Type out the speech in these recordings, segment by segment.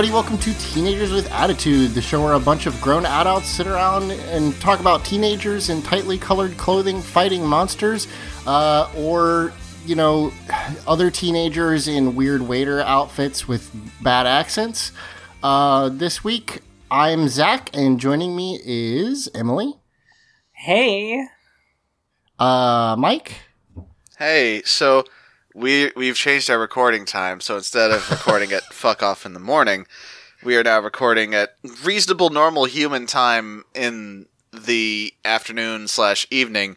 Everybody, welcome to Teenagers with Attitude, the show where a bunch of grown adults sit around and talk about teenagers in tightly colored clothing fighting monsters, uh, or, you know, other teenagers in weird waiter outfits with bad accents. Uh, this week, I'm Zach, and joining me is Emily, Hey, uh, Mike, Hey, so we we've changed our recording time. So instead of recording at fuck off in the morning, we are now recording at reasonable normal human time in the afternoon slash evening.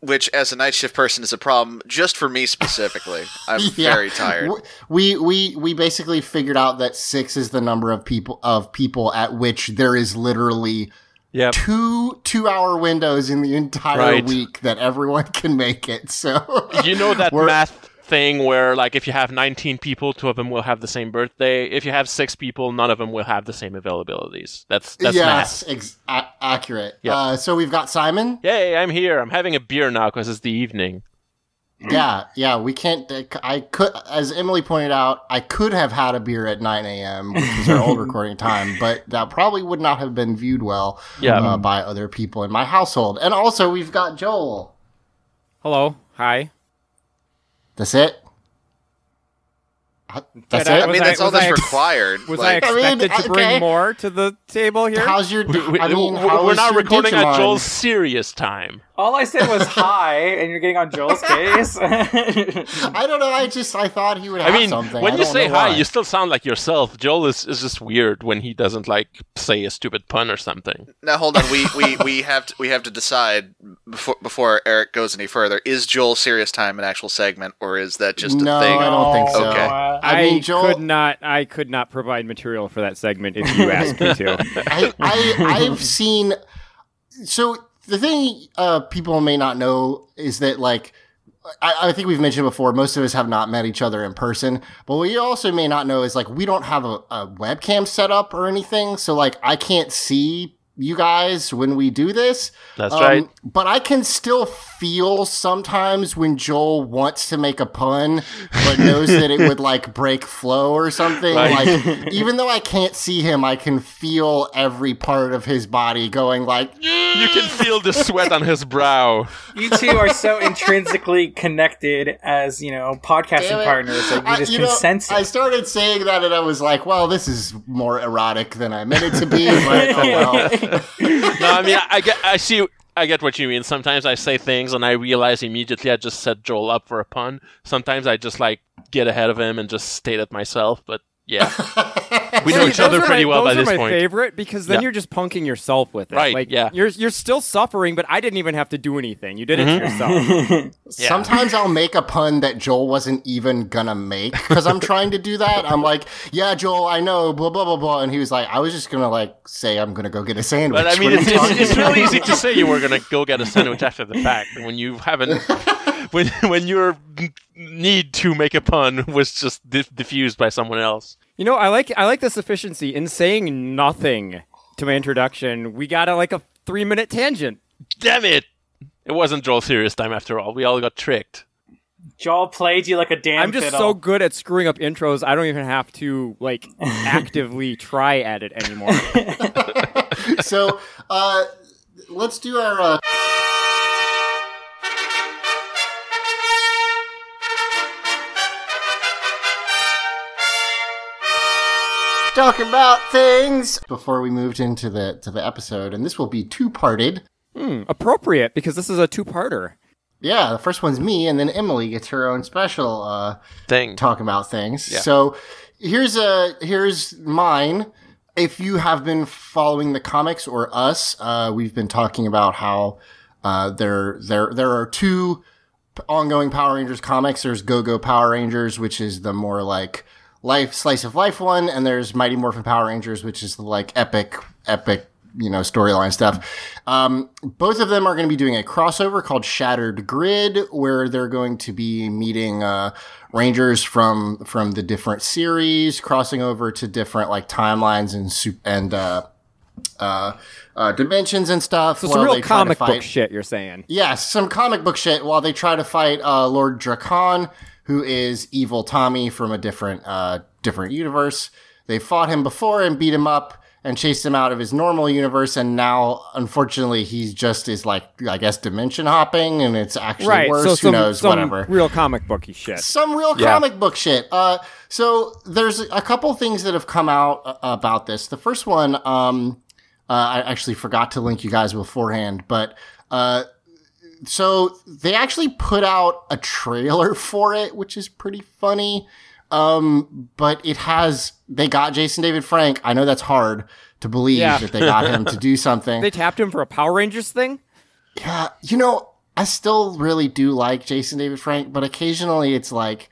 Which, as a night shift person, is a problem just for me specifically. I'm Yeah. very tired. We we we basically figured out that six is the number of people of people at which there is literally Yep. two two hour windows in the entire Right. week that everyone can make it. So You know that math thing where, like, if you have 19 people, two of them will have the same birthday. If you have six people, none of them will have the same availabilities. That's that's yes, ex- a- accurate. Yep. Uh, so we've got Simon. Yay! I'm here. I'm having a beer now because it's the evening. Yeah, yeah. We can't. uh, I could, as Emily pointed out, I could have had a beer at 9 a.m., which is our old recording time, but that probably would not have been viewed well Yeah. uh, by other people in my household. And also, we've got Joel. Hello. Hi. That's it. That's Did I- it. I mean, Was that's all that's I- required. Was like, I I mean, expected to bring okay. more to the table here? How's your? We, we, I mean, we- how we're not recording Digimon? at Joel's serious time. All I said was hi, and you're getting on Joel's case. I don't know. I just I thought he would have I mean, something. when I you say hi, why. you still sound like yourself. Joel is, is just weird when he doesn't like say a stupid pun or something. now hold on. We, we, we have to we have to decide before before Eric goes any further. Is Joel serious time an actual segment, or is that just a no, thing? I don't think so. Okay. I mean, Joel. could not. I could not provide material for that segment if you asked me to. I, I I've seen. So the thing uh, people may not know is that like. I, I think we've mentioned before, most of us have not met each other in person. But what you also may not know is like we don't have a, a webcam set up or anything. So like I can't see you guys when we do this. That's Um, right. But I can still feel sometimes when Joel wants to make a pun, but knows that it would like break flow or something. Right. Like, even though I can't see him, I can feel every part of his body going like, You can feel the sweat on his brow. you two are so intrinsically connected as you know podcasting partners that you I- just you can know, sense I started saying that and I was like, well, this is more erotic than I meant it to be, but oh well. No, I mean, I, get, I see, I get what you mean. Sometimes I say things and I realize immediately I just set Joel up for a pun. Sometimes I just like get ahead of him and just state it myself. But yeah, we know See, each those other are pretty my, well those by are my point. favorite because then Yeah. you're just punking yourself with it. Right, Like, yeah. You're you're still suffering, but I didn't even have to do anything. You did it Mhm. to yourself. Yeah. Sometimes I'll make a pun that Joel wasn't even gonna make because I'm trying to do that. I'm like, yeah, Joel, I know, blah blah blah blah, and he was like, I was just gonna like say I'm gonna go get a sandwich. But I mean, it's, you it's, it's really easy to say you were gonna go get a sandwich after the fact when you haven't. When when your need to make a pun was just di- diffused by someone else. You know, I like I like this efficiency in saying nothing to my introduction, we got a like a three minute tangent. Damn it! It wasn't Joel's serious time after all. We all got tricked. Joel played you like a damn I'm just fiddle. so good at screwing up intros. I don't even have to like actively try at it anymore. so uh, let's do our. Uh... Talking about things before we moved into the to the episode, and this will be two parted. Hmm, appropriate because this is a two parter. Yeah, the first one's me, and then Emily gets her own special uh, Thing. talking about things. Yeah. So here's a here's mine. If you have been following the comics or us, uh, we've been talking about how uh, there there there are two ongoing Power Rangers comics. There's Go Go Power Rangers, which is the more like life slice of life one, and there's Mighty Morphin Power Rangers, which is the like epic epic you know storyline stuff. Um, both of them are going to be doing a crossover called Shattered Grid, where they're going to be meeting uh, Rangers from from the different series, crossing over to different like timelines and and uh, uh, uh, dimensions and stuff. So some real comic book shit. You're saying? Yes, some comic book shit while they try to fight uh, Lord Drakkon, who is evil Tommy from a different uh, different universe. They fought him before and beat him up and chased him out of his normal universe, and now unfortunately he's just is like I guess dimension hopping, and it's actually Right. worse. so Who some, knows? some Whatever real comic booky shit. some real Yeah. comic book shit. Uh, so there's a couple things that have come out uh, about this. The first one, um, uh, I actually forgot to link you guys beforehand, but uh, so they actually put out a trailer for it, which is pretty funny. Um, but it has they got Jason David Frank. I know that's hard to believe Yeah. that they got him to do something. They tapped him for a Power Rangers thing. Yeah, you know, I still really do like Jason David Frank, but occasionally it's like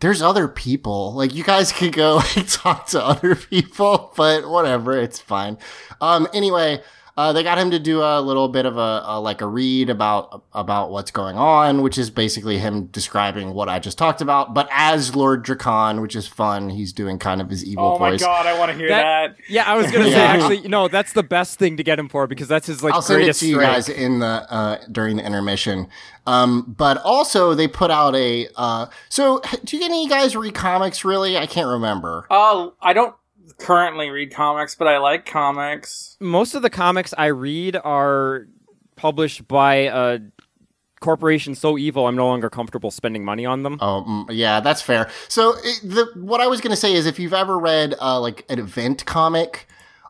there's other people. Like you guys could go and talk to other people, but whatever, it's fine. Um anyway, uh, they got him to do a little bit of a, a like a read about about what's going on, which is basically him describing what I just talked about, but as Lord Drakkon, which is fun. He's doing kind of his evil voice. Oh my god, I want to hear that. Yeah, I was gonna say Yeah. actually, no, that's the best thing to get him for because that's his like I'll send it greatest to you strength. guys in the uh, during the intermission. Um, but also they put out a. Uh, so do you any guys read comics? Really, I can't remember. Uh, I don't currently read comics, but I like comics. Most of the comics I read are published by a corporation so evil I'm no longer comfortable spending money on them. Oh, mm, yeah, that's fair. So it, the what I was gonna say is if you've ever read uh, like an event comic.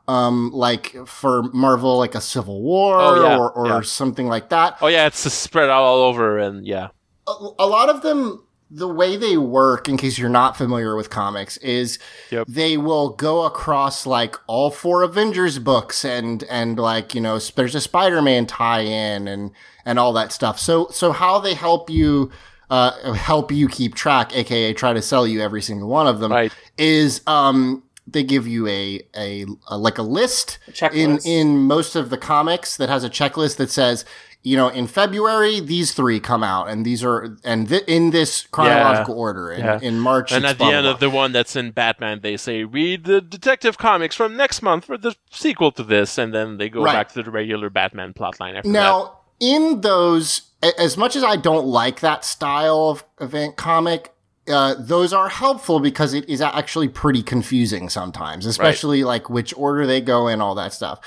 Um, like for Marvel, like a Civil War Oh, yeah, or, or yeah. something like that. Oh yeah, it's spread out all over, and yeah, a, a lot of them the way they work in case you're not familiar with comics is Yep. they will go across like all four avengers books and and like you know sp- there's a spider-man tie-in and and all that stuff so so how they help you uh help you keep track aka try to sell you every single one of them Right. is um they give you a, a, a like a list checklist. in in most of the comics that has a checklist that says you know in February these three come out and these are and th- in this chronological order in, Yeah. in March and it's at the blah, blah, end of the one that's in Batman, they say read the Detective Comics from next month for the sequel to this, and then they go Right. back to the regular Batman plotline after that. Now, in those, a- as much as I don't like that style of event comic, uh, those are helpful because it is actually pretty confusing sometimes, especially like which order they go in, all that stuff.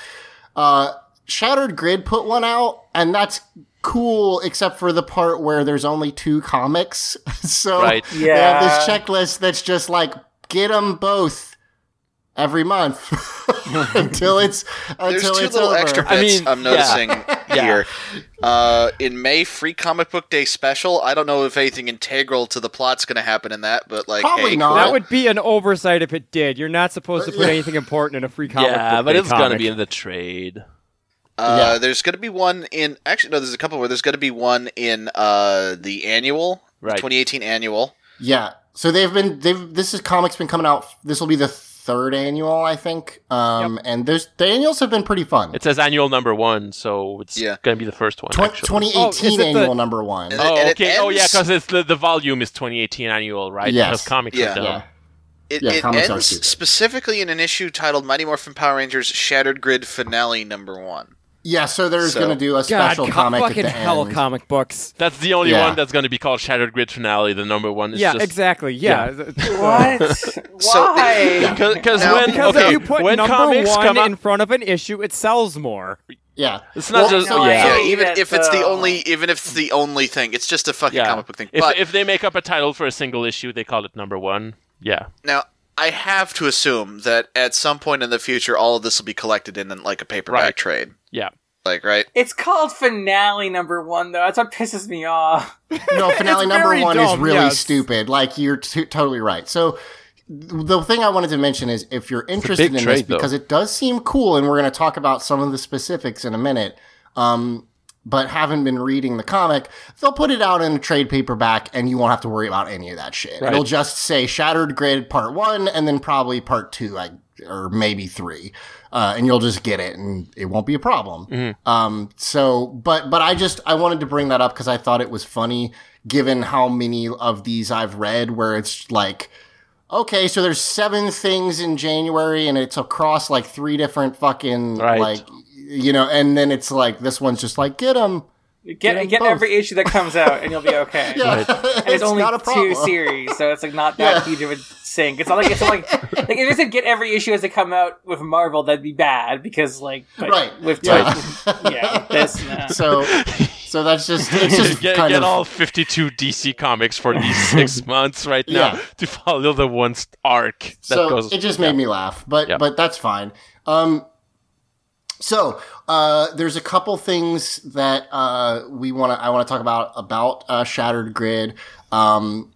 Uh, Shattered Grid put one out, and that's cool, except for the part where there's only two comics. so Right. they have this checklist that's just like get them both every month until it's until There's two it's little over. extra bits I mean, I'm yeah. noticing here. Uh, in May, free comic book day special. I don't know if anything integral to the plot's going to happen in that, but like, Probably hey, not. cool. That would be an oversight if it did. You're not supposed to put Yeah. anything important in a free comic yeah, book but day it's gonna be in the trade. Uh, Yeah. There's going to be one in. Actually, no. There's a couple where there's going to be one in uh, the annual, Right. 2018 annual. Yeah. So they've been they've this is comics been coming out. This will be the third annual, I think. Um, and there's the annuals have been pretty fun. It says annual number one, so it's Yeah. gonna be the first one. Tw- 2018 Oh, is it the- annual number one. And- Oh, it okay. Oh, yeah, because it's the, the volume is 2018 annual, right? Yes. Because comics Yeah. are done. Yeah. It, Yeah, it ends specifically in an issue titled Mighty Morphin Power Rangers Shattered Grid Finale Number One. Yeah, so there's So- going to do a special co- comic fucking at the hell, end. comic books. That's the only Yeah. one that's going to be called Shattered Grid Finale. The number one. It's yeah, just, exactly. Yeah. What? Why? Because Now- when Because okay, if you put when number comics one come out, in front of an issue, it sells more. Yeah, it's not Well, just no, yeah. Yeah, even it, if it's the only, even if it's the only thing, it's just a fucking yeah. comic book thing. If, but if they make up a title for a single issue, they call it number one. Yeah, now, I have to assume that at some point in the future, all of this will be collected in like a paperback Right. trade. yeah. Like, right? It's called finale number one, though. That's what pisses me off. no, finale number very one is really yes. stupid. Like you're t- totally right. So the thing I wanted to mention is if you're interested in big this trade, though. because it does seem cool, and we're going to talk about some of the specifics in a minute. Um, but haven't been reading the comic, they'll put it out in a trade paperback, and you won't have to worry about any of that shit. Right. It'll just say Shattered Grid Part One, and then probably Part Two, like, or maybe three, uh, and you'll just get it, and it won't be a problem. Um, so, but but I just I wanted to bring that up because I thought it was funny, given how many of these I've read, where it's like. Okay, so there's seven things in January, and it's across like three different fucking Right. like you know, and then it's like this one's just like get them. Get them get every issue that comes out, and you'll be okay. Yeah, And it's, only not a problem. two series, so it's like not that Yeah. huge of a sink. It's not like it's not like like if they said get every issue as they come out with Marvel, that'd be bad because like but Right. with Yeah. yeah, this no. So, so that's just it's just get, kind get of all 52 DC comics for these six months right now Yeah. to follow the one st- arc that so goes. it just made me laugh, but Yeah. but that's fine. Um, so uh, there's a couple things that uh, we want to I want to talk about about uh, Shattered Grid. Um,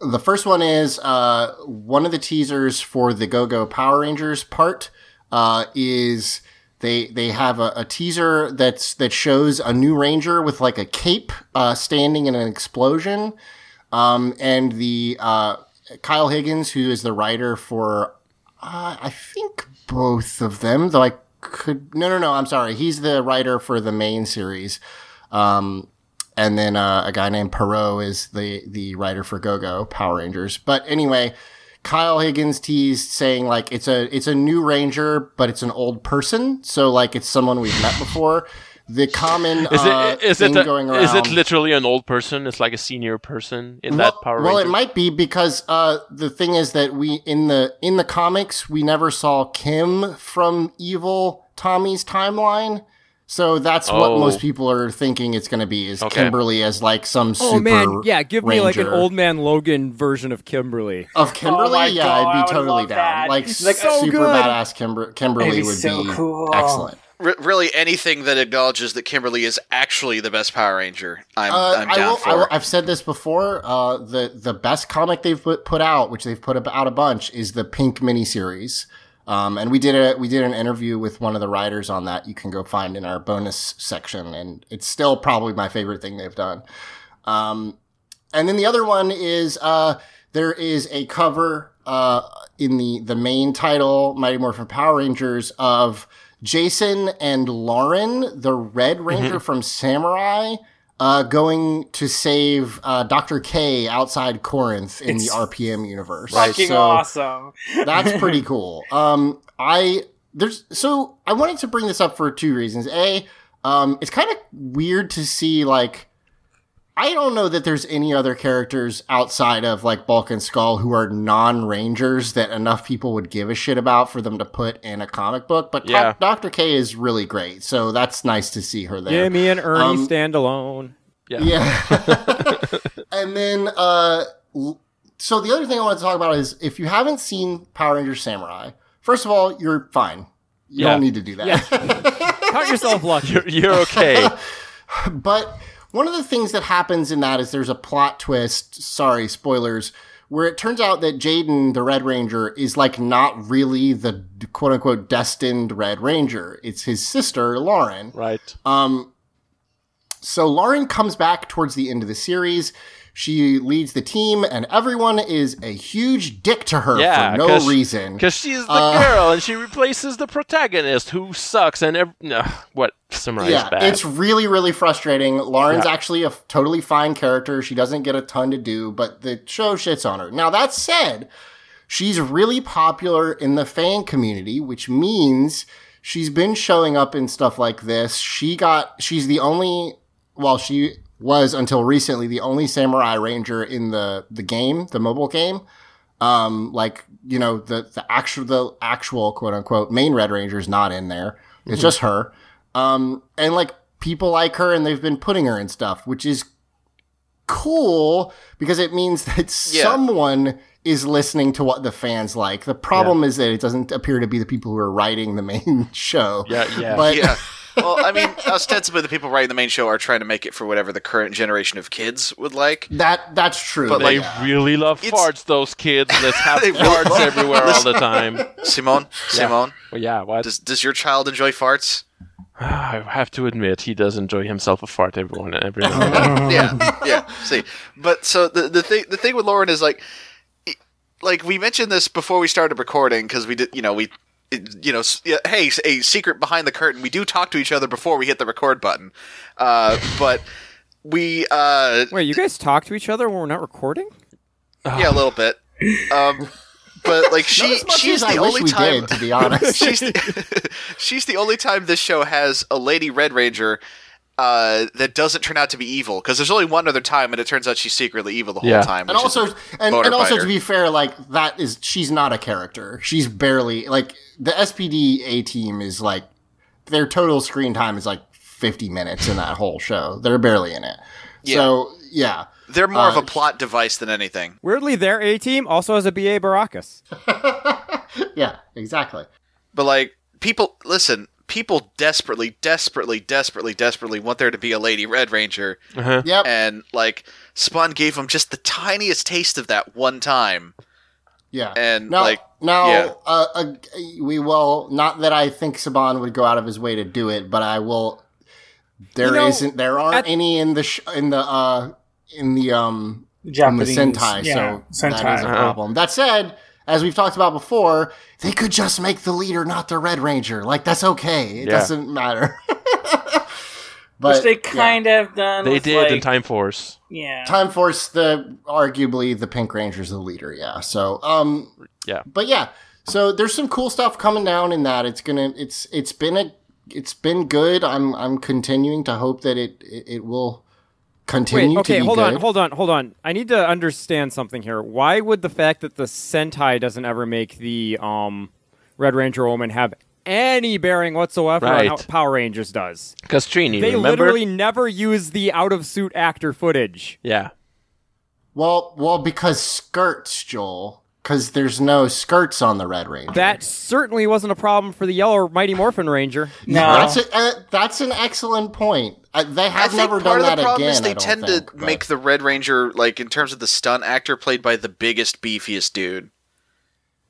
the first one is uh, one of the teasers for the Go Go Power Rangers part uh, is they they have a, a teaser that's that shows a new ranger with like a cape uh, standing in an explosion, um, and the uh, Kyle Higgins, who is the writer for uh, I think both of them, though I could no no no I'm sorry he's the writer for the main series. Um, and then uh, a guy named Parrott is the the writer for Go Go Power Rangers. But anyway, Kyle Higgins teased saying like it's a it's a new Ranger, but it's an old person, so like it's someone we've met before. The common is uh, it is thing it a- going around is it literally an old person? It's like a senior person in that well, Power well, Ranger? it might be because uh, the thing is that we in the in the comics we never saw Kim from Evil Tommy's timeline. So that's what Oh. most people are thinking it's going to be is Okay. Kimberly as like some super Oh man, yeah, give me like an old man Logan version of Kimberly. of Kimberly. Oh yeah, God, I I'd be totally down. that. Like, Like, so super good. badass Kimber- Kimberly It'd be would so be cool. excellent. R- really, anything that acknowledges that Kimberly is actually the best Power Ranger, I'm, Uh, I'm I down will, for. I will, I've said this before. Uh, the the best comic they've put, put out, which they've put out a bunch, is the Pink miniseries. Um, and we did a we did an interview with one of the writers on that. You can go find in our bonus section, and it's still probably my favorite thing they've done. Um, and then the other one is uh, there is a cover uh, in the the main title, Mighty Morphin Power Rangers, of Jason and Lauren, the Red Ranger from Samurai, uh, going to save uh, Doctor K outside Corinth in It's the RPM universe. fucking So- awesome. that's pretty cool. Um, I there's so I wanted to bring this up for two reasons. A, um, it's kind of weird to see like I don't know that there's any other characters outside of like Bulk and Skull who are non-rangers that enough people would give a shit about for them to put in a comic book. But Yeah. Doctor K is really great, so that's nice to see her there. Jimmy and Ernie Um, stand alone. yeah. Yeah. and then, uh, so the other thing I want to talk about is if you haven't seen Power Rangers Samurai, first of all, you're fine. You Yeah. don't need to do that. Count yourself lucky. You're, you're okay. but one of the things that happens in that is there's a plot twist. Sorry, spoilers. Where it turns out that Jayden, the Red Ranger, is like not really the quote unquote destined Red Ranger. It's his sister, Lauren. right. Um, so Lauren comes back towards the end of the series. She leads the team, and everyone is a huge dick to her Yeah, for no reason. Because she's the Uh, girl and she replaces the protagonist who sucks and ev- no, what Samurai yeah, bad. it's really, really frustrating. Lauren's Yeah. actually a f- totally fine character. She doesn't get a ton to do, but the show shits on her. Now, that said, she's really popular in the fan community, which means she's been showing up in stuff like this. She got, she's the only, well, she was until recently the only samurai ranger in the, the game, the mobile game. Um, like, you know, the, the actual, the actual quote unquote main Red Ranger is not in there. It's just her. Um, and like people like her and they've been putting her in stuff, which is cool because it means that Yeah. someone is listening to what the fans like. The problem is that it doesn't appear to be the people who are writing the main show. Yeah, yeah. But yeah. Well, I mean, ostensibly the people writing the main show are trying to make it for whatever the current generation of kids would like. that that's true. But, they like, really love it's- farts, those kids. Let's have They really farts everywhere all the time. Simone, Simone, Well, yeah, what? does does your child enjoy farts? I have to admit, he does enjoy himself a fart every one every now and then. yeah, yeah. See, but so the the thing the thing with Lauren is like, like we mentioned this before we started recording because we did, you know, we. It- You know, hey, a secret behind the curtain. We do talk to each other before we hit the record button, uh, but we, uh, Wait, you guys talk to each other when we're not recording? yeah, a little bit. Um, but like she, she's as I the only time. did, to be honest. she's the, she's the only time this show has a lady Red Ranger uh, that doesn't turn out to be evil. Because there's only one other time, and it turns out she's secretly evil the whole Yeah. time. and also and, and also to be fair like that is she's not a character she's barely like the spd a team is like their total screen time is like 50 minutes in that whole show they're barely in it so yeah they're more of uh, a plot device than anything. Weirdly, their A team also has a BA Baracus. yeah exactly But like people, listen. People desperately, desperately, desperately, desperately want there to be a lady Red Ranger, Uh-huh. yep and like Spawn gave them just the tiniest taste of that one time. yeah and, now, like, now yeah. uh, uh, we will not that i think saban would go out of his way to do it but i will There You know, not there aren't at- any in the sh- in the uh in the um in the Japanese. Sentai, yeah, so Sentai. that is a problem. That said, as we've talked about before, they could just make the leader not the Red Ranger. Like that's okay. It Yeah. doesn't matter. but Which they yeah. kind of done. They with, did like, in Time Force. Yeah. Time Force, the arguably the Pink Ranger's the leader. Yeah. So um Yeah. but yeah. So there's some cool stuff coming down in that. It's gonna it's it's been a it's been good. I'm I'm continuing to hope that it it, it will continue Wait, okay, to be hold good. on, hold on, hold on. I need to understand something here. Why would the fact that the Sentai doesn't ever make the um Red Ranger woman have any bearing whatsoever on how Power Rangers does? Because Trini, They remember? literally never use the out of suit actor footage. Yeah. Well, well, because skirts, Joel. Because there's no skirts on the Red Ranger. That certainly wasn't a problem for the Yellow Mighty Morphin Ranger. No. That's a, uh, that's an excellent point. Uh, they I have think never part done of that the problem again. is they tend think, to but- make the Red Ranger like in terms of the stunt actor played by the biggest, beefiest dude.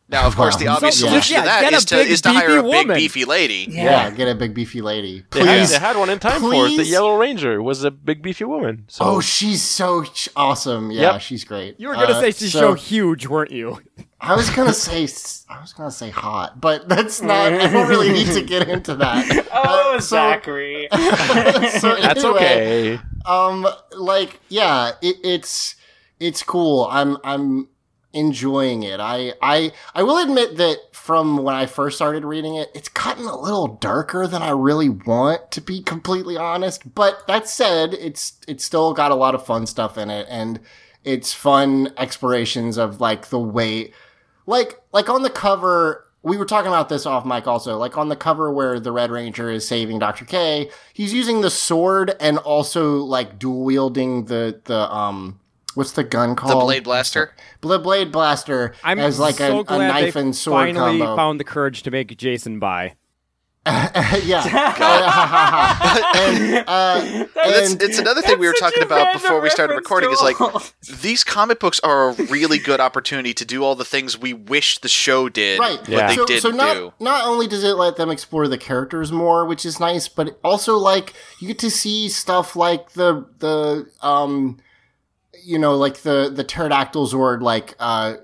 Now, of course, the obvious so- solution yeah, to that get is to big, is to hire a beefy big beefy lady. yeah. get a big beefy lady. They had, Please. they had one in Time Force. The? Yellow Ranger was a big beefy woman. So Oh, she's so ch- awesome. Yeah, Yep. she's great. You were gonna Uh, say she's so- so huge, weren't you? I was gonna say I was gonna say hot, but that's not. I don't really need to get into that. Oh, Uh, so- Zachary. so that's anyway, okay. um like yeah it, it's it's cool i'm i'm enjoying it i i i will admit that from when i first started reading it it's gotten a little darker than i really want to be completely honest but that said it's it's still got a lot of fun stuff in it and it's fun explorations of like the way like like on the cover we were talking about this off mic also like on the cover where the red ranger is saving dr k he's using the sword and also like dual wielding the the um what's the gun called? The blade blaster. the blade blaster I'm as like so a, a knife they and sword finally combo found the courage to make Jason buy. yeah and uh It's, and it's another thing we were talking about before we started reference, recording. Is like these comic books are a really good opportunity to do all the things we wish the show did, right but Yeah. they so, didn't so not, do. not only does it let them explore the characters more which is nice but also like you get to see stuff like the the um you know like the the pterodactyl zord like uh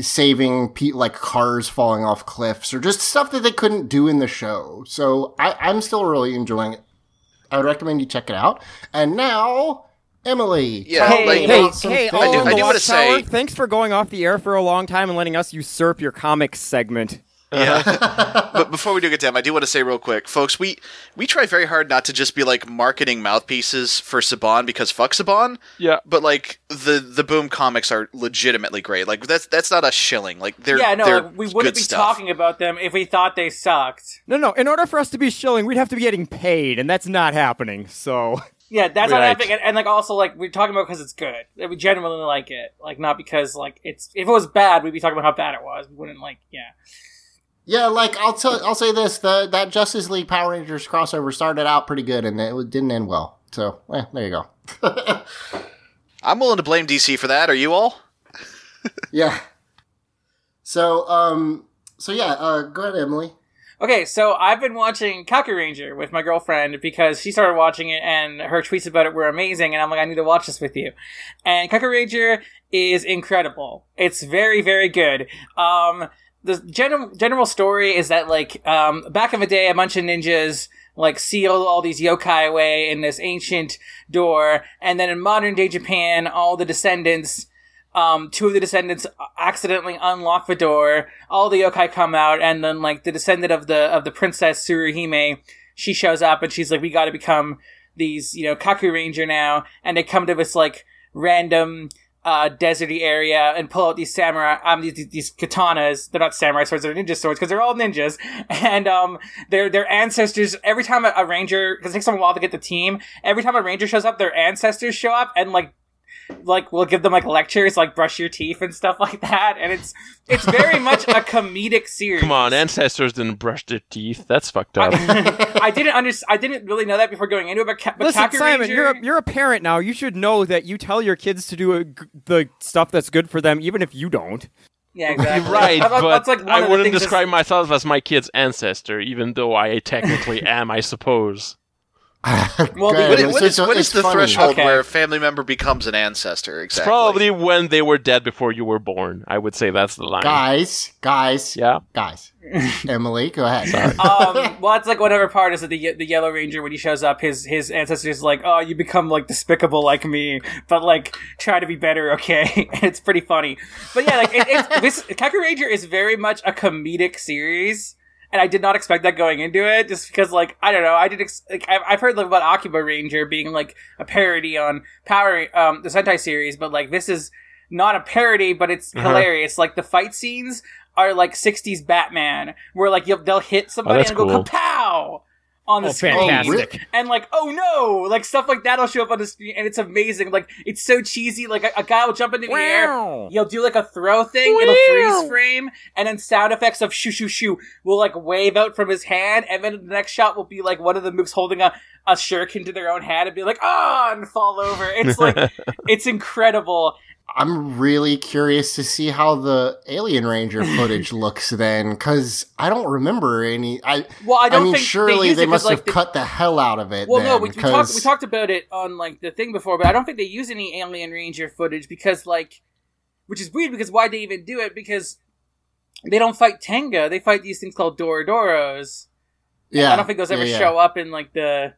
saving pe- like cars falling off cliffs or just stuff that they couldn't do in the show so I, i'm still really enjoying it i would recommend you check it out and now Emily. Yeah, Hey, me Hey, hey, hey, things. all do- I do wanna say- thanks for going off the air for a long time and letting us usurp your comics segment. Yeah. but before we do get to them, I do want to say real quick, folks, we we try very hard not to just be like marketing mouthpieces for Saban because fuck Saban. Yeah. But like the the Boom comics are legitimately great. Like that's that's not a shilling. Like they're yeah, no, they're like, we wouldn't be stuff. talking about them if we thought they sucked. No, no. In order for us to be shilling, we'd have to be getting paid, and that's not happening. So, Yeah, that's not Right. happening, and, and like also like we're talking about because it's good. Like, we genuinely like it, like not because like it's if it was bad, we'd be talking about how bad it was. We wouldn't like yeah. Yeah, like I'll tell, I'll say this: the that Justice League Power Rangers crossover started out pretty good, and it didn't end well. So, eh, there you go. I'm willing to blame DC for that. Are you all? yeah. So, um, so yeah, uh, go ahead, Emily. Okay, so I've been watching Kaku Ranger with my girlfriend because she started watching it and her tweets about it were amazing, and I'm like, I need to watch this with you. And Kaku Ranger is incredible. It's very, very good. Um, the general general story is that like um, back in the day, a bunch of ninjas like seal all these yokai away in this ancient door, and then in modern day Japan, all the descendants um, two of the descendants accidentally unlock the door. All the yokai come out, and then like the descendant of the of the princess Tsuruhime, she shows up, and she's like, "We got to become these, you know, Kaku Ranger now." And they come to this like random uh, deserty area and pull out these samurai, um, these, these- katanas. They're not samurai swords; they're ninja swords because they're all ninjas. And um, their their ancestors. Every time a, a ranger, because it takes them a while to get the team. Every time a ranger shows up, their ancestors show up and like like we'll give them like lectures like brush your teeth and stuff like that and it's it's very much a comedic series Come on, ancestors didn't brush their teeth. That's fucked up. i didn't under i didn't really know that before going into it but, Ka- but listen, Kaku Simon, Ranger- you're a, you're a parent now. You should know that you tell your kids to do a g the stuff that's good for them, even if you don't. yeah exactly right, That- but that's like I wouldn't things that's- describe myself as my kid's ancestor, even though I technically am, I suppose. Well Good. the- what, is, what, is, what is the funny. threshold Okay. where a family member becomes an ancestor? It's Exactly. probably when they were dead before you were born. I would say that's the line. Guys, guys, Yeah. guys. Emily, go ahead. um, well, it's like whatever part is that the the Yellow Ranger when he shows up, his his ancestors like, oh, you become like despicable like me, but like try to be better, okay? it's pretty funny. But yeah, like it, it's this Kaku Ranger is very much a comedic series. And I did not expect that going into it, just because, like, I don't know, I did. Ex- like, I've, I've heard like, about Akiba Ranger being like a parody on Power, um, the Sentai series, but like this is not a parody, but it's Uh-huh. hilarious. Like the fight scenes are like '60s Batman, where like you'll, they'll hit somebody that's and go cool. kapow on the Oh, screen, fantastic. Oh, and like oh no, like stuff like that'll show up on the screen, and it's amazing. Like it's so cheesy. Like a, a guy will jump into the air, Wow. You'll do like a throw thing, it'll freeze frame, and then sound effects of shoo shoo shoo will like wave out from his hand, and then the next shot will be like one of the mooks holding a, a shuriken into their own hand and be like, ah, and fall over. It's like, it's incredible. I'm really curious to see how the Alien Ranger footage looks then, because I don't remember any. I Well, I don't mean, think surely they, they, use it 'cause, must like, have the- cut the hell out of it. Well, then, no, we, we talked we talked about it on like the thing before, but I don't think they use any Alien Ranger footage because like, which is weird because why they even do it? Because they don't fight Tenga; they fight these things called Dorodoros. Yeah, I don't think those ever yeah, yeah. show up in like the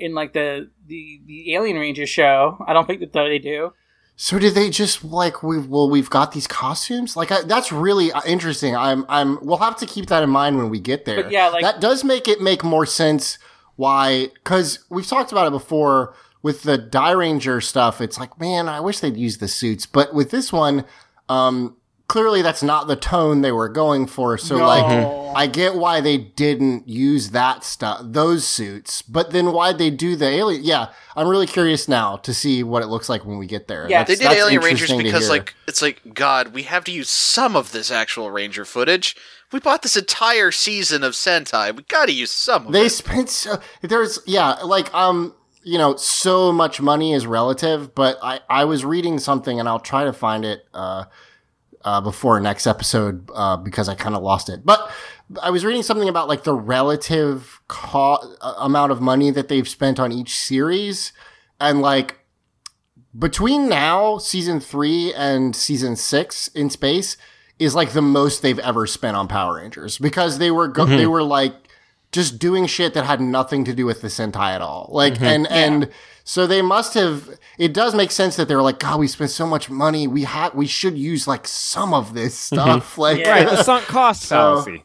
in like the the the Alien Ranger show. I don't think that they do. So did they just like we well we've got these costumes like I, that's really uh, interesting. I'm I'm we'll have to keep that in mind when we get there. But yeah, like- that does make it make more sense why because we've talked about it before with the Dairanger stuff. It's like man, I wish they'd use the suits, but with this one, um, clearly that's not the tone they were going for. So No. like. Mhm. I get why they didn't use that stuff, those suits, but then why'd they do the alien? Yeah, I'm really curious now to see what it looks like when we get there. Yeah, They did Alien Rangers because, like, it's like, God, we have to use some of this actual Ranger footage. We bought this entire season of Sentai. We got to use some of they it. spent so there's yeah, like um, you know, so much money is relative, but I I was reading something and I'll try to find it uh, uh before next episode uh because I kind of lost it, but. I was reading something about like the relative co- uh, amount of money that they've spent on each series, and like between now season three and season six in space is like the most they've ever spent on Power Rangers. Because they were go- they were like just doing shit that had nothing to do with the Sentai at all. Like, and, and so they must have, it does make sense that they were like, God, we spent so much money. We have, we should use like some of this stuff. Like, Yeah. Right, the sunk cost So- fallacy.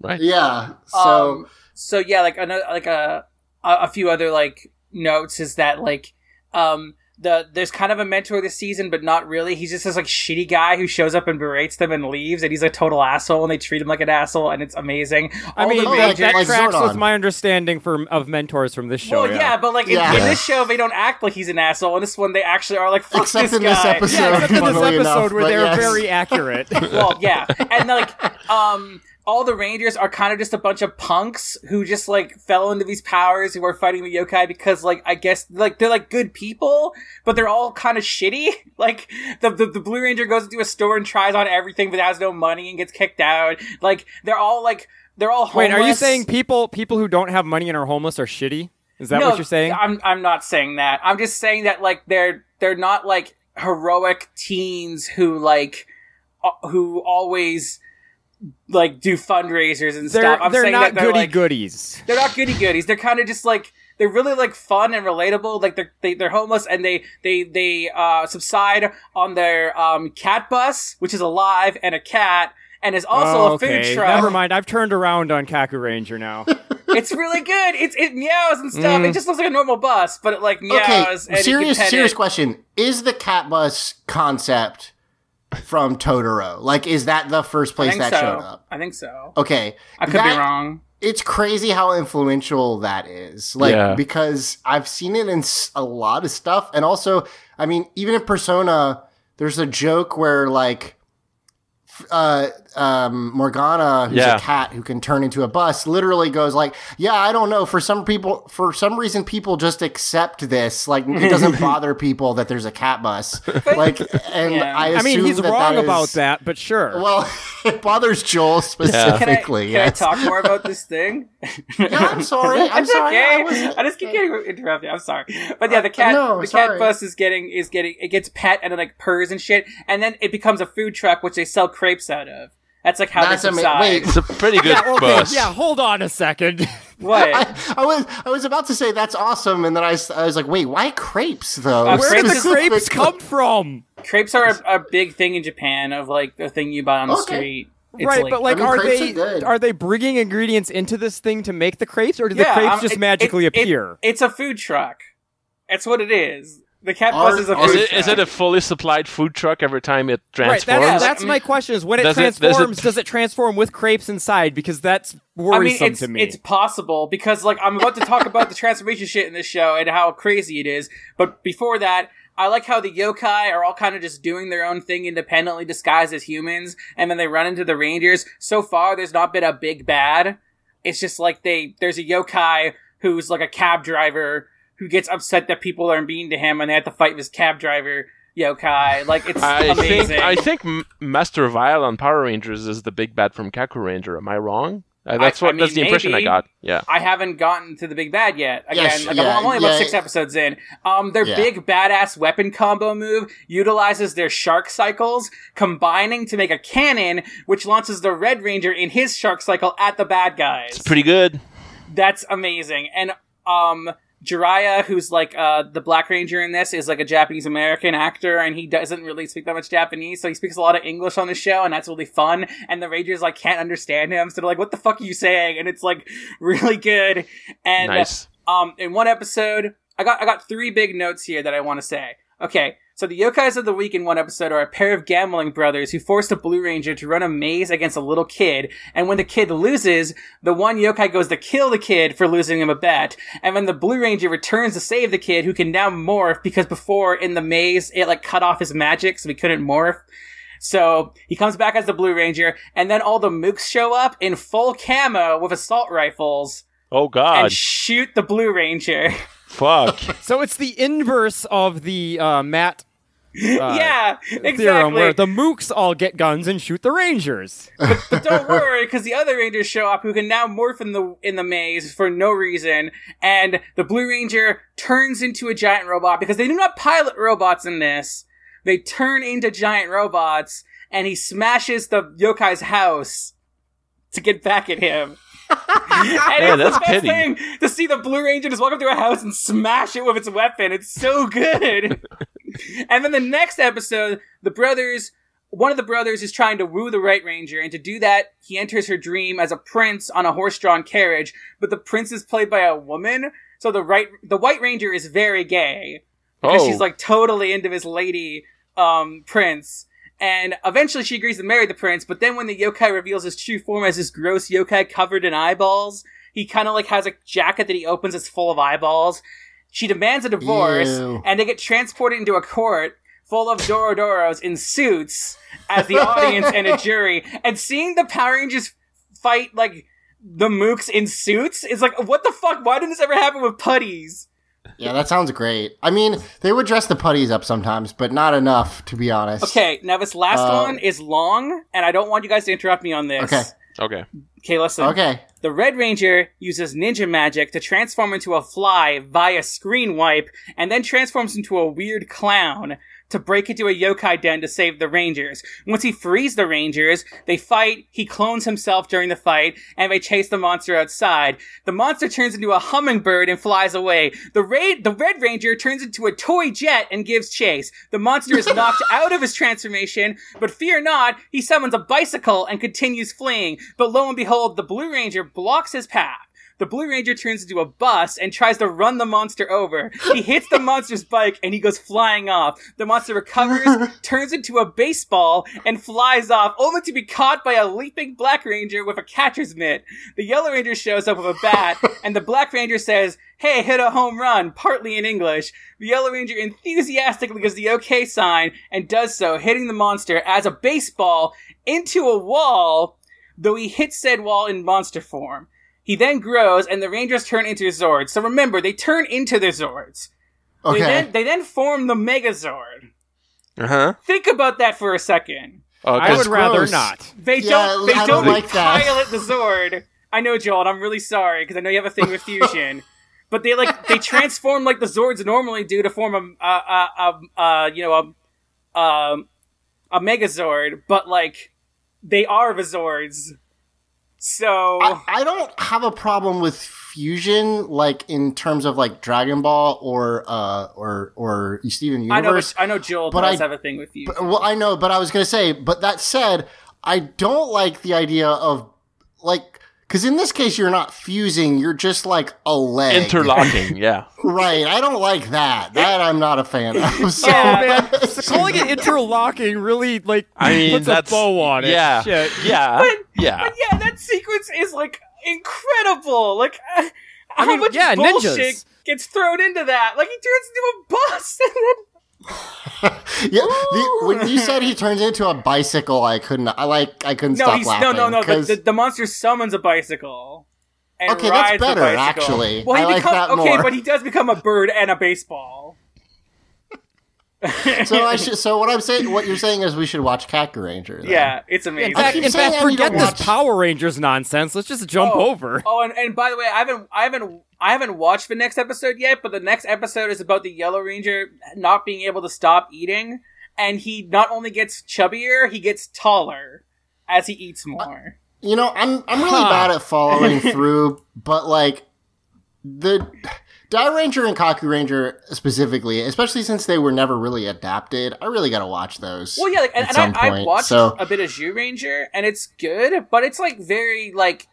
Right. yeah. So, Um, so yeah, like another like a a a few other like notes is that like um the there's kind of a mentor this season, but not really. He's just this like shitty guy who shows up and berates them and leaves, and he's a total asshole, and they treat him like an asshole, and it's amazing. I All mean, the like- that, Rangers- that like tracks with my understanding from of mentors from this show. well, yeah. but like in, Yeah. in this show, they don't act like he's an asshole. In this one, they actually are like, "Fuck except this in guy." this episode. yeah, except in this episode enough, where they're yes. very accurate. well, yeah, and like, um, all the Rangers are kind of just a bunch of punks who just like fell into these powers who are fighting the yokai because, like, I guess like they're like good people, but they're all kind of shitty. Like the, the the Blue Ranger goes into a store and tries on everything, but has no money and gets kicked out. Like they're all like they're all homeless. Wait, are you saying people people who don't have money and are homeless are shitty? Is that no, what you're saying? I'm I'm not saying that. I'm just saying that like they're they're not like heroic teens who like uh, who always like do fundraisers and they're stuff. I'm they're saying not that they're goody like, goodies. They're not goody goodies. They're kind of just like they're really like fun and relatable. Like they're they, they're homeless and they they they uh subside on their um cat bus, which is alive and a cat. And is also Oh, a food okay. truck. Never mind. I've turned around on Kaku Ranger now. It's really good. It's it meows and stuff. Mm. It just looks like a normal bus, but it like meows. Okay, and serious serious it. question. Is the cat bus concept from Totoro? Like is that the first place that so. showed up? I think so. Okay. I could that- be wrong. It's crazy how influential that is. Like Yeah. because I've seen it in a lot of stuff and also I mean even in Persona there's a joke where like uh um Morgana who's Yeah. a cat who can turn into a bus literally goes like yeah I don't know for some people for some reason people just accept this like it doesn't bother people that there's a cat bus like and Yeah. I I mean, he's that wrong that about that, but sure. well it bothers Joel Can I, specifically can. I talk more about this thing? yeah I'm sorry I'm sorry okay. I I, just keep getting interrupted. I'm sorry, but yeah, the cat, no, the sorry. cat bus is getting is getting it gets pet and it like purrs and shit, and then it becomes a food truck which they sell crepes out of. That's like how That's they ama- wait. It's a pretty good yeah, okay, bus. yeah, hold on a second. What? I, I was I was about to say that's awesome, and then I, I was like, wait, why crepes though? Uh, Where did the Crepes- crepes come from? crepes are a, a big thing in Japan of like the thing you buy on the Okay. street. It's right, but like, I mean, are they are are they bringing ingredients into this thing to make the crepes, or do the crepes um, just it- magically it- it- appear? it's a food truck. That's what it is. The cat bus is a food Is it, truck. is it a fully supplied food truck every time it right, transforms? that's, Yeah, that's my question: is when it does it- does it- transforms, does it transform with crepes inside? Because that's I mean, worrisome it's to me. it's possible because like I'm about to talk about the transformation shit in this show and how crazy it is. But before that, I like how the yokai are all kind of just doing their own thing independently, disguised as humans, and then they run into the rangers. So far, there's not been a big bad. It's just like they there's a yokai who's like a cab driver who gets upset that people are mean to him, and they have to fight this cab driver yokai. Like it's I amazing. think I think Master Vile on Power Rangers is the big bad from Kaku Ranger. Am I wrong? Uh, that's I what that's the mean, impression I got. Yeah. I haven't gotten to the big bad yet. Again, Yes, like, yeah, I'm only about yeah. six episodes in. Um, their Yeah. big badass weapon combo move utilizes their shark cycles, combining to make a cannon, which launches the Red Ranger in his shark cycle at the bad guys. It's pretty good. That's amazing. And um Jiraiya, who's like uh the Black Ranger in this, is like a Japanese American actor and he doesn't really speak that much Japanese, so he speaks a lot of English on the show and that's really fun. And the Rangers like can't understand him, so they're like, What the fuck are you saying? And it's like really good. And Nice. um in one episode, I got I got three big notes here that I want to say. Okay, so the yokais of the week in one episode are a pair of gambling brothers who forced a Blue Ranger to run a maze against a little kid, and when the kid loses, the one yokai goes to kill the kid for losing him a bet, and when the Blue Ranger returns to save the kid, who can now morph because before in the maze it like cut off his magic, so he couldn't morph. So he comes back as the Blue Ranger, and then all the mooks show up in full camo with assault rifles Oh God. and shoot the Blue Ranger. Fuck. so it's the inverse of the uh, Matt yeah, theorem, exactly. where the mooks all get guns and shoot the rangers. but don't worry, because the other Rangers show up who can now morph in the in the maze for no reason, and the Blue Ranger turns into a giant robot because they do not pilot robots in this. They turn into giant robots, and he smashes the yokai's house to get back at him. it's that's the best pity. thing to see the Blue Ranger just walk up to a house and smash it with its weapon. It's so good. and then the next episode, the brothers, one of the brothers is trying to woo the Right Ranger, and to do that, he enters her dream as a prince on a horse-drawn carriage. But the prince is played by a woman, so the right, the White Ranger is very gay because Oh. she's like totally into this lady um prince and eventually she agrees to marry the prince but then when the yokai reveals his true form as this gross yokai covered in eyeballs he kind of like has a jacket that he opens that's full of eyeballs. She demands a divorce Ew. and they get transported into a court full of dorodoros in suits as the audience and a jury. And seeing the power rangers fight like the mooks in suits is like what the fuck? Why didn't this ever happen with putties Yeah, that sounds great. I mean, they would dress the putties up sometimes, but not enough, to be honest. Okay, now this last Uh, one is long, and I don't want you guys to interrupt me on this. Okay. Okay. Okay, listen. Okay. The Red Ranger uses ninja magic to transform into a fly via screen wipe, and then transforms into a weird clown to break into a yokai den to save the Rangers. Once he frees the Rangers, they fight, he clones himself during the fight, and they chase the monster outside. The monster turns into a hummingbird and flies away. The, Ra- the Red Ranger turns into a toy jet and gives chase. The monster is knocked out of his transformation, but fear not, he summons a bicycle and continues fleeing. But lo and behold, the Blue Ranger blocks his path. The Blue Ranger turns into a bus and tries to run the monster over. He hits the monster's bike and he goes flying off. The monster recovers, turns into a baseball, and flies off, only to be caught by a leaping Black Ranger with a catcher's mitt. The Yellow Ranger shows up with a bat, and the Black Ranger says, Hey, hit a home run, partly in English. The Yellow Ranger enthusiastically gives the OK sign and does so, hitting the monster as a baseball into a wall, though he hits said wall in monster form. He then grows, and the Rangers turn into Zords. So remember, they turn into their Zords. They Okay. then, they then form the Megazord. Uh huh. Think about that for a second. Okay. I would rather gross. not. They Yeah, don't. They I don't, don't like that. pilot the Zord. I know, Joel. and I'm really sorry because I know you have a thing with fusion. but they like they transform like the Zords normally do to form a, a, a, a, a you know a, um a Megazord, but like they are the Zords. So I, I don't have a problem with fusion, like in terms of like Dragon Ball or uh or or Steven I know, Universe. but, I know Joel but does I- have a thing with you. Well, I know, but I was gonna say, but that said, I don't like the idea of like because in this case you're not fusing, you're just like a leg. Interlocking. Yeah. Right. I don't like that. That I'm not a fan of. So, Yeah. Man, so calling it interlocking really like I mean, puts that's a bow on it. Yeah. Shit. Yeah. yeah. But yeah, that sequence is like incredible. Like, uh, how mean, much yeah, bullshit ninjas. gets thrown into that? Like, he turns into a bus, and then yeah. The, when you said he turns into a bicycle, I couldn't. I like. I couldn't no, stop laughing. no, no, no. The, 'cause- the, the monster summons a bicycle. And Okay, that's rides the better, bicycle. actually. Well, he I like becomes that okay, but he does become a bird and a baseball. so I should. So what I'm saying, what you're saying is we should watch Kakuranger. then. Yeah, it's amazing. In fact, in fact I need to forget this watch- Power Rangers nonsense. Let's just jump Oh, over. Oh, and, and by the way, I haven't, I haven't, I haven't watched the next episode yet. But the next episode is about the Yellow Ranger not being able to stop eating, and he not only gets chubbier, he gets taller as he eats uh, more. You know, I'm I'm really Huh. bad at following through, but like the Dairanger and Kakuranger specifically, especially since they were never really adapted, I really got to watch those. well, yeah, like, and, at and some I, point. I watched so a bit of Zyuranger, and it's good, but it's like very like.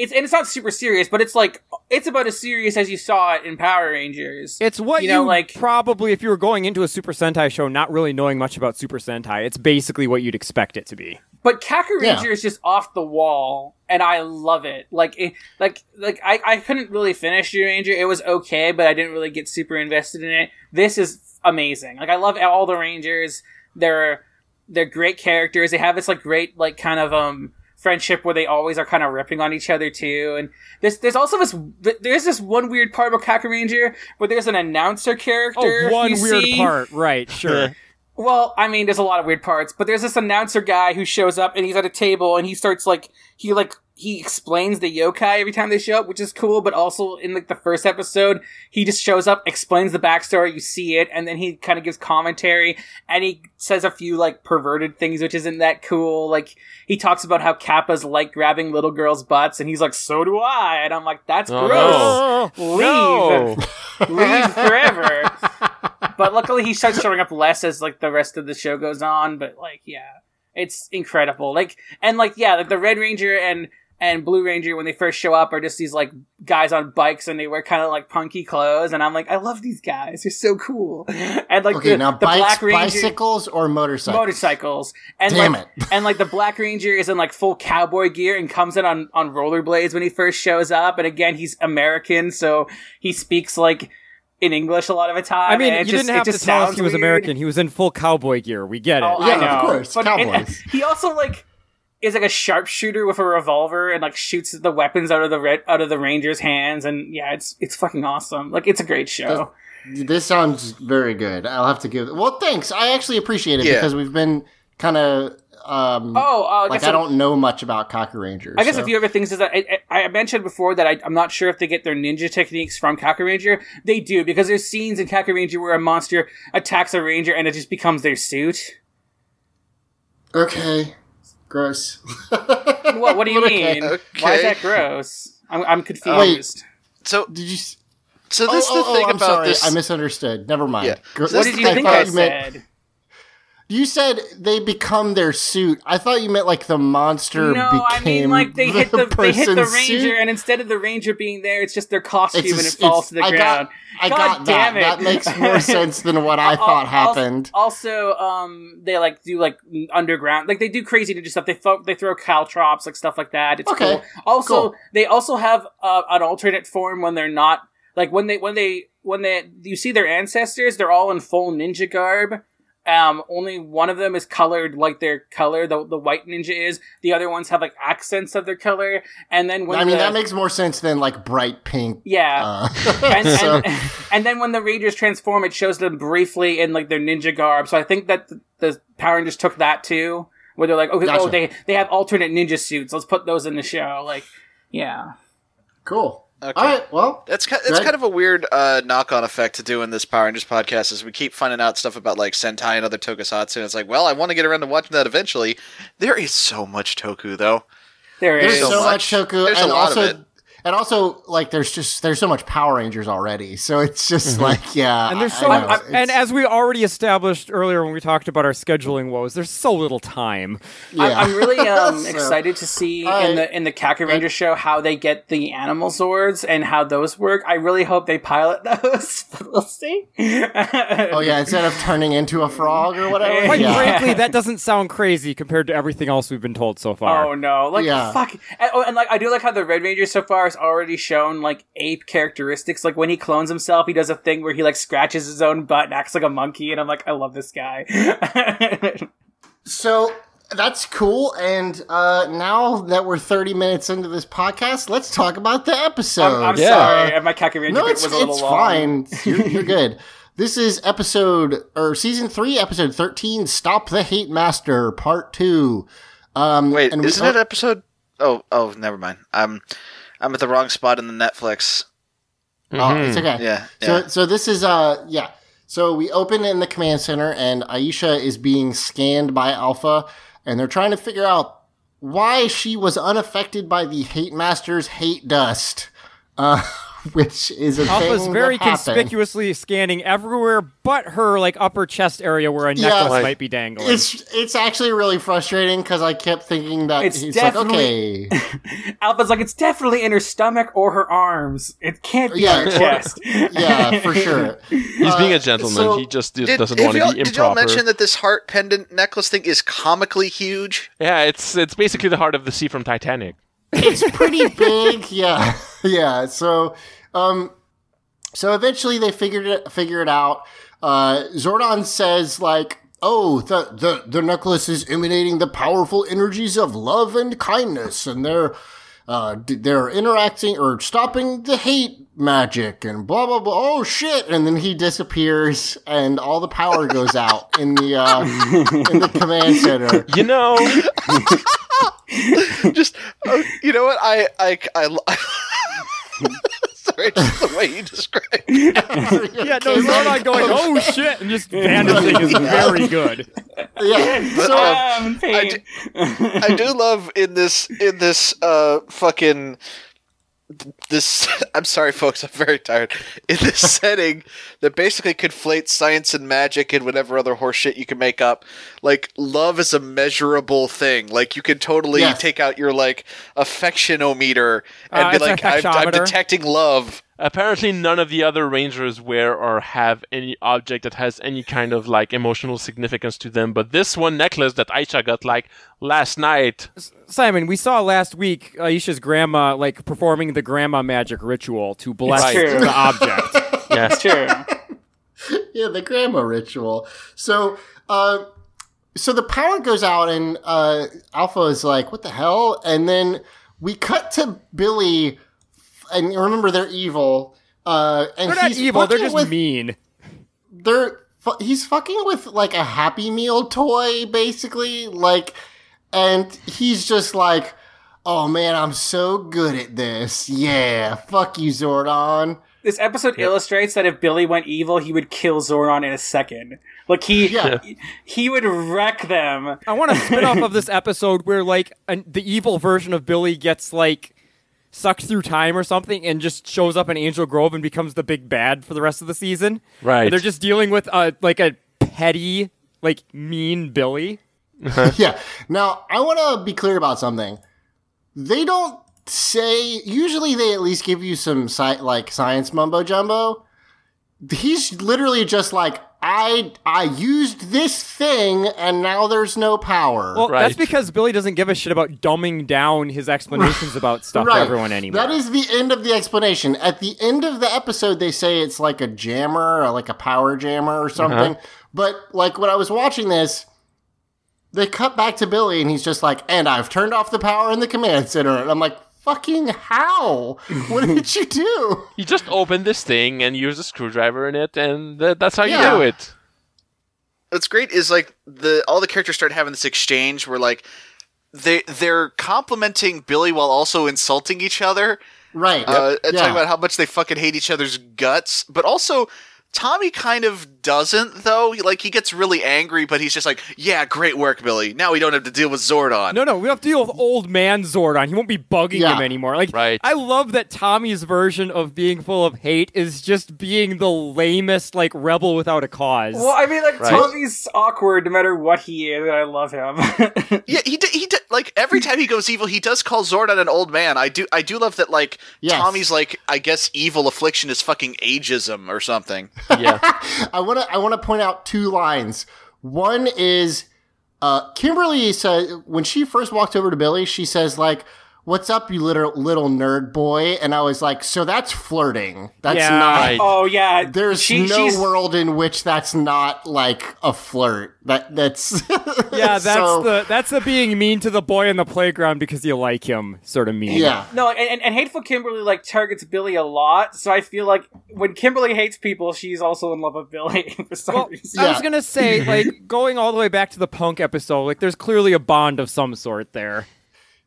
It's, and it's not super serious, but it's like it's about as serious as you saw it in Power Rangers. It's what You you, know, like- probably, if you were going into a Super Sentai show not really knowing much about Super Sentai, it's basically what you'd expect it to be. But Kaku Yeah. Is just off the wall, and I love it. Like, it, like, like I, I couldn't really finish Zyuranger. It was okay, but I didn't really get super invested in it. This is amazing. Like, I love all the Rangers. They're they're great characters. They have this like great like kind of um friendship where they always are kind of ripping on each other too. And there's there's also this there's this one weird part about Kakuranger where there's an announcer character. Oh, one you weird see, part, right? Sure. Well, I mean, there's a lot of weird parts, but there's this announcer guy who shows up and he's at a table and he starts like he like he explains the yokai every time they show up, which is cool. But also in like the first episode, he just shows up, explains the backstory, you see it, and then he kind of gives commentary and he says a few like perverted things, which isn't that cool. Like he talks about how Kappas like grabbing little girls' butts, and he's like, "So do I," and I'm like, "That's Oh, gross." no. Leave. No. leave forever. but luckily, he starts showing up less as like the rest of the show goes on. But like, yeah, it's incredible. Like, and like, yeah, like the Red Ranger and and Blue Ranger when they first show up are just these like guys on bikes and they wear kind of like punky clothes, and I'm like, I love these guys. They're so cool. And like Okay, the, now the bikes, Black Ranger. bicycles, or motorcycles? Motorcycles and Damn like, it. and like the Black Ranger is in like full cowboy gear and comes in on on rollerblades when he first shows up. And again, he's American, so he speaks like in English a lot of the time. I mean, and you just, didn't have to just tell us he was weird. American. He was in full cowboy gear. We get it. Oh, Yeah, of course, But and- cowboys. he also like is like a sharpshooter with a revolver and like shoots the weapons out of the red out of the Ranger's hands. And yeah, it's it's fucking awesome. Like it's a great show. This sounds very good. I'll have to give. Well, thanks. I actually appreciate it Yeah. because we've been kind of. Um, Oh, uh, I like guess I don't know much about Kakurangers. I guess so- a few other things is that I, I I mentioned before that I, I'm not sure if they get their ninja techniques from Kakuranger. They do because there's scenes in Kakuranger where a monster attacks a ranger and it just becomes their suit. Okay, gross. What? What do you Okay. mean? Why is that gross? I'm, I'm confused. Wait. So, Did you? s- so Oh, this is oh, the oh, thing I'm about sorry. this. I misunderstood. Never mind. Yeah. So what did you think thought I you meant- said? You said they become their suit. I thought you meant like the monster No, became I mean like they hit the they hit the ranger, suit. and instead of the ranger being there, it's just their costume a and it falls to the I ground. got, I God got that. damn it. That makes more sense than what I thought happened. Also, um, they like do like underground, like they do crazy ninja stuff. They fo- they throw caltrops, like stuff like that. It's Okay, cool. Also, cool. they also have uh, an alternate form when they're not like when they when they when they you see their ancestors, they're all in full ninja garb. Um, only one of them is colored like their color, the the white ninja is. The other ones have like accents of their color, and then when I mean, the- that makes more sense than like bright pink. yeah. Uh, and, so- and, and then when the Rangers transform, it shows them briefly in like their ninja garb. So I think that the, the Power Rangers took that too, where they're like, okay, oh, they they have alternate ninja suits. Let's put those in the show. Like, yeah, cool. Okay. All right. Well, That's kind, that's Right. kind of a weird uh, knock-on effect to doing this Power Rangers podcast. Is we keep finding out stuff about like Sentai and other Tokusatsu, and it's like, well, I want to get around to watching that eventually. There is so much Toku, though. there there's so, so much much. Shoku, There's a and lot of also, it. And also, like, there's just there's so much Power Rangers already. So it's just like, yeah, And there's I- so, I know, and as we already established earlier when we talked about our scheduling woes, there's so little time. yeah. I'm, I'm really um, So- excited to see I- in the in the Kakuranger show how they get the animal swords and how those work. I really hope they pilot those. but we'll see. Oh yeah, instead of turning into a frog or whatever. Quite yeah. frankly, that doesn't sound crazy compared to everything else we've been told so far. Oh no! Like Yeah. fuck. And, oh, and like I do like how the Red Rangers so far has already shown like ape characteristics. Like when he clones himself, he does a thing where he like scratches his own butt and acts like a monkey, and I'm like, I love this guy. So that's cool. And uh, now that we're 30 minutes into this podcast, let's talk about the episode. I'm, I'm Yeah. sorry, my Kakuranger no, it's, was a little it's long. fine. You're, you're good. This is episode or season three, episode 13. Stop the Hate Master, part two. Um, Wait, and we- isn't it episode? Oh, oh, never mind. I'm I'm at the wrong spot in the Netflix. Oh, it's okay. Yeah, So, so this is uh, yeah. So we open in the command center, and Aisha is being scanned by Alpha, and they're trying to figure out why she was unaffected by the Hate Master's hate dust, uh, which is a Alpha's thing very that conspicuously scanning everywhere but her like upper chest area where a Yeah. necklace Like- might be dangling. It's it's actually really frustrating because I kept thinking that It's he's like, definitely- okay, Alpha's like, it's definitely in her stomach or her arms. It can't be Yeah, her chest. yeah, for sure. He's being Uh, a gentleman. so- he just Did, doesn't want to y'all- be did y'all mention that this heart pendant necklace thing is comically huge? yeah, it's it's basically the heart of the sea from Titanic. it's pretty big yeah yeah so um so eventually they figured it figure it out uh zordon says like oh the the the necklace is emanating the powerful energies of love and kindness and they're uh, they're interacting or stopping the hate magic and blah blah blah. Oh shit! And then he disappears, and all the power goes out in the uh, in the command center. You know, Just oh, you know what I I I. I Sorry, just the way you described. it. Yeah, no, Zordon going, oh shit, and just vanishing is very good. Yeah. So I'm in pain. I do, I do love in this in this uh fucking this I'm sorry folks, I'm very tired. In this setting that basically conflates science and magic and whatever other horseshit you can make up. Like love is a measurable thing. Like you can totally Yes. take out your like affectionometer and Uh, be it's a like I'm, I'm detecting love. apparently none of the other rangers wear or have any object that has any kind of like emotional significance to them. But this one necklace that Aisha got like last night, Simon, we saw last week Aisha's grandma like performing the grandma magic ritual to bless It's true. the object. yeah, Sure. yeah, the grandma ritual. So, uh, so the power goes out, and uh, Alpha is like, "What the hell?" And then we cut to Billy, and remember they're evil. Uh, and They're not he's evil, they're just with, mean. They're he's fucking with like a Happy Meal toy, basically. Like, and he's just like, "Oh man, I'm so good at this. Yeah, fuck you, Zordon." This episode illustrates that if Billy went evil, he would kill Zordon in a second. Like he, Yeah. he would wreck them. I want a spin off of this episode where like an, the evil version of Billy gets like sucked through time or something and just shows up in Angel Grove and becomes the big bad for the rest of the season. Right. And they're just dealing with uh, like a petty, like mean Billy. yeah. Now, I want to be clear about something. They don't say. Usually, they at least give you some sci- like science mumbo jumbo. He's literally just like, I I used this thing, and now there's no power. Well, Right. that's because Billy doesn't give a shit about dumbing down his explanations about stuff to everyone anymore. That is the end of the explanation. At the end of the episode, they say it's like a jammer or like a power jammer or uh-huh. something. But like when I was watching this, they cut back to Billy and he's just like, and I've turned off the power in the command center. And I'm like, fucking how? What did you do? you just open this thing and use a screwdriver in it, and th- that's how Yeah. you do it. what's great is like the all the characters start having this exchange where like they they're complimenting Billy while also insulting each other. Right. Uh, and Yeah. talking about how much they fucking hate each other's guts, but also Tommy kind of doesn't though. He, like he gets really angry, but he's just like, "Yeah, great work, Billy. Now we don't have to deal with Zordon." No, no, we don't have to deal with old man Zordon. He won't be bugging Yeah. him anymore. Like, Right. I love that Tommy's version of being full of hate is just being the lamest, like, rebel without a cause. Well, I mean, like Right. Tommy's awkward no matter what he is, and I love him. Yeah, he did, he did, like every time he goes evil, he does call Zordon an old man. I do I do love that like Yes. Tommy's like I guess evil affliction is fucking ageism or something. Yeah, I want to I want to point out two lines. One is uh, Kimberly says when she first walked over to Billy, she says like, "What's up, you little little nerd boy?" And I was like, "So that's flirting. That's Yeah. not." Right. oh yeah, There's she, no she's, world in which that's not like a flirt. That that's yeah, that's so- the that's the being mean to the boy in the playground because you like him sort of mean. yeah. No, and, and, and hateful Kimberly like targets Billy a lot, so I feel like when Kimberly hates people, she's also in love with Billy for some Well, reason. I was gonna say, like, going all the way back to the punk episode, like, there's clearly a bond of some sort there.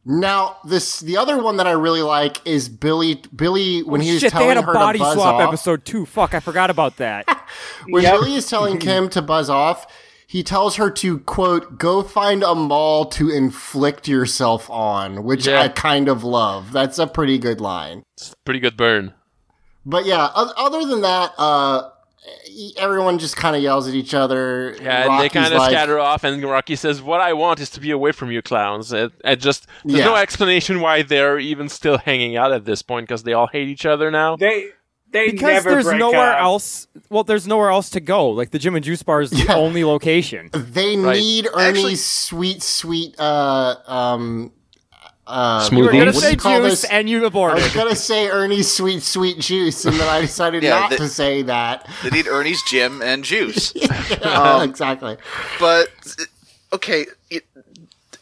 Now this the other one that I really like is Billy. Billy when he was Shit, they had a her body to buzz swap off. episode too. Fuck, I forgot about that. When Yep. Billy is telling Kim to buzz off, he tells her to quote go find a mall to inflict yourself on, which Yeah. I kind of love. That's a pretty good line. it's a pretty good burn. But yeah, other than that, uh, everyone just kind of yells at each other. Yeah, and they kind of like, scatter off, and Rocky says, "What I want is to be away from you, clowns." It, it just there's Yeah. no explanation why they're even still hanging out at this point because they all hate each other now. They they Because never there's break nowhere up. else. Well, there's nowhere else to go. Like the Gym and Juice bar is the Yeah. only location. They Right. need Ernie's Actually- sweet, sweet. Uh, um, uh, Smoothie. You were gonna say you call juice, this? and you I was gonna say Ernie's sweet, sweet juice, and then I decided Yeah, not the- to say that. They need Ernie's gym and juice. Yeah, exactly. but okay, it,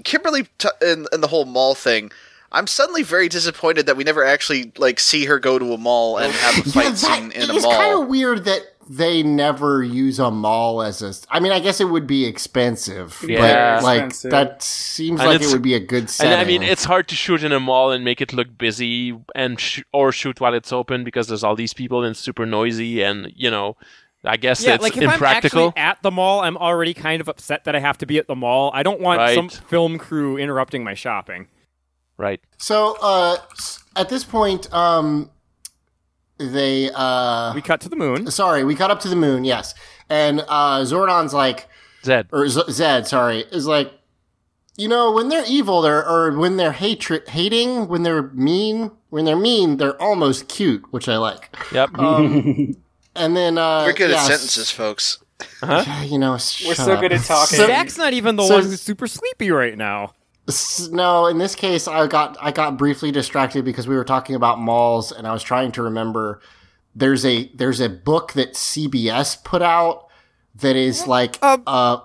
Kimberly t- and, and the whole mall thing. I'm suddenly very disappointed that we never actually like see her go to a mall and have a fight scene in a mall. it's kind of weird that they never use a mall as a. I mean, I guess it would be expensive, Yeah. but like Expensive. that seems And like it would be a good And. I mean, it's hard to shoot in a mall and make it look busy, and sh- or shoot while it's open because there's all these people and it's super noisy, and you know, I guess Yeah, it's like if impractical. I'm actually at the mall, I'm already kind of upset that I have to be at the mall. I don't want some film crew interrupting my shopping. right? so. Uh, at this point, um, they uh, We cut to the moon. sorry, we cut up to the moon, yes, and uh, Zordon's like, Zed. or Z- Zed, sorry, is like, you know, when they're evil, they're or when they're hatred, hating, when they're mean, when they're mean, they're almost cute, which I like. Yep. Um, and then uh, We're good yeah, at sentences, folks. s- You know, We're so up. good at talking. So- Zach's not even the so- one who's super sleepy right now. S- No, in this case, I got I got briefly distracted because we were talking about malls, and I was trying to remember. There's a there's a book that CBS put out that is like Um, uh,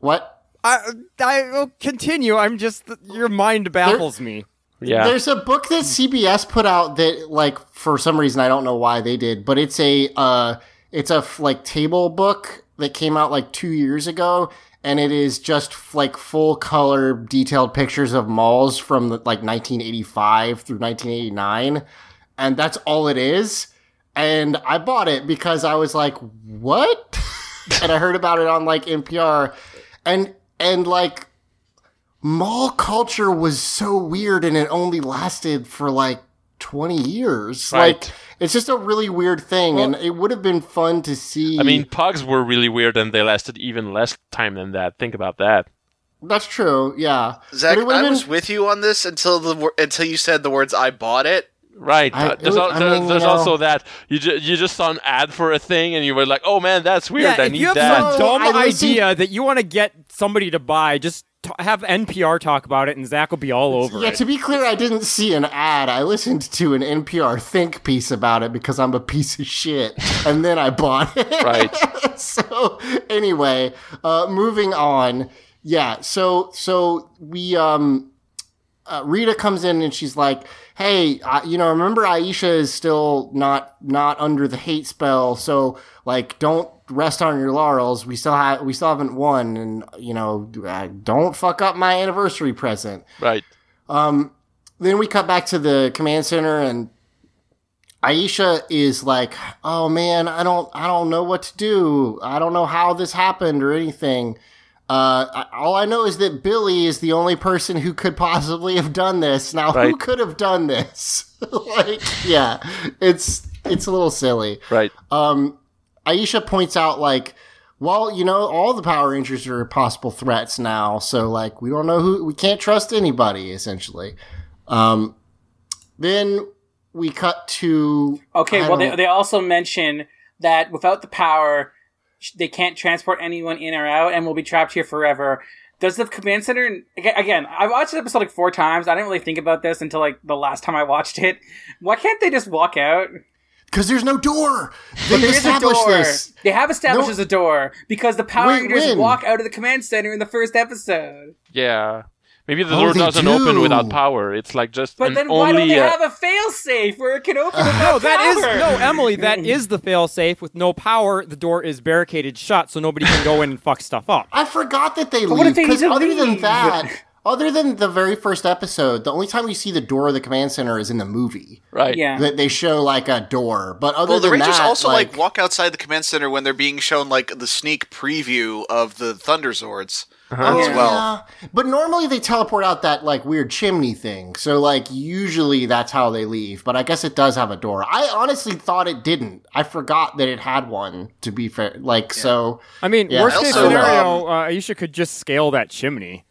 what? I I will continue. I'm just your mind baffles me. yeah. There's a book that CBS put out that like for some reason I don't know why they did, but it's a uh it's a like table book that came out like 2 years ago and it is just like full color detailed pictures of malls from like 1985 through 1989 and that's all it is. And I bought it because I was like, "What?" and I heard about it on like NPR and and like mall culture was so weird and it only lasted for like 20 years. Right. Like it's just a really weird thing and it would have been fun to see I mean, pugs were really weird, and they lasted even less time than that. Think about that. that's true. Yeah. Zach, But it would've I been- was with you on this until the until you said the words "I bought it." Right. I- uh, there's was- al- I there- mean, you there's know- also that you ju- you just saw an ad for a thing, and you were like, "Oh man, that's weird. Yeah, I if need you have that." some dumb I listened- idea that you want to get somebody to buy, just t- have NPR talk about it, and Zach will be all over it. Yeah, it. to be clear, I didn't see an ad. I listened to an NPR think piece about it because I'm a piece of shit, and then I bought it. Right. so anyway, uh, moving on. Yeah. So so we um, uh, Rita comes in and she's like, "Hey, uh, you know, remember Aisha is still not not under the hate spell, so like, don't." Rest on your laurels. We still have we still haven't won, and you know, don't fuck up my anniversary present right. Um. Then we cut back to the command center and Aisha is like, "Oh man, I don't I don't know what to do. I don't know how this happened or anything. Uh, all I know is that Billy is the only person who could possibly have done this. Now, who could have done this? like, yeah, it's it's a little silly. Right. Um, Aisha points out like, well, you know, all the Power Rangers are possible threats now, so like we don't know who we can't trust anybody essentially. Um, then we cut to Okay, I well, they, they also mention that without the power, they can't transport anyone in or out and we'll be trapped here forever. Does the command center again? I watched this episode like four times. I didn't really think about this until like the last time I watched it. Why can't they just walk out? Because there's no door. They've There is a established door. this. They have established No. there's a door because the Power Wait, Rangers when? walk out of the command center in the first episode. Yeah. Maybe the Oh, door doesn't open without power. It's like just But an then why don't only. they uh, have a failsafe where it can open without No, that is power? no Emily. That is the failsafe. With no power, the door is barricaded shut, so nobody can go in and fuck stuff up. I forgot that they what leave if they need because to other than that, other than the very first episode, the only time you see the door of the command center is in the movie. right. Yeah. That they show like a door, but other Well, the than Rangers that, also like, walk outside the command center when they're being shown like the sneak preview of the Thunderzords Oh, as well. yeah. But normally they teleport out that like weird chimney thing. So like usually that's how they leave. But I guess it does have a door. I honestly thought it didn't. I forgot that it had one. To be fair, like so. I mean, Yeah. worst case Also, scenario, uh, Aisha could just scale that chimney.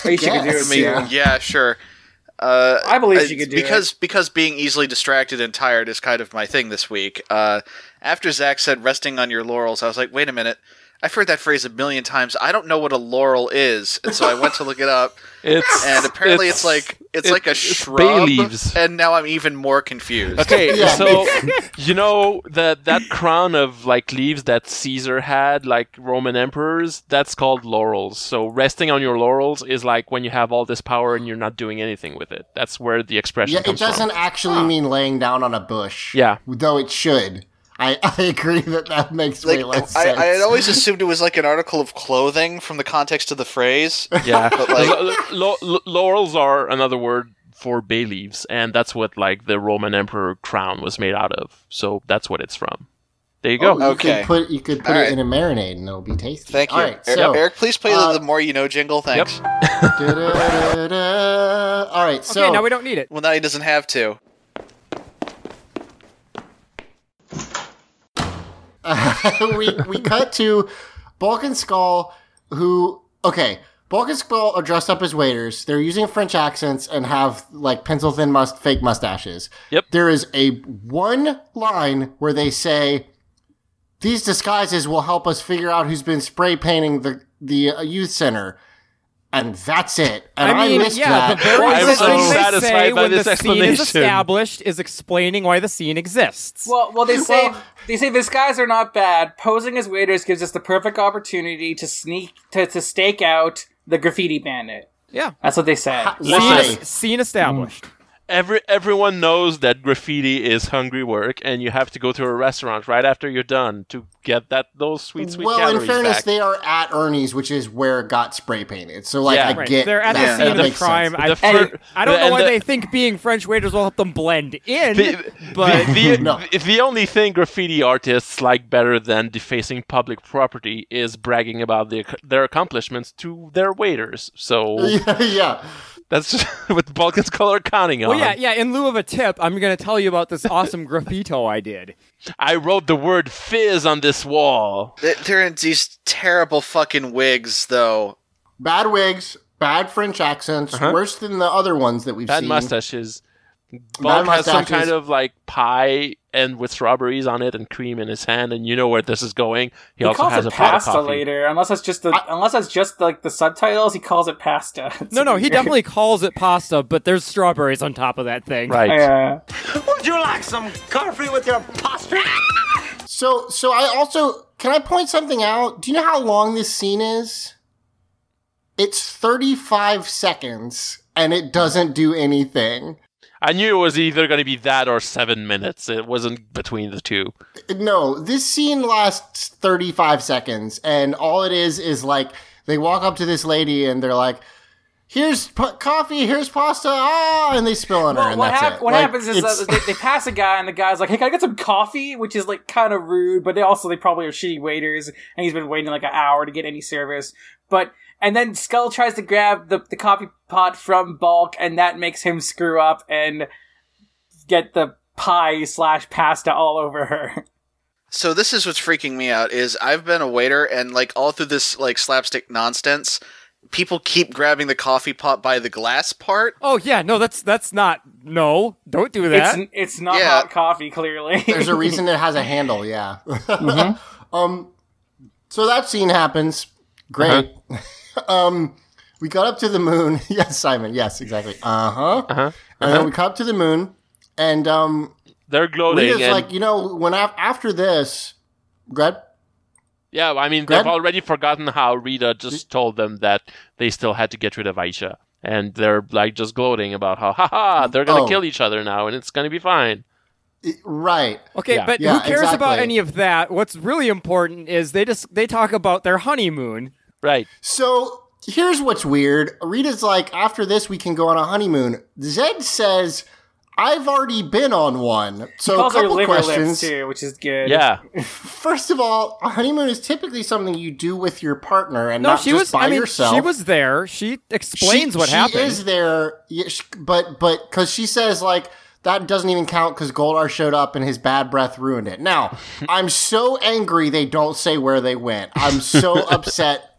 At least you could do it, I mean, yeah. yeah, sure. Uh, I believe I- she could do it. because because being easily distracted and tired is kind of my thing this week. Uh, after Zach said resting on your laurels, I was like, wait a minute. I've heard that phrase a million times. I don't know what a laurel is, and so I went to look it up, It's and apparently it's, like it's it- like a it's shrub. bay leaves. And now I'm even more confused. Okay, Yeah. so you know that that crown of like leaves that Caesar had, like Roman emperors, that's called laurels. So resting on your laurels is like when you have all this power and you're not doing anything with it. That's where the expression Yeah, it doesn't from. actually mean laying down on a bush. Yeah. Though it should. I, I agree that that makes way less I, sense. I had always assumed it was like an article of clothing from the context of the phrase. Yeah, But, like- Lo- lo- laurels are another word for bay leaves, and that's what like the Roman emperor crown was made out of. So that's what it's from. There you go. Oh, you Okay. could put you could put All it right. in a marinade and it'll be tasty. Thank you, All right, Er- so Eric. Please play uh, the, the more you know jingle. Thanks. da-da-da-da. all right, so okay, now we don't need it. Well, now he doesn't have to. we we cut to Bulk and Skull, who okay, Bulk and Skull are dressed up as waiters. They're using French accents and have like pencil thin must fake mustaches. Yep. There is a one line where they say, "These disguises will help us figure out who's been spray painting the the uh, youth center." And that's it. And I, I mean, missed yeah, that. the very I'm so thing they satisfied say by when this the scene is established is explaining why the scene exists. Well, well, they say Well- they say these guys are not bad. Posing as waiters gives us the perfect opportunity to sneak to, to stake out the graffiti bandit. yeah, That's what they say. Why? scene, scene established. Every everyone knows that graffiti is hungry work, and you have to go to a restaurant right after you're done to get that those sweet sweet well, in calories fairness, back. they are at Ernie's, which is where it got spray painted. So, like, Yeah. I Right. get They're at that. the scene That of the crime. I, The fir- I don't know why the- they think being French waiters will help them blend in, the, but the, the, No. the only thing graffiti artists like better than defacing public property is bragging about the, their accomplishments to their waiters. So yeah, yeah. That's just what Balkans color counting on. well, yeah, yeah. In lieu of a tip, I'm going to tell you about this awesome graffito I did. I wrote the word fizz on this wall. They- They're in these terrible fucking wigs, though. Bad wigs, bad French accents, Uh-huh. worse than the other ones that we've Bad seen. Bad mustaches. Bulk has some kind of like pie and with strawberries on it and cream in his hand, and you know where this is going. He, He also calls has it a pot of pasta coffee. later, unless that's just the unless that's just like the subtitles. He calls it pasta. It's No, no, he definitely calls it pasta, but there's strawberries on top of that thing. Right. Yeah. Would you like some coffee with your pasta? So, so I also can I point something out? Do you know how long this scene is? It's 35 seconds and it doesn't do anything. I knew it was either going to be that or seven minutes. It wasn't between the two. No, this scene lasts 35 seconds and all it is is like they walk up to this lady and they're like, "Here's p- coffee, here's pasta." Ah, and they spill on her Well, and what, that's hap- it. what Like, happens is it's- that they, they pass a guy and the guy's like, "Hey, can I get some coffee?" Which is like kind of rude, but they also they probably are shitty waiters, and he's been waiting like an hour to get any service. But and then Skull tries to grab the the coffee pot from Bulk, and that makes him screw up and get the pie slash pasta all over her. So this is what's freaking me out is I've been a waiter and like all through this like slapstick nonsense, people keep grabbing the coffee pot by the glass part. Oh yeah, no, that's that's not. No, don't do that. It's it's not Yeah. hot coffee, clearly. There's a reason it has a handle, yeah. um, so that scene happens. Great. um, we got up to the moon. yes, Simon. Yes, exactly. Uh huh. Uh-huh. And then we got up to the moon, and um, They're gloating. Rita's and, like, you know, when af- after this, Greg. yeah, I mean, Grab- they've already forgotten how Rita just told them that they still had to get rid of Aisha. And they're like just gloating about how, haha, they're going to Oh. kill each other now and it's going to be fine. Right. Okay, Yeah. but Yeah, who cares about any of that? What's really important is they just they talk about their honeymoon. Right. So here's what's weird. Rita's like, after this, we can go on a honeymoon. Zed says, I've already been on one. So a calls her couple liver lips questions. too, which is good. Yeah. First of all, a honeymoon is typically something you do with your partner and No, not she just was. by I mean, yourself. she was there. She explains She- what she happened. is there, yeah, sh- but but because she says like that doesn't even count because Goldar showed up and his bad breath ruined it. Now I'm so angry they don't say where they went. I'm so upset.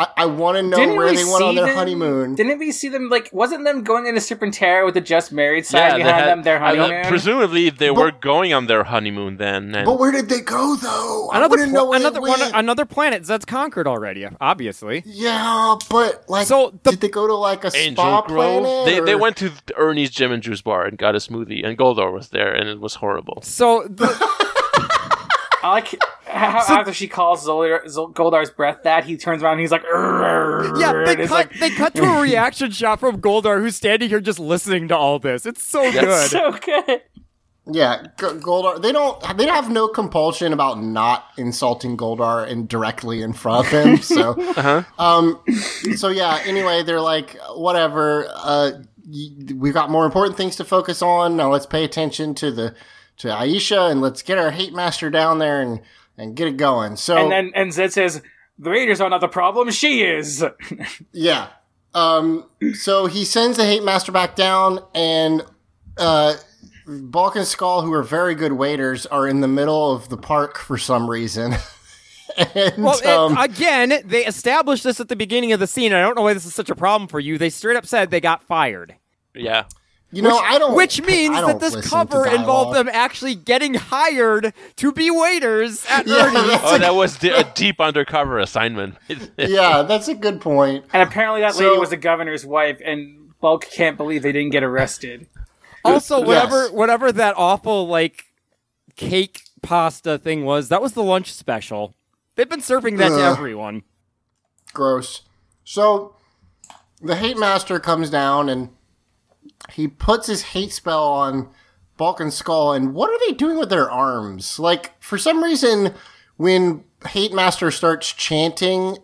I, I want to know Didn't where we they went see on their them- honeymoon. Didn't we see them like? Wasn't them going into Serpentera with the just married sign yeah, behind had- them? Their I- uh, honeymoon. presumably, they were going on their honeymoon then. And But where did they go though? I Another, want to pla- know where another, they one, another planet that's conquered already, obviously. yeah, but like, So the- did they go to like a Angel spa Grove. planet? They, they went to Ernie's Gym and Juice Bar and got a smoothie, and Goldar was there, and it was horrible. So the, I like how after she calls Zoldar, Goldar's breath that he turns around and he's like, yeah, they cut, like they cut to a reaction shot from Goldar, who's standing here just listening to all this. It's so good. so good. Yeah, G- Goldar. They don't. They have no compulsion about not insulting Goldar and directly in front of him. So, um, so yeah. Anyway, they're like, whatever. Uh, we've got more important things to focus on. Now let's pay attention to the to Aisha and let's get our hate master down there and and get it going. So And then and Zed says, "The Raiders are not the problem. She is." Yeah. Um, so he sends the hate master back down, and uh, Bulk and Skull, who are very good waiters, are in the middle of the park for some reason. and Well, it- um, again, they established this at the beginning of the scene. I don't know why this is such a problem for you. They straight up said they got fired. Yeah. You know, I don't. Which means that don't this cover involved them actually getting hired to be waiters at Yeah, Ernie's. Oh, a- that was di- a deep undercover assignment. yeah, that's a good point. And apparently that lady was the governor's wife, and Bulk can't believe they didn't get arrested. Also, whatever Yes. whatever that awful like cake pasta thing was, that was the lunch special. They've been serving that to everyone. Gross. So the hate master comes down and he puts his hate spell on Bulk and Skull. And what are they doing with their arms? Like for some reason, when hate master starts chanting,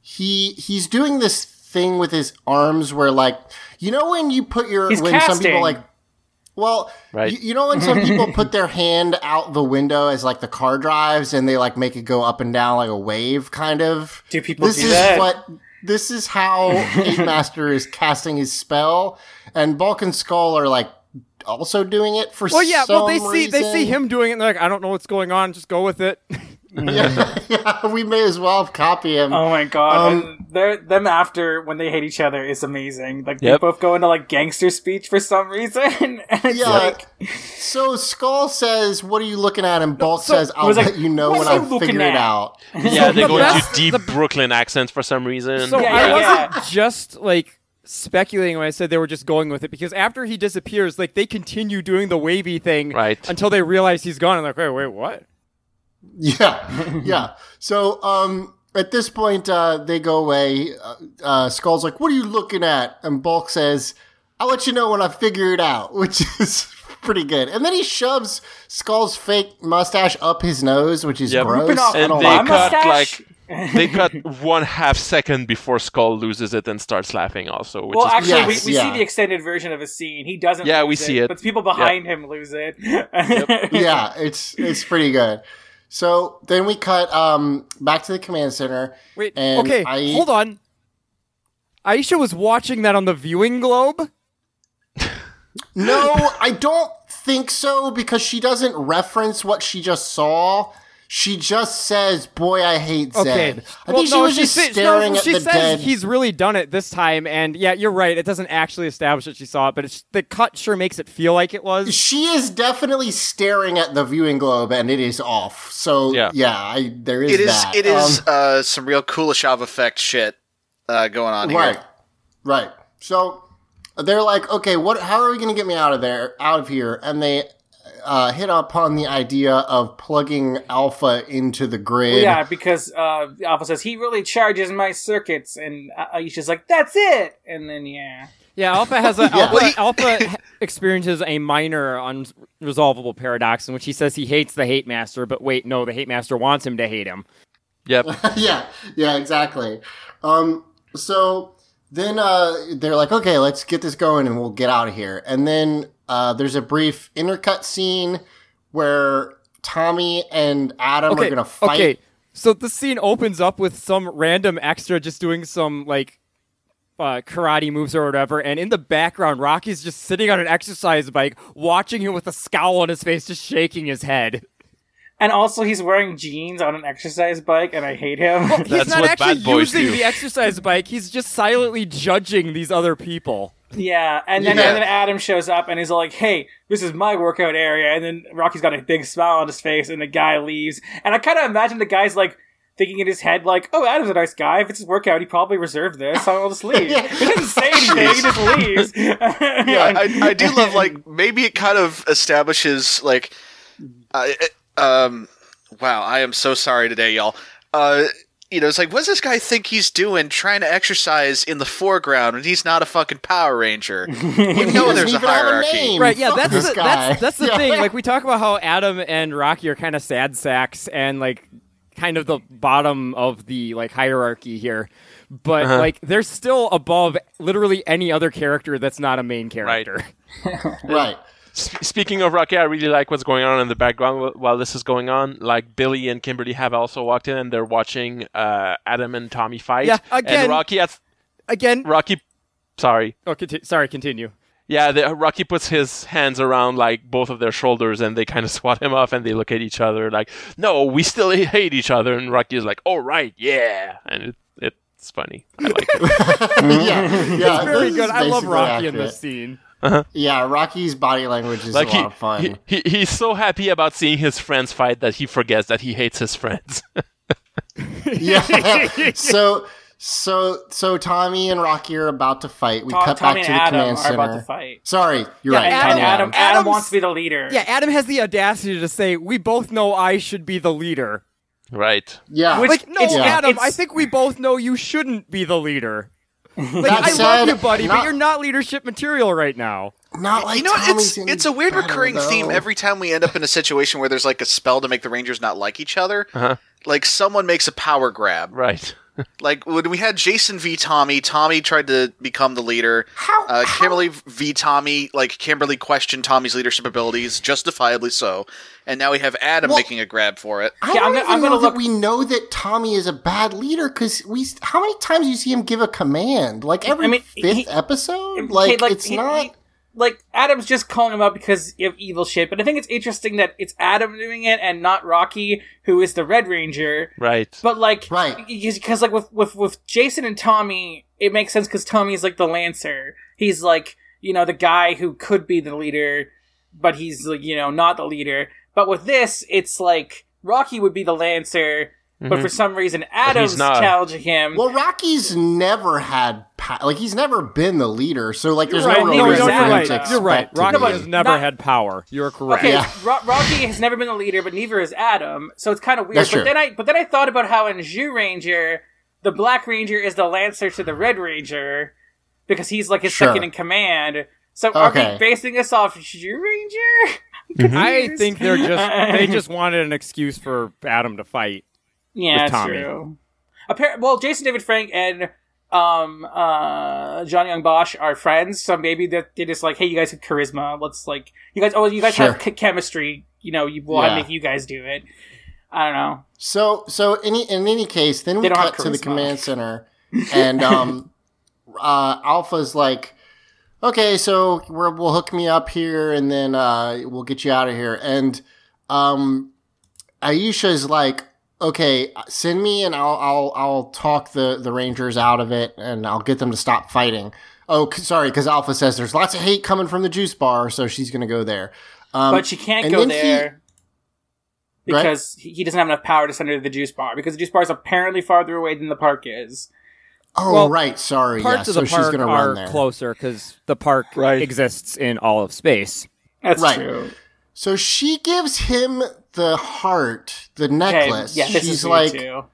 he he's doing this thing with his arms where like you know when you put your He's when some people like well, Right. you, you know when some people put their hand out the window as like the car drives and they like make it go up and down like a wave kind of. Do people This do is that? what this is how Hate Master is casting his spell, and Bulk and Skull are like also doing it for Well, yeah. Well, they see they see him doing it. and They're like, I don't know what's going on. Just go with it. Yeah, yeah, we may as well copy him. Oh my god! Um, they're, them after when they hate each other is amazing. Like they both go into like gangster speech for some reason. and it's yeah. like, so Skull says, "What are you looking at?" And Bulk so- says, "I'll was like, let you know when I looking figure it out." yeah, they the go best- into deep the- Brooklyn accents for some reason. So Yeah, I yeah, wasn't just like speculating when I said they were just going with it because after he disappears, like they continue doing the wavy thing Right. until they realize he's gone. And like, wait, wait, what? Yeah, yeah. So, um, at this point, uh, they go away. Uh, uh, Skull's like, "What are you looking at?" And Bulk says, "I'll let you know when I figure it out," which is pretty good. And then he shoves Skull's fake mustache up his nose, which is Yep. gross. Ripping off I and they like my cut mustache? like they cut one half second before Skull loses it and starts laughing. Also, which well, is actually, Yes, we, we yeah. see the extended version of a scene. He doesn't. Yeah, lose we see it. but people behind him lose it. yeah, it's it's pretty good. So then we cut um, back to the command center. Wait, And okay, I- hold on. Aisha was watching that on the viewing globe. No, I don't think so because she doesn't reference what she just saw. She just says, "Boy, I hate Okay. Zed." I well, think she no, was just sa- no, staring she at the says dead. he's really done it this time, and yeah, you're right. It doesn't actually establish that she saw it, but it's, the cut sure makes it feel like it was. She is definitely staring at the viewing globe, and it is off. So yeah, Yeah. I, there is It is that. it is Um, uh, some real Kuleshov effect shit uh, going on right, here. Right. Right. So they're like, "Okay, what? How are we going to get me out of there, out of here?" And they uh, hit upon the idea of plugging Alpha into the grid. yeah, because uh, Alpha says he really charges my circuits, and A- Aisha's like, "That's it," and then yeah. Yeah, Alpha has a Yeah. Alpha, Alpha experiences a minor unresolvable paradox in which he says he hates the hate master, but wait, no, the hate master wants him to hate him. yep. yeah, yeah, exactly. Um, so then uh, they're like, okay, let's get this going and we'll get out of here. And then uh, there's a brief intercut scene where Tommy and Adam are gonna fight. okay. So the scene opens up with some random extra just doing some like uh, karate moves or whatever, and in the background, Rocky's just sitting on an exercise bike, watching him with a scowl on his face, just shaking his head. And also, he's wearing jeans on an exercise bike, and I hate him. He's That's not what actually bad boys using do. the exercise bike. He's just silently judging these other people. yeah, and then Yeah. and then Adam shows up and he's like, "Hey, this is my workout area." And then Rocky's got a big smile on his face, and the guy leaves. And I kind of imagine the guy's like thinking in his head, like, "Oh, Adam's a nice guy. If it's his workout, he probably reserved this. So I'll just leave." He doesn't say anything. he just leaves. yeah, I, I do love like maybe it kind of establishes like, uh, it- um, wow, I am so sorry today, y'all. Uh, you know, it's like, what's this guy think he's doing, trying to exercise in the foreground when he's not a fucking Power Ranger? You know, doesn't there's a even have a hierarchy. Right, yeah, Fuck that's the, that's that's the Yeah. thing. Like we talk about how Adam and Rocky are kind of sad sacks and like kind of the bottom of the like hierarchy here. But like they're still above literally any other character that's not a main character. right. S- speaking of Rocky, I really like what's going on in the background while this is going on. Like Billy and Kimberly have also walked in and they're watching uh, Adam and Tommy fight. Yeah, again- And Rocky, at, Again, Rocky, sorry, oh, conti- sorry, continue. yeah, the, Rocky puts his hands around like both of their shoulders and they kind of swat him off and they look at each other like, "No, we still hate each other." And Rocky is like, "All right, yeah," and it, it's funny. I like it. yeah, yeah. Very good. I love basically Rocky in accurate. this scene. Uh-huh. Yeah, Rocky's body language is like a he, lot of fun. he, he he's so happy about seeing his friends fight that he forgets that he hates his friends. yeah. so so so Tommy and Rocky are about to fight. We Tom- cut Tommy back to the Adam command are center. about to fight. Sorry, you're Yeah, right. Adam- Tommy Adam, Adam wants to be the leader. Yeah, Adam has the audacity to say, "We both know I should be the leader." right. Yeah. Which- Like, no, It's- yeah. Adam, it's- I think we both know you shouldn't be the leader. Like, That I said, love you, buddy, but you're not leadership material right now. Not like You know. Tommy's it's it's a weird better, recurring theme every time we end up in a situation where there's like a spell to make the Rangers not like each other. Uh-huh. Like someone makes a power grab. Right. Like when we had Jason v Tommy, Tommy tried to become the leader. How- uh, how- Kimberly v Tommy, like Kimberly questioned Tommy's leadership abilities, justifiably so. And now we have Adam Well- making a grab for it. I Yeah, don't I'm even I'm gonna know look- that we know that Tommy is a bad leader because we. How many times do you see him give a command? Like every I mean, fifth he- episode. Okay, Like, it's he- not. He- like Adam's just calling him out because of evil shit. But I think it's interesting that it's Adam doing it and not Rocky, who is the Red Ranger. Right. But like, Right. Because like with with with Jason and Tommy, it makes sense because Tommy's like the Lancer. He's like you know the guy who could be the leader, but he's like you know not the leader. But with this, it's like Rocky would be the Lancer. But for mm-hmm. some reason, Adam's not. challenging him. Well, Rocky's never had pa- like he's never been the leader, so like there's right, no real no, reason for him to You're expect You're right. to Rocky be. has never not- had power. You're correct. Okay, Yeah. Ro- Rocky has never been the leader, but neither is Adam. So it's kind of weird. That's but true. then I but then I thought about how in Zyuranger, the Black Ranger is the Lancer to the Red Ranger because he's like his Sure. second in command. So are Okay. we basing this off Zyuranger? Mm-hmm. I think they're just they just wanted an excuse for Adam to fight. Yeah, With Tommy. true. Appar- well, Jason David Frank and um uh Johnny Yong Bosch are friends, so maybe that they're just like, hey, you guys have charisma. Let's like you guys. Oh, you guys Sure. have ch- chemistry. You know, you will Yeah. make you guys do it. I don't know. So so any in any case, then we They don't cut to the command center, and um, uh, Alpha's like, okay, so we're, we'll hook me up here, and then uh, we'll get you out of here. And um, Aisha's like, okay, send me, and I'll I'll I'll talk the the Rangers out of it, and I'll get them to stop fighting. Oh, c- sorry, because Alpha says there's lots of hate coming from the juice bar, so she's gonna go there. Um, but she can't go then he- there Right. because he he doesn't have enough power to send her to the juice bar because the juice bar is apparently farther away than the park is. oh, Well, right, sorry, Parts yeah, of the so she's park gonna are run there. closer because the park Right. exists in all of space. That's Right. true. So she gives him the heart, the Okay, necklace. yeah, this she's is like, too.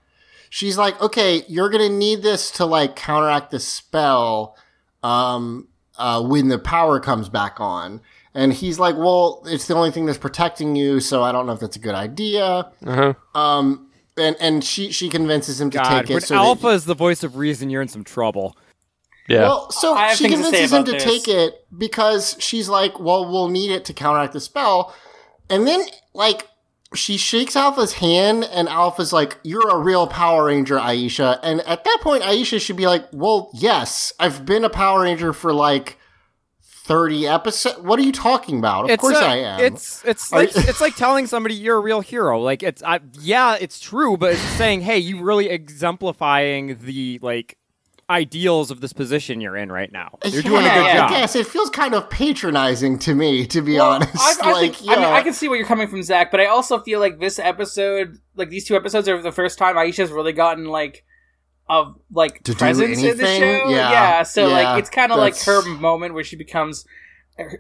she's like, okay, you're gonna need this to like counteract the spell, um, uh, when the power comes back on. And he's like, well, it's the only thing that's protecting you, so I don't know if that's a good idea. Uh-huh. Um, and and she she convinces him to God, take when it. So that- Alpha is the voice of reason, you're in some trouble. Yeah. Well, so she things to convinces him to this. take it because she's like, well, we'll need it to counteract the spell. And then, like, she shakes Alpha's hand, and Alpha's like, you're a real Power Ranger, Aisha. And at that point, Aisha should be like, well, yes, I've been a Power Ranger for like 30 episodes. What are you talking about? Of It's course a- I am. It's it's like it's like telling somebody you're a real hero. Like it's I, yeah, it's true, but it's saying, hey, you really exemplifying the like ideals of this position you're in right now. You're doing a good job. I guess it feels kind of patronizing to me, to be Well, honest. I, I like, think, I mean. I can see where you're coming from, Zach, but I also feel like this episode, like these two episodes, are the first time Aisha's really gotten like a like To do presence in the anything? show. Yeah, so yeah, like it's kind of like her moment where she becomes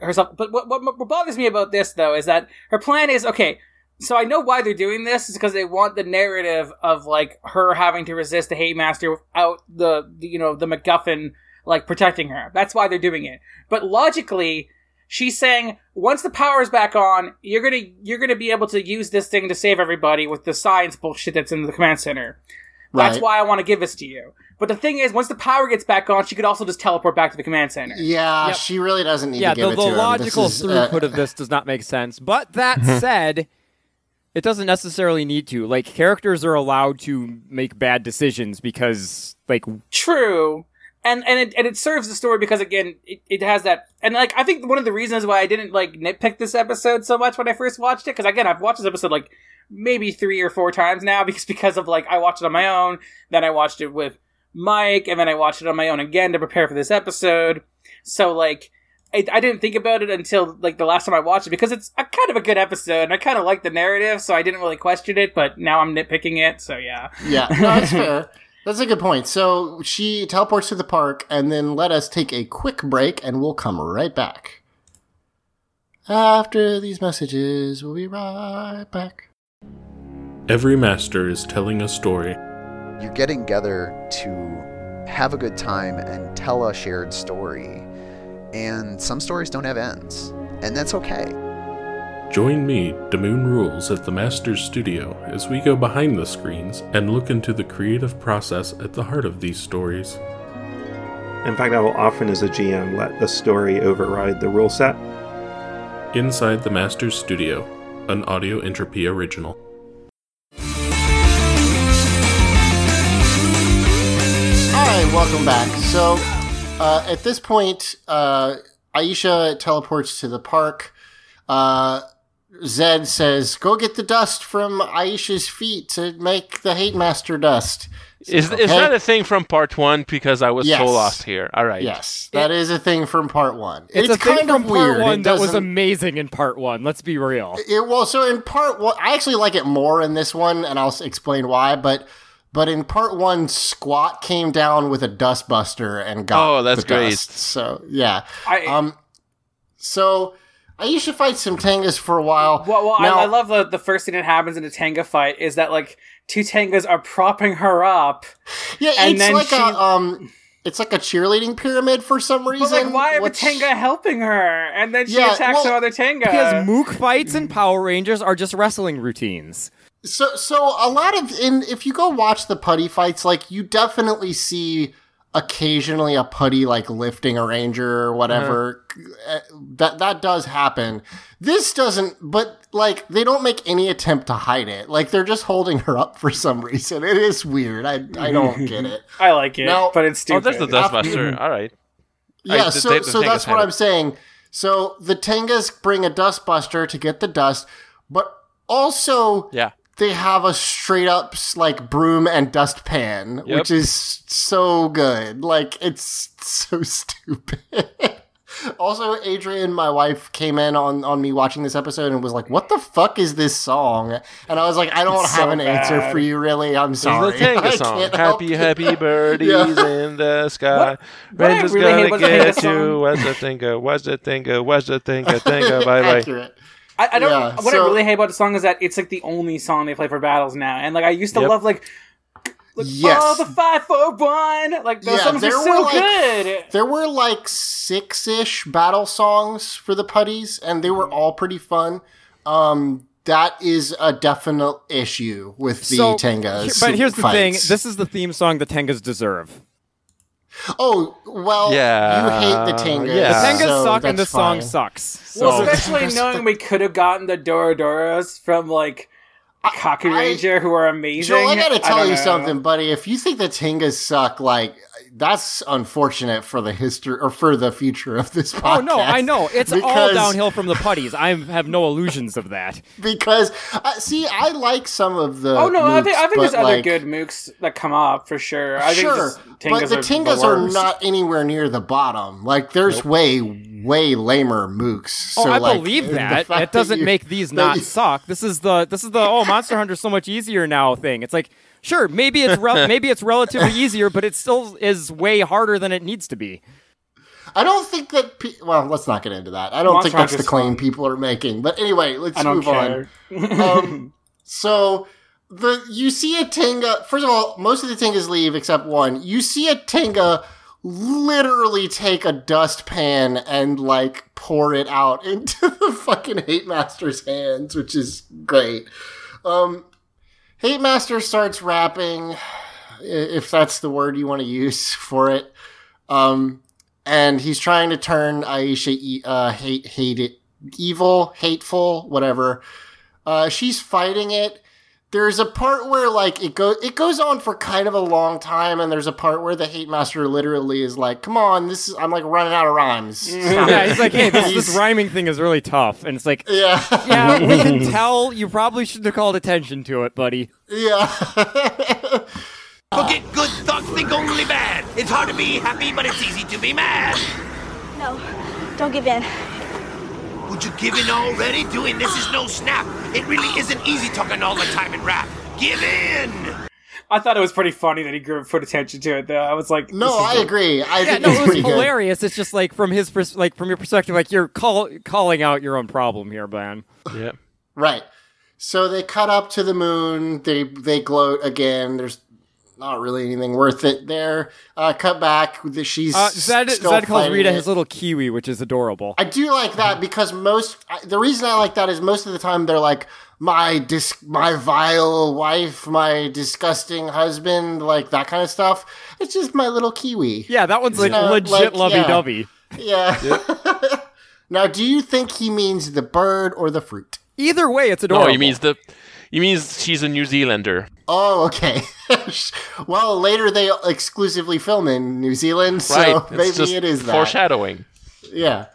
herself. But what, what what bothers me about this though is that her plan is okay. So I know why they're doing this is because they want the narrative of like her having to resist the hate master without the, the you know the MacGuffin like protecting her. That's why they're doing it. But logically, she's saying once the power's back on, you're gonna you're gonna be able to use this thing to save everybody with the science bullshit that's in the command center. That's Right. why I want to give this to you. But the thing is, once the power gets back on, she could also just teleport back to the command center. Yeah, Yep. she really doesn't need yeah, to give the, it the to him. This logical is, uh, throughput of this does not make sense. But that said, it doesn't necessarily need to. Like characters are allowed to make bad decisions because like True. And and it and it serves the story because again it, it has that and like I think one of the reasons why I didn't like nitpick this episode so much when I first watched it because again I've watched this episode like maybe three or four times now because because of like I watched it on my own then I watched it with Mike and then I watched it on my own again to prepare for this episode so like I, I didn't think about it until like the last time I watched it because it's a kind of a good episode and I kind of like the narrative so I didn't really question it but now I'm nitpicking it so yeah Yeah, no, that's fair. That's a good point. So she teleports to the park, and then let us take a quick break, and we'll come right back. After these messages, we'll be right back. Every master is telling a story. You're getting together to have a good time and tell a shared story. And some stories don't have ends, and that's okay. Join me, Damoon Rules, at the Master's Studio as we go behind the screens and look into the creative process at the heart of these stories. In fact, I will often, as a GM, let the story override the rule set. Inside the Master's Studio, an Audio Entropy original. All right, welcome back. So, uh, at this point, uh, Aisha teleports to the park. Uh, Zedd says, "Go get the dust from Aisha's feet to make the hate master dust." Is, Okay. is that a thing from part one? Because I was Yes. so lost here. All right. Yes, that is a thing from part one. it's, It's, a thing kind from of part weird. one It that was amazing in part one. Let's be real. It, well, so in part one, I actually like it more in this one, and I'll explain why. But but in part one, Squat came down with a dustbuster and got Oh, that's the great. dust. So yeah, I um, so Aisha fights some Tengas for a while. Well, well Now- I, I love the the first thing that happens in a Tenga fight is that like two Tengas are propping her up, yeah, and it's then like she- a um, it's like a cheerleading pyramid for some reason. but like why are the which- Tenga helping her? And then she Yeah, attacks well, another Tenga. Because Mook fights and Power Rangers are just wrestling routines. So, so a lot of in if you go watch the putty fights, like you definitely see occasionally a putty like lifting a ranger or whatever. Uh, That that does happen. This doesn't, but like they don't make any attempt to hide it. Like they're just holding her up for some reason. It is weird. I I don't get it. I like it, Now- but it's Oh, stupid. there's the Dustbuster. All right. Yeah, I- so the- the so that's what had I'm it. saying. So the Tengas bring a dustbuster to get the dust, but also Yeah. They have a straight up like broom and dustpan, Yep. which is so good. Like it's so stupid. also, Adrian, my wife, came in on on me watching this episode and was like, "What the fuck is this song?" And I was like, "I don't It's have so an answer for you, really. I'm It's sorry." the Tenga I song. can't Happy, you." happy birdies Yeah. in the sky. What- what Ranger's really gonna about the Tenga get you. song- What's the Tenga? What's the Tenga? What's the Tenga? Tenga. Bye bye. Accurate. I, I don't. Yeah, what I really hate about the song is that it's like the only song they play for battles now, and like I used to Yep. love like. like Yes. Oh, the five, four, one! Like those Yeah, songs are there so were, like, good. There were like six ish battle songs for the putties, and they were all pretty fun. Um, that is a definite issue with the so, Tengas. he- but here's the thing: this is the theme song the Tengas deserve. Oh well, Yeah, you hate the Tengas. yeah. The Tengas so suck, and the this song sucks. So Well, especially knowing we could have gotten the Dorodoras from like Kakuranger who are amazing. Joel, I gotta tell don't you know. something, buddy. If you think the Tengas suck, like that's unfortunate for the history or for the future of this podcast. Oh no, I know. It's all downhill from the putties. I have no illusions of that. because uh, see, I like some of the. Oh no, I think I think there's but, other good mooks that come up for sure. I sure, but Tengas the are Tengas the are not anywhere near the bottom. Like, there's way, way lamer mooks. Oh, I like, believe the that. It doesn't you- make these not you- suck. This is the this is the oh Monster Hunter's so much easier now thing. It's like sure maybe it's rel- maybe it's relatively easier, but it still is way harder than it needs to be. I don't think that. Pe- well, let's not get into that. I don't Monster think that's the claim fun. people are making. But anyway, let's I don't move on. um, so the you see a Tenga. First of all, most of the Tengas leave except one. You see a Tenga literally take a dustpan and like pour it out into the fucking Hate Master's hands, which is great. Um, Hate Master starts rapping, if that's the word you want to use for it. Um, and he's trying to turn Aisha uh, hate hate it evil, hateful, whatever. Uh, she's fighting it. There's a part where like it goes it goes on for kind of a long time, and there's a part where the hate master literally is like, "Come on, this is I'm like running out of rhymes." Stop Yeah, he's like, hey, this, this He's- ryming thing is really tough, and it's like, Yeah, yeah, we can tell you probably shouldn't have called attention to it, buddy. yeah. Forget good thoughts, think only bad. It's hard to be happy, but it's easy to be mad. No, don't give in. Would you give in already? Doing this is no snap. It really isn't easy talking all the time in rap. Give in! I thought it was pretty funny that he grew put attention to it though. I was like, no, I is agree. I Yeah, think no, it was pretty good. hilarious. It's just like from his pers- like from your perspective, like you're call- calling out your own problem here, man. Yeah. Right. So they cut up to the moon. They they gloat again. There's not really anything worth it there. Uh, cut back. the- She's Uh, Zedd, still Zedd calls Rita it. his little kiwi, which is adorable. I do like that because most the reason I like that is most of the time they're like my dis my vile wife, my disgusting husband, like that kind of stuff. It's just my little kiwi. yeah, that one's like not legit like- lovey-dovey. Yeah. now, do you think he means the bird or the fruit? Either way, it's adorable. No, he means the. He means she's a New Zealander. Oh, okay. well, later they exclusively film in New Zealand, so right. It's maybe just it is that. foreshadowing. Yeah.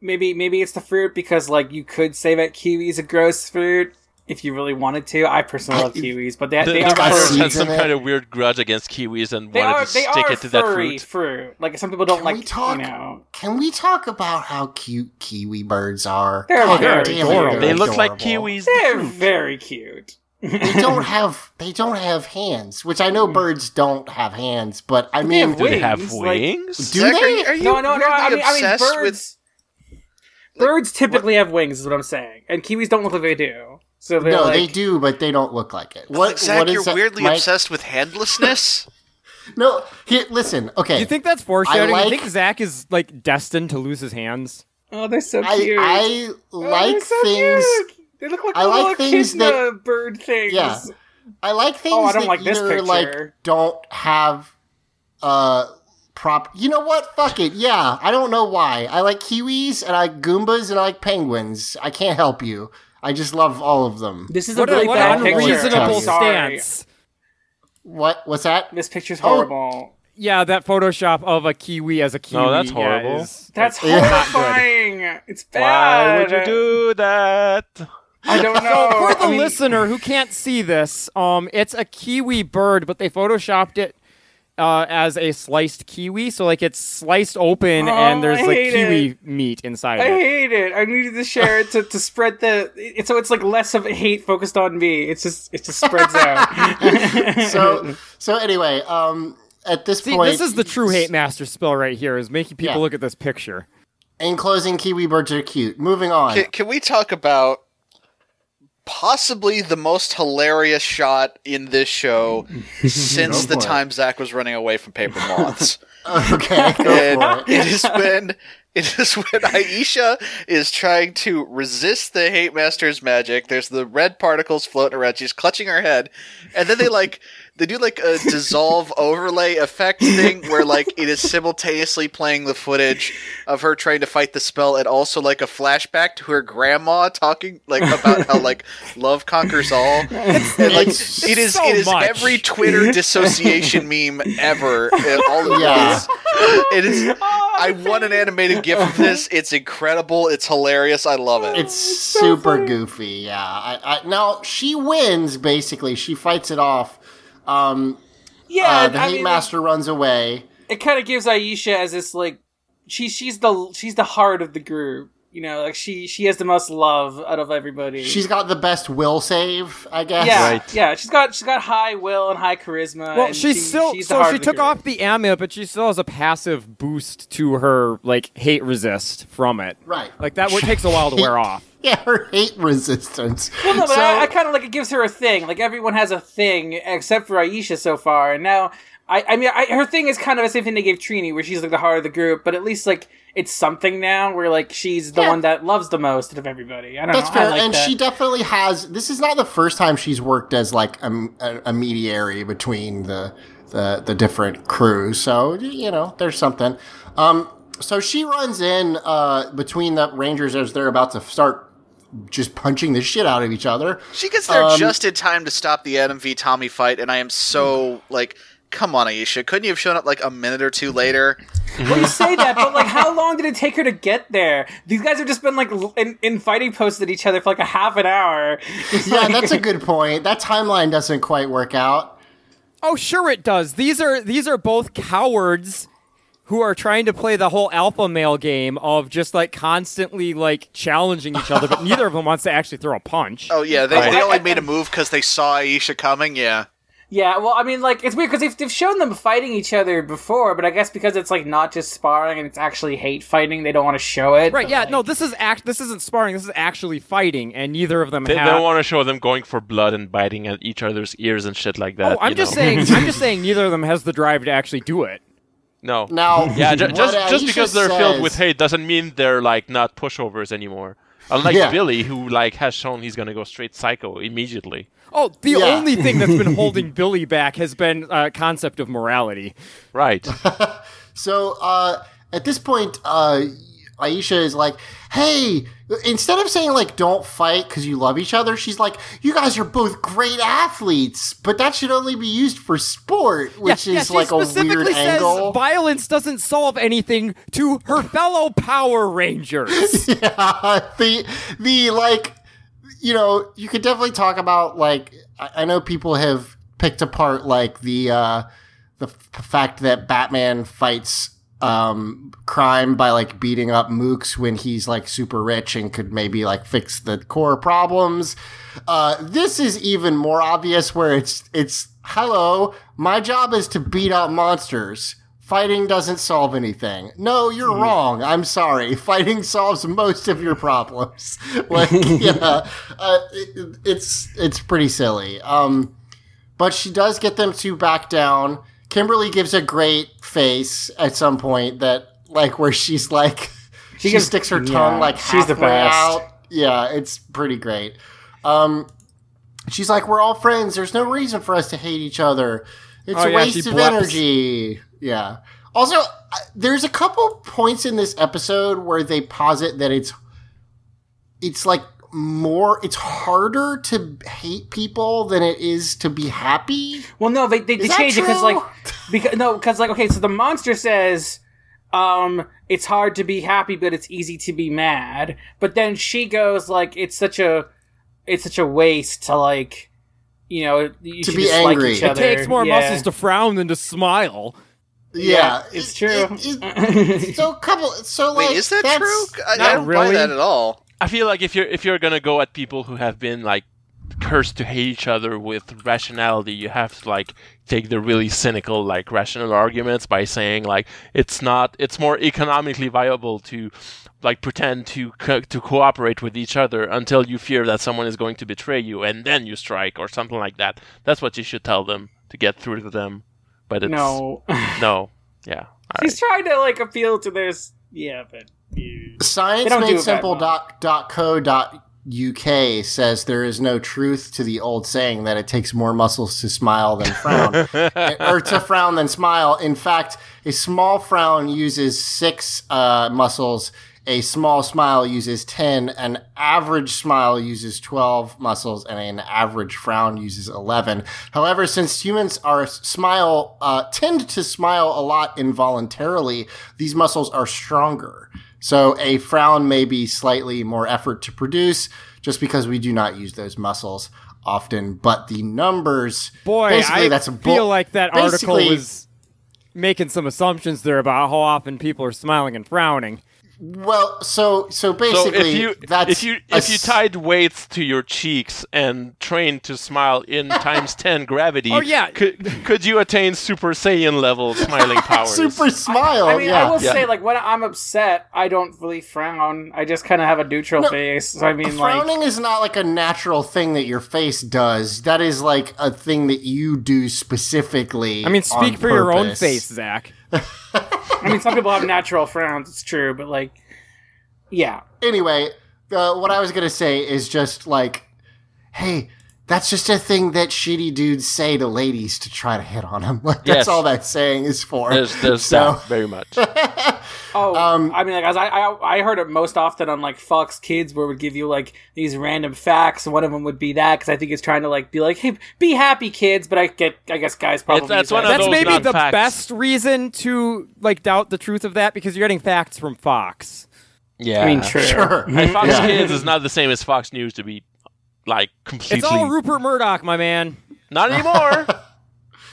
maybe maybe it's the fruit because like you could say that kiwi is a gross fruit if you really wanted to. I personally love kiwis, but they, The, they the are got had some kind of weird grudge against kiwis and they wanted are to stick it to that furry fruit. Like some people don't Can like we talk? you know. Can we talk about how cute kiwi birds are? They're God very damn it, adorable. They they're look like kiwis. They're very cute. They don't have they don't have hands, which I know mm. birds don't have hands, but I mean, have Do they have wings, like- do Zach, they? are you No, no, no. I mean, I mean, obsessed birds. birds typically have wings, is what I'm saying, and kiwis don't look like they do. So no, like, they do, but they don't look like it. What? Zach, what is you're that, weirdly Mike? obsessed with handlessness? No, here, listen. Okay, Do you think that's foreshadowing? I you think Zach is like destined to lose his hands? Oh, they're so cute. I Oh, like they're so things. cute. They look like I little like things echidna that- bird things. Yeah. I like things Oh, I don't that like this either picture. like don't have uh prop. You know what? Fuck it. Yeah, I don't know why. I like kiwis and I like goombas and I like penguins. I can't help you. I just love all of them. This is What a a, really what bad an picture. unreasonable sorry. stance. What? What's that? This picture's Oh. horrible. Yeah, that Photoshop of a kiwi as a kiwi. No, that's yeah, horrible. is- That's Yeah. horrifying. It's bad. Why would you do that? I don't So know. for the I mean, listener who can't see this, um, it's a kiwi bird, but they photoshopped it uh, as a sliced kiwi. So like it's sliced open Oh, and there's I like kiwi it. meat inside I it. hate it. I needed to share it to, to spread the. It, so it's like less of hate focused on me. It's just it just spreads out. So so anyway, um, at this See, point, this is the true hate master spell right here. Is making people Yeah. look at this picture. In closing, kiwi birds are cute. Moving on. Can, can we talk about possibly the most hilarious shot in this show since the time Zach was running away from paper moths? Okay, it. it has been It is when Aisha is trying to resist the Hate Master's magic. There's the red particles floating around. She's clutching her head, and then they like they do like a dissolve overlay effect thing where like it is simultaneously playing the footage of her trying to fight the spell and also like a flashback to her grandma talking like about how like love conquers all. and like It's it is so it is much. every Twitter dissociation meme ever. And all of Yeah. this. It is oh, I want an animated GIF of this. It's incredible. It's hilarious. I love it. It's super goofy. Yeah. I, I, now she wins. Basically, she fights it off. Um, Yeah, uh, the I hate mean, master runs away. it kind of gives Aisha as this like she she's the she's the heart of the group. You know, like she she has the most love out of everybody. She's got the best will save, I guess. yeah, Right. yeah. She's got she's got high will and high charisma. Well, and she's she- still she's so she took off the amulet, but she still has a passive boost to her like hate resist from it. Right. Like that what takes a while to wear off. Yeah, her hate resistance. Well, no, but So- I, I kind of like it gives her a thing. Like everyone has a thing except for Aisha so far, and now I, I mean, I, her thing is kind of the same thing they gave Trini, where she's like the heart of the group. But at least like it's something now, where like she's the Yeah. one that loves the most of everybody. I don't That's know. I fair, like and that. she definitely has. This is not the first time she's worked as like a, a, a mediary between the, the the different crews. So you know, there's something. Um, so she runs in uh, between the Rangers as they're about to start just punching the shit out of each other. She gets there Um, just in time to stop the Adam v Tommy fight, and I am so like, come on, Aisha, couldn't you have shown up like a minute or two later? Well, you say that, but like, how long did it take her to get there? These guys have just been like in, in fighting posts at each other for like a half an hour. Yeah, that's a good point. That timeline doesn't quite work out. Oh, sure it does. These are these are both cowards who are trying to play the whole alpha male game of just like constantly like challenging each other, but neither of them wants to actually throw a punch. Oh yeah, they, Right. they only made a move because they saw Aisha coming. Yeah, Yeah, well, I mean, like, it's weird because they've, they've shown them fighting each other before, but I guess because it's like not just sparring and it's actually hate fighting, they don't want to show it. Right, yeah, like- no, this is act this isn't sparring, this is actually fighting, and neither of them They, they don't want to show them going for blood and biting at each other's ears and shit like that. Oh, I'm you just know? saying I'm just saying neither of them has the drive to actually do it. No. Now, Yeah, ju- just just because they're filled with hate doesn't mean they're like not pushovers anymore. Unlike Yeah. Billy, who like has shown he's gonna go straight psycho immediately. Oh, the Yeah. only thing that's been holding Billy back has been uh, concept of morality. Right. So uh, at this point, uh, Aisha is like, "Hey." Instead of saying like "Don't fight" because you love each other, she's like, "You guys are both great athletes, but that should only be used for sport," which yeah, yeah, is she like a weird says angle. violence doesn't solve anything to her fellow Power Rangers. yeah, the the like, you know, you could definitely talk about like I, I know people have picked apart like the uh, the f- fact that Batman fights um crime by like beating up mooks when he's like super rich and could maybe like fix the core problems. Uh this is even more obvious where it's it's hello my job is to beat up monsters. Fighting doesn't solve anything. No you're wrong. I'm sorry. Fighting solves most of your problems. Like yeah uh, it, it's it's pretty silly. Um but she does get them to back down. Kimberly gives a great face at some point that, like, where she's like, she, gives- sticks her tongue yeah, like she's the halfway best. out. Yeah, it's pretty great. Um, she's like, we're all friends. There's no reason for us to hate each other. It's Oh, a yeah, waste of bleps. energy. Yeah. Also, there's a couple points in this episode where they posit that it's it's like more it's harder to hate people than it is to be happy. Well, no, they they, they Is changed it because like because no because like okay, so the monster says um it's hard to be happy, but it's easy to be mad. But then she goes like it's such a it's such a waste to like you know you To be just like angry. each It. Takes more Yeah. muscles to frown than to smile. Yeah, it's true. it- it- so couple so like wait, is that true? I, Not I don't buy really. that at all. I feel like if you're if you're gonna go at people who have been like cursed to hate each other with rationality, you have to like take the really cynical like rational arguments by saying like it's not it's more economically viable to like pretend to co- to cooperate with each other until you fear that someone is going to betray you and then you strike or something like that. That's what you should tell them to get through to them. But it's No, no. Yeah. All he's right. trying to like appeal to this. Yeah, but you... They don't do it that ScienceMadeSimple.co.uk says there is no truth to the old saying that it takes more muscles to smile than frown, or to frown than smile. In fact, a small frown uses six uh, muscles. A small smile uses 10, an average smile uses 12 muscles, and an average frown uses 11. However, since humans are smile, uh, tend to smile a lot involuntarily, these muscles are stronger. So a frown may be slightly more effort to produce just because we do not use those muscles often, but the numbers, Boy, basically I that's a feel like that article was making some assumptions there about how often people are smiling and frowning. Well, so so So basically, if you that's if you if you tied weights to your cheeks and trained to smile in times ten gravity, Oh, yeah. could could you attain Super Saiyan level smiling powers? super smile, I mean, yeah. I will Yeah. say, like, when I'm upset, I don't really frown. I just kind of have a neutral No, face. So, I mean, like, Frowning is not like a natural thing that your face does. That is like a thing that you do specifically. I mean, speak on for your own face, Zach. I mean, some people have natural frowns. It's true, but like, yeah, Anyway, uh, what I was gonna say is just like, hey, that's just a thing that shitty dudes say to ladies to try to hit on them. Like, that's Yes. all that saying is for. There's there's So- that very much. Oh, Um, I mean, like, as I, I I heard it most often on like Fox Kids, where it would give you like these random facts. One of them would be that because I think it's trying to like be like, hey, be happy, kids. But I get, I guess guys probably that's one that. of That's those maybe the facts. best reason to like doubt the truth of that because you're getting facts from Fox. Yeah, I mean, true. Sure. And Fox Yeah. Kids is not the same as Fox News to be like completely. It's all Rupert Murdoch, my man. not anymore.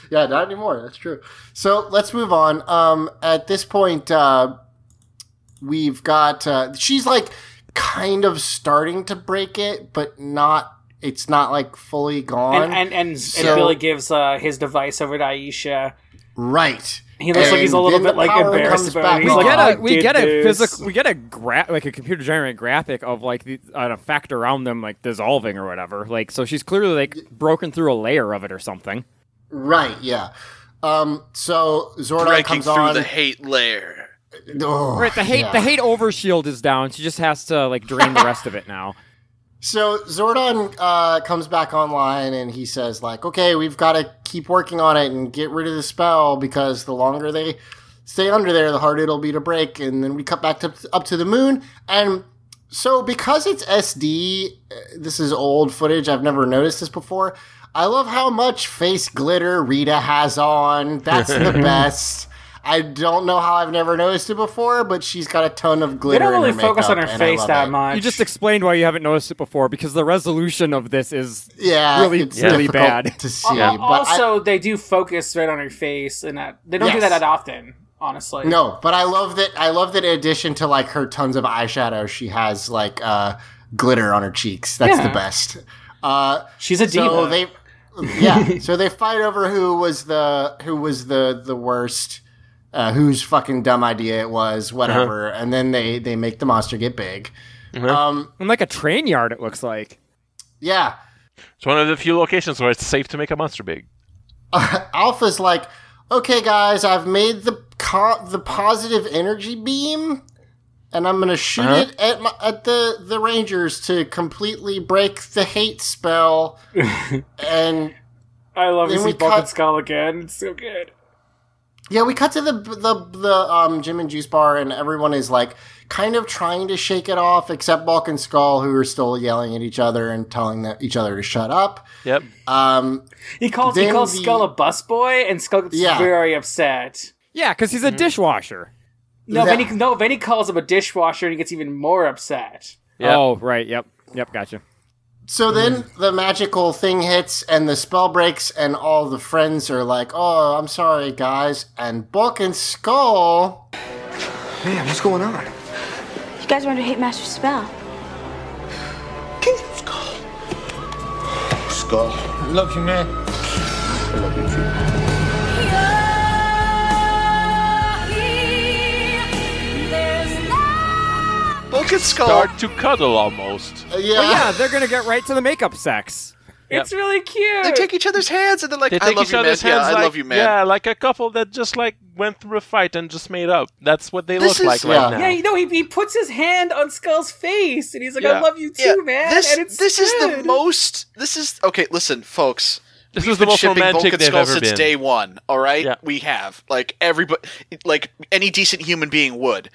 Yeah, not anymore. That's true. So let's move on. Um, at this point, uh, we've got. Uh, she's like kind of starting to break it, but not. It's not like fully gone. And and and, So- and Billy gives uh, his device over to Aisha. right. He looks like he's a little bit like power embarrassed about it. He's on. We like, get a we get a physical we get a gra- like a computer generated graphic of like the, an effect around them like dissolving or whatever. Like so she's clearly like broken through a layer of it or something. Right. Yeah. Um. So Zordon Breaking comes through on. the hate layer. Oh, Right, the hate yeah. the hate overshield is down. She just has to like drain the rest of it now. So Zordon uh, comes back online and he says, like, okay, we've got to keep working on it and get rid of the spell because the longer they stay under there, the harder it'll be to break. And then we cut back to up to the moon. And so because it's SD, uh, this is old footage. I've never noticed this before. I love how much face glitter Rita has on. That's the best. I don't know how I've never noticed it before, but she's got a ton of glitter. They glitter. don't really in her focus on her face that it. much. You just explained why you haven't noticed it before because the resolution of this is Yeah, really it's really bad. to see. Al- but I- also, they do focus right on her face, and that they don't do that that often. Honestly, No, but I love that. I love that in addition to like her tons of eyeshadow, she has like uh, glitter on her cheeks. That's Yeah. the best. Uh, she's a so diva. they, yeah. so they fight over who was the who was the the worst, uh, whose fucking dumb idea it was, whatever. And then they they make the monster get big. Um, And like a train yard, it looks like. yeah. it's one of the few locations where it's safe to make a monster big. Alpha's like, okay, guys, I've made the co- the positive energy beam, and I'm gonna shoot Uh-huh. it at my, at the the Rangers to completely break the hate spell. and I love to then see we Bulk and Skull again. It's so good. Yeah, we cut to the the the um, Gym and Juice bar, and everyone is like kind of trying to shake it off, except Bulk and Skull, who are still yelling at each other and telling the, each other to shut up. Yep. Um, He calls he Then calls the- Skull a busboy, and Skull gets Yeah. very upset. Yeah, because he's a dishwasher. No, Yeah. then no, then he calls him a dishwasher, and he gets even more upset. Yep. Oh, right. Yep. Yep. Gotcha. So mm. then the magical thing hits and the spell breaks, and all the friends are like, Oh, I'm sorry, guys. And Bulk and Skull. Man, what's going on? You guys are under Hate Master's spell. Skull. Skull. I love you, man. I love you too. Bulk and Skull. Start to cuddle almost. Uh, yeah. Well, yeah, they're gonna get right to the makeup sex. It's really cute. They take each other's hands and they're like, They "I love each you, man. other's Yeah, hands I like, love you, man." Yeah, like a couple that just like went through a fight and just made up. That's what they This look is- like yeah. right now. yeah, you know, he, he puts his hand on Skull's face and he's like, Yeah. I love you too, Yeah, man. This, and it's this is the most. This is okay. Listen, folks. This We've is the most shipping romantic Bulk and they've Skull ever since been. day one. All right, Yeah. we have like everybody, like any decent human being would,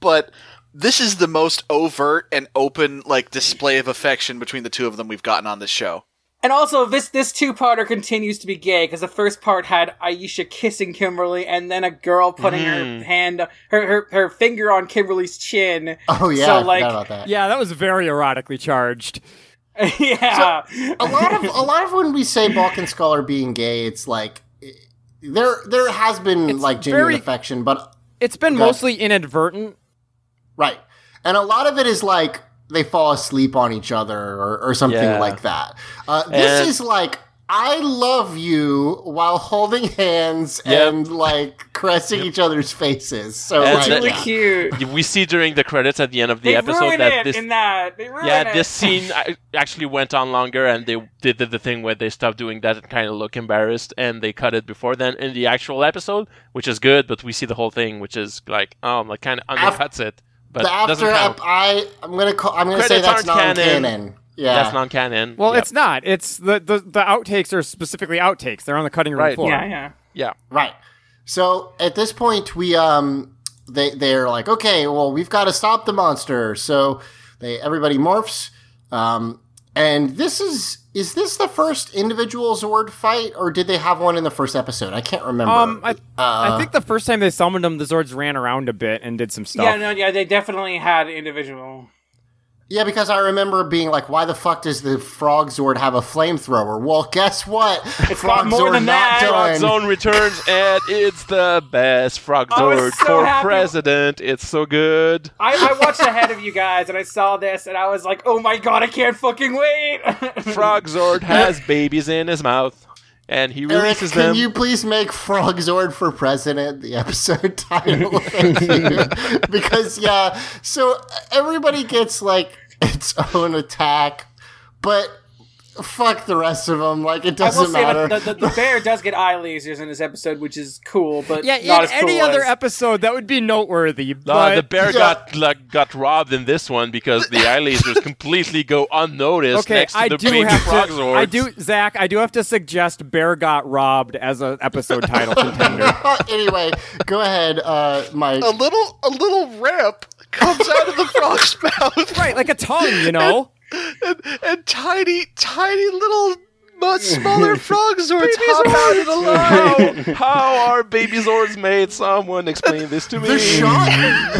but this is the most overt and open like display of affection between the two of them we've gotten on this show. And also, this this two parter continues to be gay because the first part had Aisha kissing Kimberly, and then a girl putting Mm. her hand, her, her her finger on Kimberly's chin. Oh yeah, So, like- forgot about that. Yeah, that was very erotically charged. yeah, a lot of a lot of when we say Bulk and Skull being gay, it's like there there has been It's like genuine very- affection, but It's been Okay. mostly inadvertent. Right, and a lot of it is like they fall asleep on each other or, or something Yeah. like that. Uh, this And- is like. I love you while holding hands Yep. and like caressing each other's faces. So And like, the- really yeah. cute. we see during the credits at the end of the They episode that it this in that. They yeah it. this scene actually went on longer and they did the, the thing where they stopped doing that and kind of look embarrassed and they cut it before then in the actual episode which is good but we see the whole thing which is like um like kind of Af- undercuts it but the doesn't after ep- I I'm gonna call I'm gonna say that's non-canon. Yeah, that's non-canon Well, Yep. it's not. It's the, the the outtakes are specifically outtakes. They're on the cutting room Right. floor. yeah, yeah. yeah Right. So at this point, we um they they're like, okay, well, we've got to stop the monster. So they everybody morphs. Um, and this is is this the first individual Zord fight, or did they have one in the first episode? I can't remember. Um, I, Uh, I think the first time they summoned them, the Zords ran around a bit and did some stuff. Yeah, no, yeah, they definitely had individual. Yeah, because I remember being like, why the fuck does the Frog Zord have a flamethrower? Well, guess what? It's Frog got more Zord than not that. Frog doing. Zone returns and it's the best Frog Zord so for happy. president. It's so good. I, I watched ahead of you guys and I saw this and I was like, oh my god, I can't fucking wait. Frog Zord has babies in his mouth and he Eric, releases can them. you please make Frog Zord for president the episode title? Because yeah, so everybody gets like its own attack, but fuck the rest of them. Like it I will doesn't say matter. the, the, the bear does get eye lasers in this episode, which is cool, but Yeah, not in as cool any other as- episode that would be noteworthy. Uh, But the bear Yeah. got like, got robbed in this one because the eye lasers completely go unnoticed okay, next to I the do baby have frog to. I do, Zach. I do have to suggest "Bear Got Robbed" as an episode title contender. anyway, go ahead, uh, Mike. A little, a little ramp comes out of the frog's mouth, right, like a tongue, you know. and, and tiny, tiny little, much smaller frog zords hop out of the line. how, how are baby zords made? Someone explain this to me. the shot,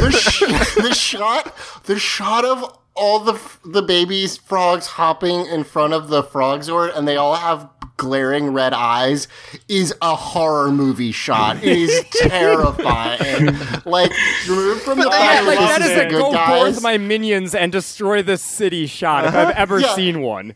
the, sh- the shot, the shot of all the f- the babies frogs hopping in front of the frog zord, and they all have glaring red eyes, is a horror movie shot. It is terrifying. like removed from the Yeah, like that that this is is a go guys. forth my minions and destroy this city shot if I've ever Yeah. seen one.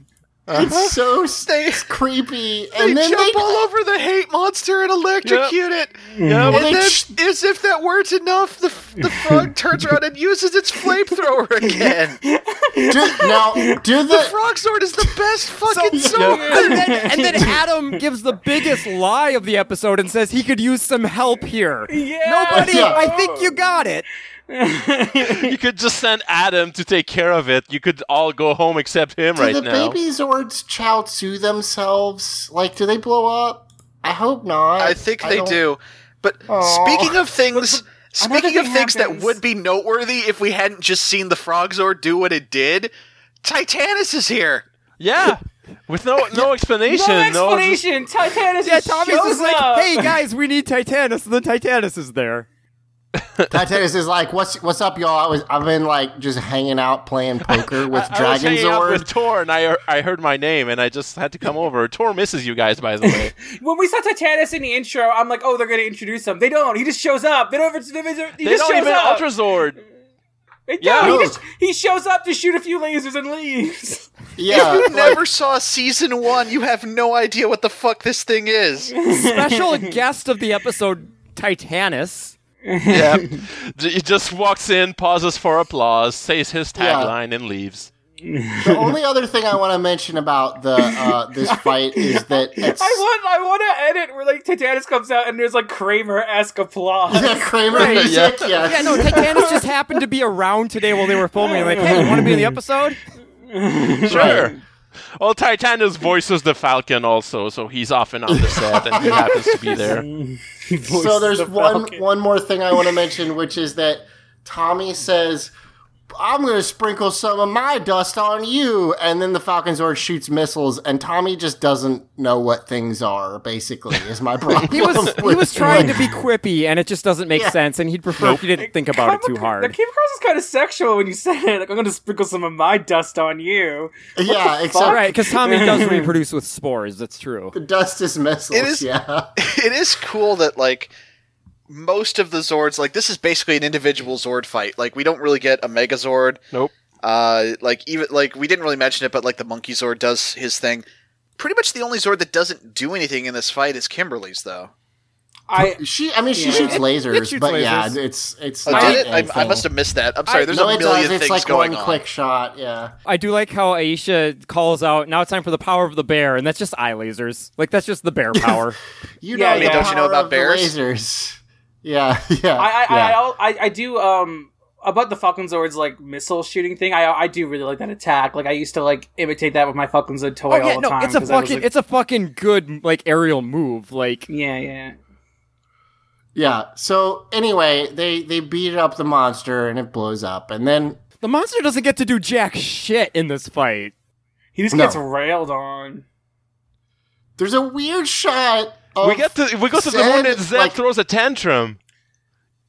Uh-huh. It's so s- They- creepy, They and then jump they all over the hate monster and electrocute it. Yeah, And but then, ch- as if that weren't enough, the, the frog turns around and uses its flamethrower again. do, now do The the frog zord is the best fucking So- zord. and, then, and then Adam gives the biggest lie of the episode and says he could use some help here. Yeah. Nobody, Yeah. I think you got it. you could just send Adam to take care of it. You could all go home except him do right the baby zords chow to themselves? Like, do they blow up? I hope not. I think they don't- do. But Aw. speaking of things, speaking of things happens. that would be noteworthy if we hadn't just seen the frog zord do what it did, Titanus is here. Yeah, with no no explanation. No no just- explanation. Titanus Yeah, just Tommy's shows just like, hey guys, we need Titanus, and then Titanus is there. Titanus is like, "What's what's up, y'all? I was I've been like just hanging out playing poker with I was Dragon hanging out with Zord. Tor, and I I heard my name, and I just had to come over. Tor misses you guys, by the way. When we saw Titanus in the intro, I'm like, oh, they're gonna introduce him. They don't. He just shows up. They don't. Ever, he they just don't shows even up. Ultra Zord. They Yeah. don't. He, just, he shows up to shoot a few lasers and leaves. Yeah, if You like, never saw season one. You have no idea what the fuck this thing is. Special guest of the episode, Titanus. Yeah, he just walks in, pauses for applause, says his Yeah. tagline, and leaves. The only other thing I want to mention about the uh, this fight is that it's, I want, I want to edit where like Titanus comes out and there's like Kramer esque applause. yeah, Kramer Right, music. yeah. Yes. Yeah, no, Titanus just happened to be around today while they were filming. Like, hey, you want to be in the episode? Sure. Well, Titanus voices the Falcon also, so he's often on the set and he happens to be there. so there's the one Falcon. one more thing I want to mention, which is that Tommy says, "I'm going to sprinkle some of my dust on you," and then the Falcon Zord shoots missiles, and Tommy just doesn't know what things are. Basically, is my problem. He was he was trying to be quippy, and it just doesn't make Yeah. sense. And he'd prefer if you didn't think about it too That hard. came across as kind of sexual when you said it. Like, I'm going to sprinkle some of my dust on you. yeah, All except right, because Tommy does reproduce with spores. That's true. the dust is missiles. It is- yeah. it is cool that like most of the Zords, like this is basically an individual Zord fight. Like we don't really get a Megazord. Nope. Uh, like even like we didn't really mention it, but like the Monkey Zord does his thing. Pretty much the only Zord that doesn't do anything in this fight is Kimberly's, though. I She, I mean, she Yeah. shoots It- lasers, it shoots but yeah, it's it's Oh, not did it? I, I must have missed that. I'm sorry. There's no, a it million does. things It's like going one on. quick shot. Yeah. I do like how Aisha calls out, now it's time for the power of the bear, and that's just eye lasers. Like, that's just the bear power. You Yeah, know, yeah. the Don't you know about of the bears? Lasers. Yeah, yeah. I I, yeah. I, I, I do um about the Falcon Zord's like missile shooting thing. I I do really like that attack. Like I used to like imitate that with my Falcon Zord toy oh, yeah, all the no, time. it's a I was, fucking, like- it's a fucking good, like, aerial move. Like, yeah yeah. Yeah. So anyway, they they beat up the monster and it blows up, and then the monster doesn't get to do jack shit in this fight. He just No. gets railed on. there's a weird shot. Of We get to we go to the moon and that Zedd like- throws a tantrum.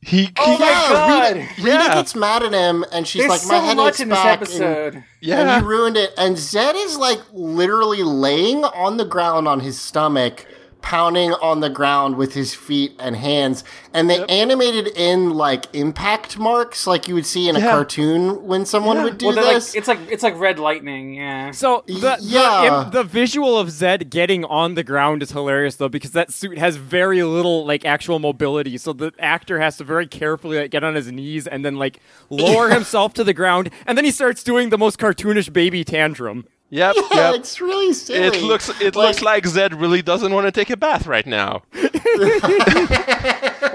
He, oh he Oh my yeah, God. Rita, Rita Yeah. gets mad at him, and she's There's like, so head much aches in this back," episode. And, Yeah. and you ruined it. And Zedd is like literally laying on the ground on his stomach, pounding on the ground with his feet and hands, and they animated in like impact marks, like you would see in a Yeah. cartoon when someone would do well, they're like this. it's like it's like red lightning. Yeah. So the, Yeah. the, the visual of Zedd getting on the ground is hilarious though because that suit has very little like actual mobility. So the actor has to very carefully like get on his knees and then like lower himself to the ground, and then he starts doing the most cartoonish baby tantrum. Yep, yeah, yep. it's really silly. It looks it looks like Zedd really doesn't want to take a bath right now. well,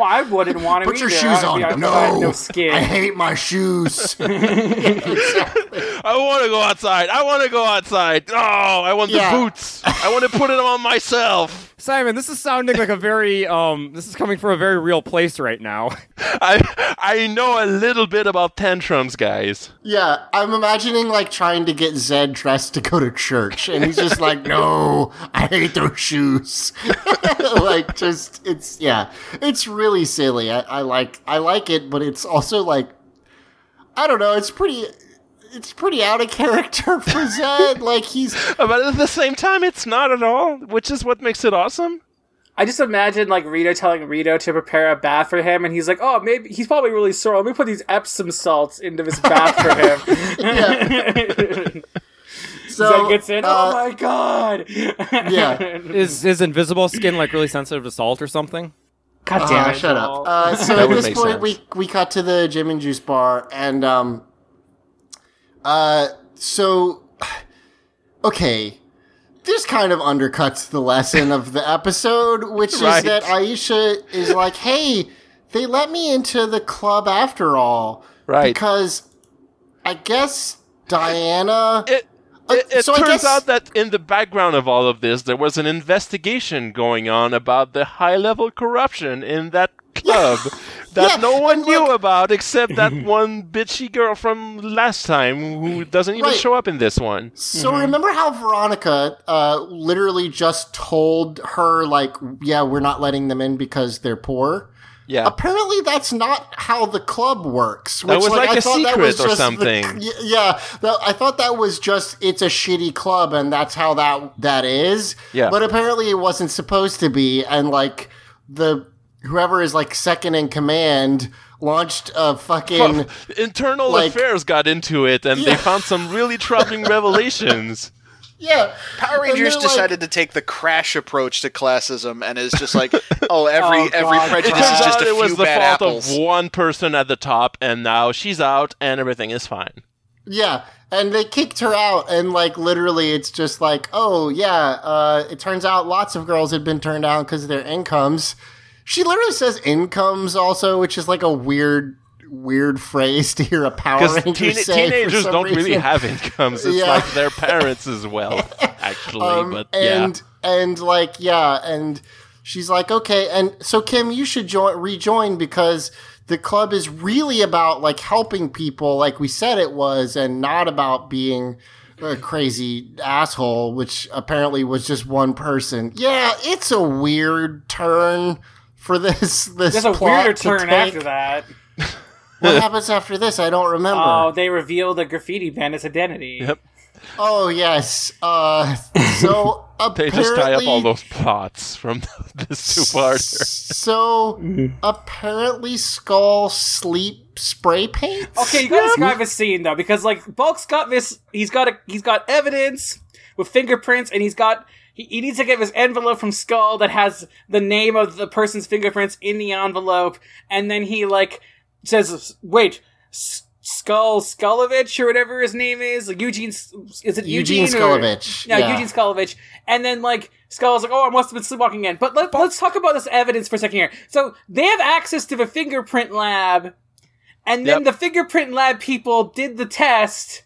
I wouldn't want to. Put your either. shoes on. be- I'd- no, I no skin. I hate my shoes. I want to go outside. I want to go outside. Oh, I want Yeah. the boots. I want to put it on myself. Simon, this is sounding like a very um. This is coming from a very real place right now. I I know a little bit about tantrums, guys. Yeah, I'm imagining like trying to get Zedd dressed to go to church, and he's just like, "No, I hate those shoes." like, just it's yeah, it's really silly. I, I like I like it, but it's also like, I don't know, it's pretty. It's pretty out of character for Zedd. like he's But at the same time, it's not at all, which is what makes it awesome. I just imagine like Rito telling Rito to prepare a bath for him, and he's like, "Oh, maybe he's probably really sore. Let me put these Epsom salts into this bath for him." so Zedd gets in. uh, oh my god! yeah. Is his invisible skin like really sensitive to salt or something? God damn Uh, it! shut up. Uh, so at this point, sense. we we cut to the Gym and Juice bar, and um, uh, so okay, this kind of undercuts the lesson of the episode, which Right. is that Aisha is like, "Hey, they let me into the club after all, Right. Because I guess Diana." It Uh, it, it so turns guess- out that in the background of all of this, there was an investigation going on about the high level corruption in that club that Yeah, no one knew like- about except that one bitchy girl from last time who doesn't even Right. show up in this one. So remember how Veronica uh, literally just told her like, "Yeah, we're not letting them in because they're poor." Yeah. Apparently, that's not how the club works. That which, was like I a thought that secret was or just the- something. yeah, that- I thought that was just it's a shitty club, and that's how that that is. Yeah. But apparently, it wasn't supposed to be, and like the whoever is like second in command launched a fucking. Internal like- affairs got into it and Yeah. they found some really troubling revelations. Yeah, Power Rangers they're like- decided to take the crash approach to classism and is just like, oh, every Oh, every God. It prejudice turns is just a it was few the bad fault apples. of one person at the top, and now she's out, and everything is fine. Yeah, and they kicked her out, and like literally, it's just like, oh yeah, uh, it turns out lots of girls had been turned down because of their incomes. She literally says incomes also, which is like a weird, weird phrase to hear a Power Because Ranger teen- say. for teenagers some don't really have incomes. It's Yeah. like their parents as well, actually. Um, but yeah. and and like yeah, and she's like, okay, and so Kim, you should join rejoin because the club is really about like helping people, like we said it was, and not about being a crazy asshole, which apparently was just one person. Yeah, it's a weird turn for this. This There's a plot weirder to turn take. after that. What happens after this? I don't remember. Oh, they reveal the graffiti bandit's identity. Yep. Oh yes. Uh, so They just tie up all apparently- those plots from this two-parter. So apparently, Skull sleep spray paint. Okay, you gotta describe this scene though, because like Bulk's got this. He's got a. He's got evidence with fingerprints, and he's got. He, he needs to get this envelope from Skull that has the name of the person's fingerprints in the envelope, and then he like says, "Wait, Skull Skullovich or whatever his name is, like Eugene. Is it Eugene Eugene, or- Skullovich, Yeah, yeah. Eugene Skullovich. And then like Skull's like, "Oh, I must have been sleepwalking again." But let, let's talk about this evidence for a second here. So they have access to the fingerprint lab. And then Yep. the fingerprint lab people did the test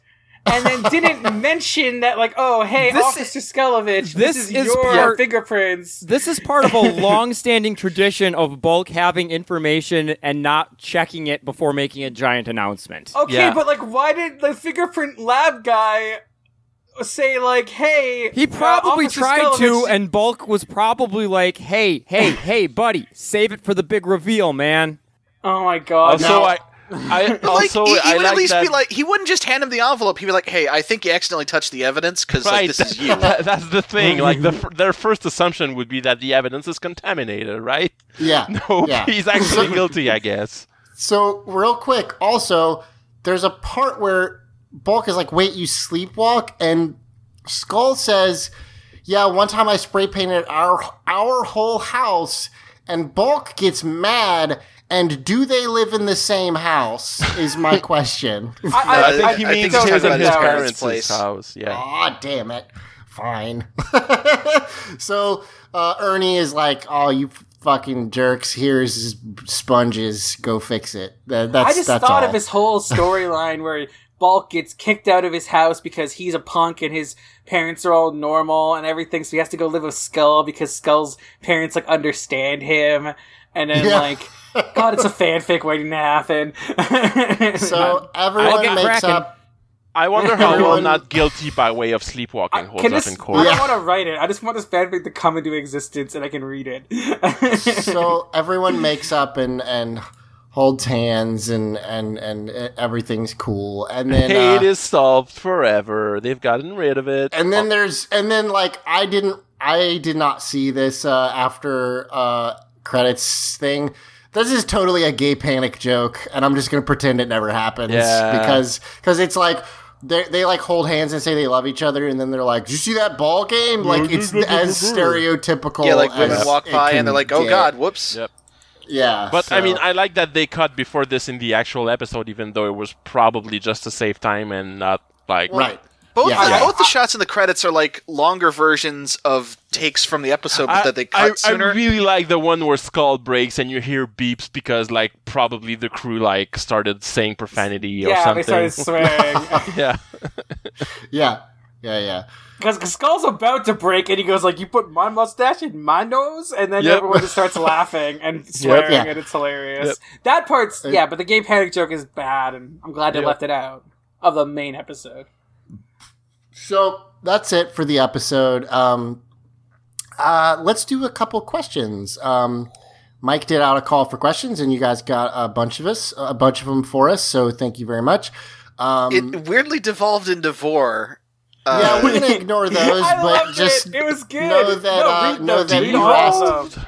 and then didn't mention that, like, oh, hey, This Officer Skullovich, this, this is, is your part- fingerprints. This is part of a long-standing tradition of Bulk having information and not checking it before making a giant announcement. Okay, Yeah. but, like, why did the fingerprint lab guy say, like, hey. He probably uh, Officer tried to, and Bulk was probably like, "Hey, hey, hey, buddy, save it for the big reveal, man." Oh my god. Also, Now- I, I But like, also he, he I would like at least that. be like, he wouldn't just hand him the envelope. He'd be like, "Hey, I think you accidentally touched the evidence because like, this is you." that- that's the thing. Like the their first assumption would be that the evidence is contaminated, right? Yeah. No, yeah. he's actually guilty, I guess. So real quick, also, there's a part where Bulk is like, "Wait, you sleepwalk?" and Skull says, "Yeah, one time I spray painted our our whole house." And Bulk gets mad. And do they live in the same house? Is my question. I, I think he means think he's his and his his parents' place. house. Yeah. Aw, damn it. Fine. so uh, Ernie is like, "Oh, you fucking jerks! Here's sponges. Go fix it." That, that's I just that's thought all. of his whole storyline where Bulk gets kicked out of his house because he's a punk and his parents are all normal and everything, so he has to go live with Skull because Skull's parents like understand him. And then Yeah. like, God, it's a fanfic waiting to happen. So I'll everyone makes cracking. up. I wonder how Everyone- well not guilty by way of sleepwalking holds can up this? in I court. don't want to write it. I just want this fanfic to come into existence and I can read it. So everyone makes up and and holds hands and and and everything's cool. And then Hate uh, is solved forever. They've gotten rid of it. and then there's and then like I didn't I did not see this uh, after uh, credits thing. This is totally a gay panic joke, and I'm just gonna pretend it never happens Yeah. because because it's like. They, they like hold hands and say they love each other, and then they're like, "Did you see that ball game?" Like it's as stereotypical. yeah, like women as walk by and they're like, "Oh get. God, whoops." Yep. Yeah, But I mean, I like that they cut before this in the actual episode, even though it was probably just to save time and not like right. Both Yeah. the, Yeah. both the shots in the credits are like longer versions of takes from the episode, but I, that they I, cut sooner. I really like the one where Skull breaks and you hear beeps because like probably the crew like started saying profanity or something. yeah, they started swearing. yeah. Yeah, yeah, yeah. Because Skull's about to break, and he goes like, "You put my mustache in my nose," and then Yep. everyone just starts laughing and swearing, Yeah. and it's hilarious. Yep. That part's uh, yeah, but the gay panic joke is bad, and I'm glad they Yep. left it out of the main episode. So that's it for the episode. Um, uh, let's do a couple questions. Um, Mike did out a call for questions, and you guys got a bunch of us, a bunch of them for us. So thank you very much. Um, it weirdly devolved into Vor. Uh, yeah, we're gonna ignore those, I but loved just it. It was good. know that No, uh, read- know no, that read you all asked.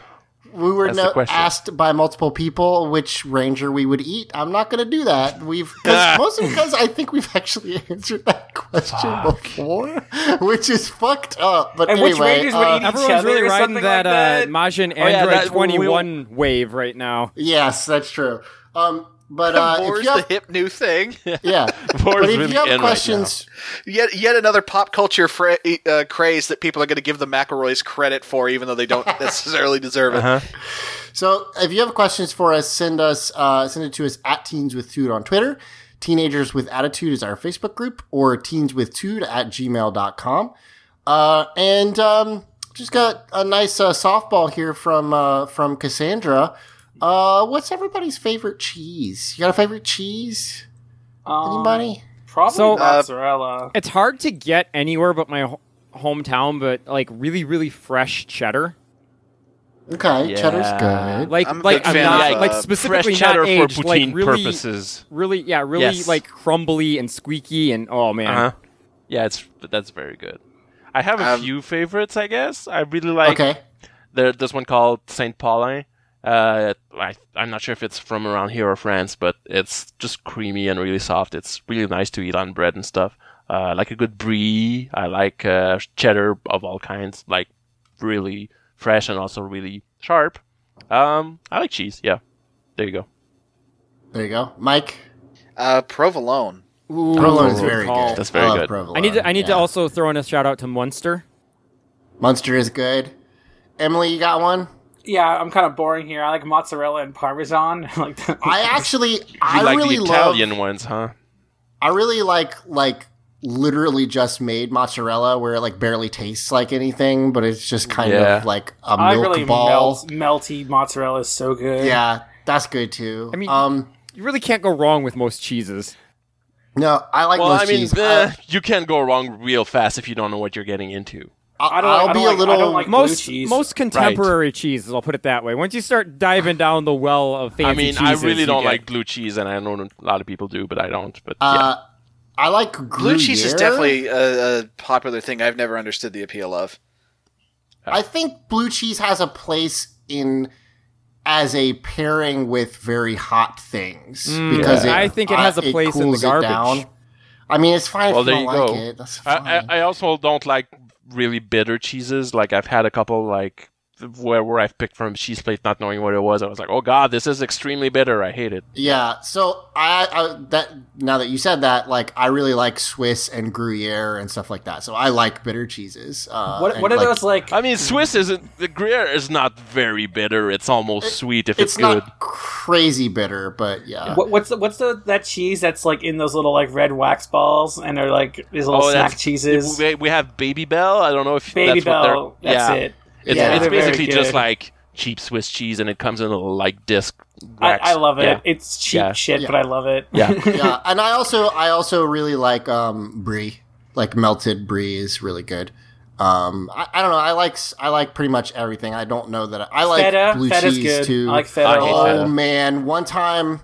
Of them. We were no, asked by multiple people which ranger we would eat. I'm not going to do that. We've cause, mostly because I think we've actually answered that question before, which is fucked up. But And which anyway, rangers would uh, eat each Everyone's other really riding something that, like uh, that? Majin Oh, yeah, Android that- we- 21 wave right now. Yes, that's true. Um, But uh, if you have, the hip new thing. yeah, Moore's but if you have in right questions, Yet, yet another pop culture fra- uh, craze that people are going to give the McElroys credit for, even though they don't necessarily deserve it. Uh-huh. So if you have questions for us, send us uh, send it to us at Teens with Tude on Twitter. Teenagers with Attitude is our Facebook group, or teens with Tude at gmail.com. Uh, and um, just got a nice uh, softball here from uh, from Cassandra. Uh, what's everybody's favorite cheese? You got a favorite cheese? Um, Anybody? Probably So- mozzarella. It's hard to get anywhere but my ho- hometown, but like really, really fresh cheddar. Okay, cheddar's good. Like, I'm a like big I'm fan not of, like uh, specifically Fresh cheddar not for aged, poutine like really, purposes. really, yeah, really Yes. like crumbly and squeaky, and oh man, Uh-huh. Yeah, it's that's very good. I have a Um, few favorites, I guess. I really like okay. there, there's one called Saint Paulin. Uh, I, I'm not sure if it's from around here or France, but it's just creamy and really soft. It's really nice to eat on bread and stuff. Uh, I like a good brie. I like uh, cheddar of all kinds, like really fresh and also really sharp. Um, I like cheese. Yeah, there you go. There you go, Mike. Uh, provolone. Ooh, Provolone is very good. That's very I good. Provolone. I need to, I need to also throw in a shout out to Munster. Munster is good. Emily, you got one? Yeah, I'm kind of boring here. I like mozzarella and parmesan. like the- I actually, You I like really the love. Italian ones, huh? I really like like literally just made mozzarella where it like barely tastes like anything, but it's just kind Yeah. of like a I milk really ball. melt, melty mozzarella is so good. Yeah, that's good too. I mean- um, You really can't go wrong with most cheeses. no, I like Well, most I mean, cheese. Uh, you can go wrong real fast if you don't know what you're getting into. I'll, I don't- I'll I be don't a like- I little. don't like- blue Most cheese. most contemporary cheeses, I'll put it that way. Once you start diving down the well of fancy I mean, I really don't get- like blue cheese, and I know a lot of people do, but I don't. But uh, I like Gruyere. Blue cheese is definitely a, a popular thing. I've never understood the appeal of. I think blue cheese has a place in as a pairing with very hot things Mm, because yeah. it, I think it has a uh, place in the cools garbage. I mean, it's fine well, if you there don't you like go. it. That's fine. I, I, I also don't like really bitter cheeses. Like I've had a couple like where where I've picked from cheese plate not knowing what it was. I was like, oh god, this is extremely bitter. I hate it. Yeah, so I, I that now that you said that, like I really like Swiss and Gruyere and stuff like that. So I like bitter cheeses. Uh, What, what are like, those like? I mean, Swiss isn't the Gruyere is not very bitter. It's almost sweet if it's, It's good. not crazy bitter, but yeah. What, what's the, what's the that cheese that's like in those little like red wax balls and they're like these little snack Oh, that's- cheeses? We, we have Babybel. I don't know if Baby that's what they're- Bell, that's yeah. it. It's, Yeah, it's basically just like cheap Swiss cheese, and it comes in a little like disc. I. I love it. Yeah. It's cheap Yeah. shit, Yeah. but I love it. Yeah. yeah, and I also I also really like um brie, like melted brie is really good. Um, I, I don't know. I like I like pretty much everything. I don't know that I, I like Feta, blue feta's cheese good. too. I like feta. I oh feta. man, one time,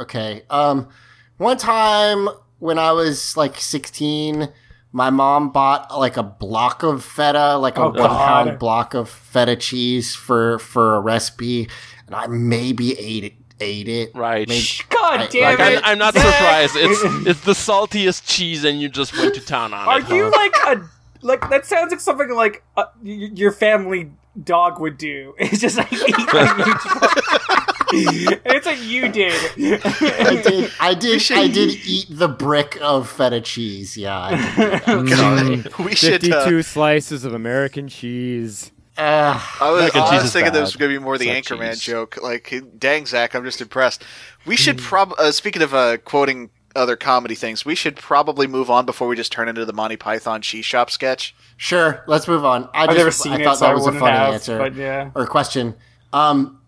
okay, um, one time when I was like sixteen, my mom bought like a block of feta, like a Oh, one God. pound block of feta cheese for for a recipe, and I maybe ate it. Ate it. Right. Maybe, God I- damn Like, it! I'm, I'm not surprised. It's it's the saltiest cheese, and you just went to town on Are it. Are you huh? like a like that? Sounds like something like uh, y- your family dog would do. It's just like eat a huge- it's like you did. I did. I did. I did eat the brick of feta cheese. Yeah. I did do that. Sorry. We should. Uh, Fifty-two slices of American cheese. Uh, I was, Mac I was thinking this was going to be more the It's not Anchorman cheese. joke. Like, dang, Zach, I'm just impressed. We should prob. Uh, speaking of uh, quoting other comedy things, we should probably move on before we just turn into the Monty Python cheese shop sketch. sure. Let's move on. I I've just, never seen I it, thought so that I was a funny have, answer but yeah. or question. Um,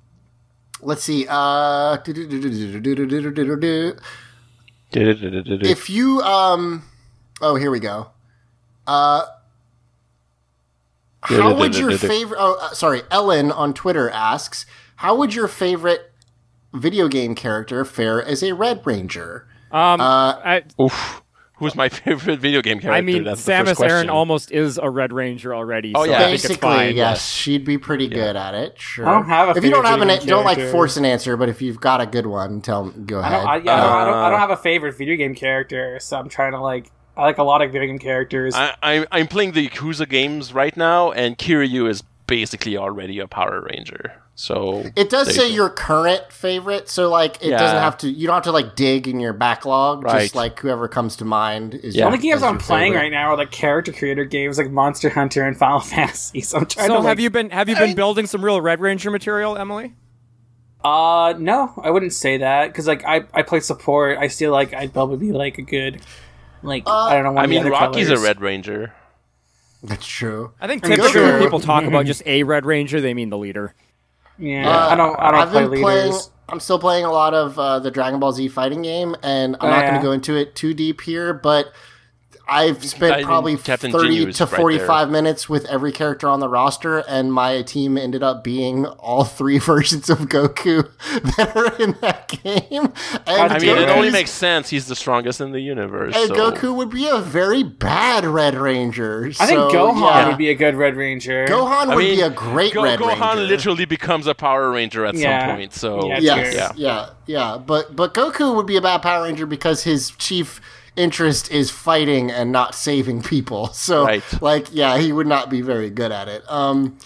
let's see. Uh, if you um, oh, here we go. Uh. How would your favorite? Oh, uh, sorry. Ellen on Twitter asks, "How would your favorite video game character fare as a Red Ranger?" Um, Uh, I, Oof. Who's my favorite video game character? I mean, That's Samus Aran almost is a Red Ranger already. Oh, so yeah. I think it's Basically, fine. yes, she'd be pretty good at it. Sure. I don't have a if you don't have an, video game don't like force an answer, but if you've got a good one, tell go I ahead. don't, I, yeah, I, don't, I, don't, I Uh, don't have a favorite video game character, so I'm trying to like. I like a lot of video game characters. I, I'm I'm playing the Yakuza games right now, and Kiryu is basically already a Power Ranger. So It does say you your current favorite, so like it doesn't have to. You don't have to like dig in your backlog. Right. Just like whoever comes to mind is. Yeah. your, The only games I'm playing favorite. right now are like character creator games like Monster Hunter and Final Fantasy. So I'm trying So to like, have you been have you been building some real Red Ranger material, Emily? Uh, no, I wouldn't say that because like I I play support. I feel like I'd probably be like a good, like I don't know. I mean, Rocky's colors. a Red Ranger. That's true. I think I mean, typically when people talk about just a Red Ranger, they mean the leader. Yeah, Uh, I don't. I don't I've play been leaders. playing. I'm still playing a lot of uh, the Dragon Ball Z fighting game, and I'm Oh, not yeah. going to go into it too deep here, but. I've spent I probably Captain 30 Ginyu is to right 45 minutes with every character on the roster, and my team ended up being all three versions of Goku that are in that game. And I mean, it only makes sense. He's the strongest in the universe. And so. Goku would be a very bad Red Ranger. I think Gohan yeah. would be a good Red Ranger. Gohan I would mean, be a great Go- Red Gohan Ranger. Gohan literally becomes a Power Ranger at Yeah. some point. So Yeah, yes, yeah. yeah, yeah. But but Goku would be a bad Power Ranger because his chief interest is fighting and not saving people. So Right. like yeah, he would not be very good at it. Um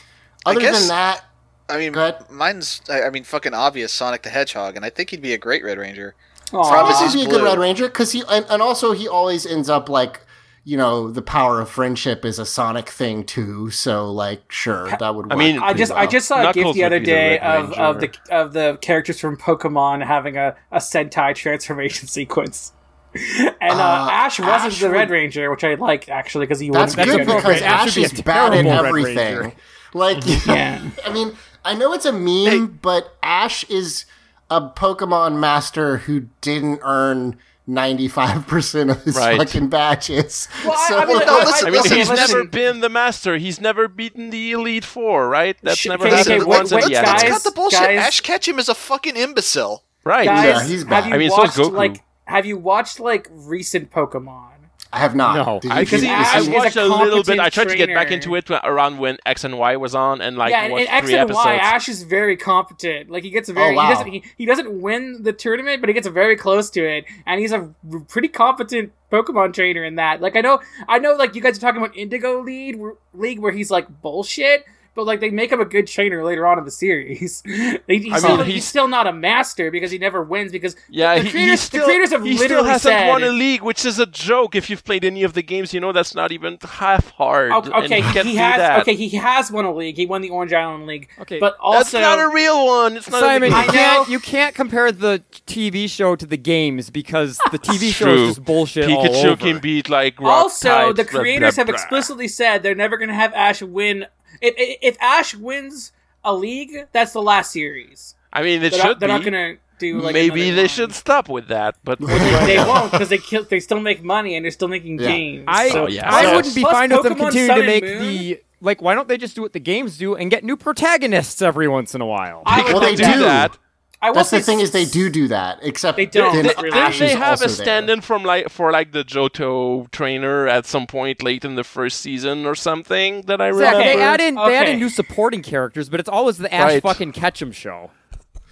other guess- than that, I mean, mine's I I mean fucking obvious Sonic the Hedgehog, and I think he'd be a great Red Ranger. Aw. Problem he'd he's be a good Red Ranger because he and, and also he always ends up like you know the power of friendship is a Sonic thing too. So like sure that would. Work I mean, I pretty just I just saw a Knuckles gift the other be the day of, of the of the characters from Pokemon having a, a Sentai transformation sequence. And uh, Uh, Ash wasn't Ash the Red would- Ranger, which I like actually because he That's wouldn't good because Ash Ash be is bad at everything. Like, Yeah. I mean, I know it's a meme, but Ash is a Pokemon master who didn't earn. 95% of his Right. fucking badges. Well, I- so, I mean, no, I- listen, I mean, listen, he's listen. never been the master. He's never beaten the Elite Four, right? That's Sh- never okay, happened okay, once wait, in wait, the guys, anime. Cut the bullshit. guys. Ash Ketchum is a fucking imbecile. Right. Yeah, Guys, he's have bad. you I mean, so is Goku. like have you watched like recent Pokemon? I have not. No, I, Because he- I, Ash I is a watched a little bit. I competent tried to get back into it around when X and Y was on, and like yeah, in, watched X three and episodes. Y, Ash is very competent. Like he gets very, Oh, wow. he doesn't he, he doesn't win the tournament, but he gets very close to it, and he's a pretty competent Pokemon trainer in that. Like I know, I know, like you guys are talking about Indigo League, League where he's like bullshit. But like they make him a good trainer later on in the series. They- he's, I still, mean, he's, he's- still not a master because he never wins. Because yeah, the he, creators, he still, the creators have he still literally hasn't said, won a league, which is a joke. If you've played any of the games, you know that's not even half hard. Oh, okay, he, he has. that. Okay, he has won a league. He won the Orange Island League. Okay, but also That's not a real one. It's not Simon, a you can't you can't compare the TV show to the games because the TV show True. is just bullshit all Pikachu over. can beat like rock also types, the blah, creators blah, have explicitly said they're never going to have Ash win. If, if if Ash wins a league, that's the last series. I mean, it They're, should not, they're be. not going to do like Maybe they one. should stop with that, but They, they won't because they kill. They still make money and they're still making Yeah. games. I Oh, yeah. I So- wouldn't be Plus fine with them Pokemon continuing to make Moon? the like. Why don't they just do what the games do and get new protagonists every once in a while? I Well, they like do. that. That. I That's the say thing is they do do that, except They don't. then They- really Ash they is have also a stand-in from like for like the Johto trainer at some point late in the first season or something that I Zach, remember? they add in they add in new supporting characters, but it's always the Ash Right. fucking Ketchum show.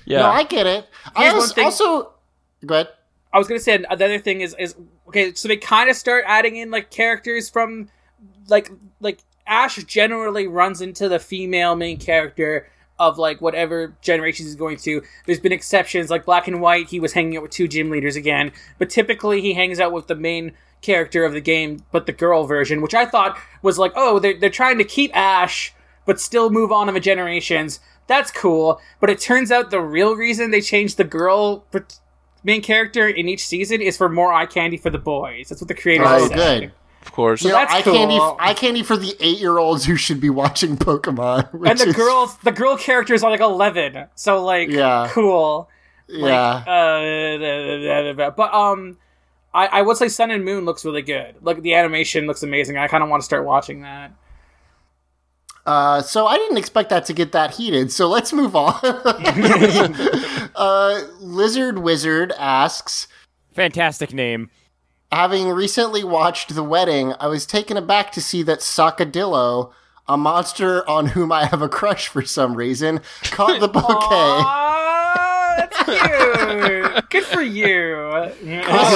yeah, No, I get it. I Here's one also, thing- also go ahead. I was gonna say the other thing is is okay. So they kind of start adding in like characters from like like Ash generally runs into the female main character of like whatever generations he's going to. There's been exceptions like Black and White. He was hanging out with two gym leaders again, but typically he hangs out with the main character of the game, but the girl version, which I thought was like, oh, they're they're trying to keep Ash but still move on of a generations. That's cool, but it turns out the real reason they changed the girl main character in each season is for more eye candy for the boys. That's what the creators Oh, said. good. Of course. You know, that's eye candy, cool. eye candy for the eight-year-olds who should be watching Pokemon. And the is- girls, the girl characters are like eleven, so like, Yeah. cool. yeah. Uh, but um, I I would say Sun and Moon looks really good. Like the animation looks amazing. I kind of want to start watching that. Uh, so I didn't expect that to get that heated. So let's move on. uh, Lizard Wizard asks, Fantastic name. Having recently watched The Wedding, I was taken aback to see that Sakadillo, a monster on whom I have a crush for some reason, caught the bouquet. That's cute. Good for you. I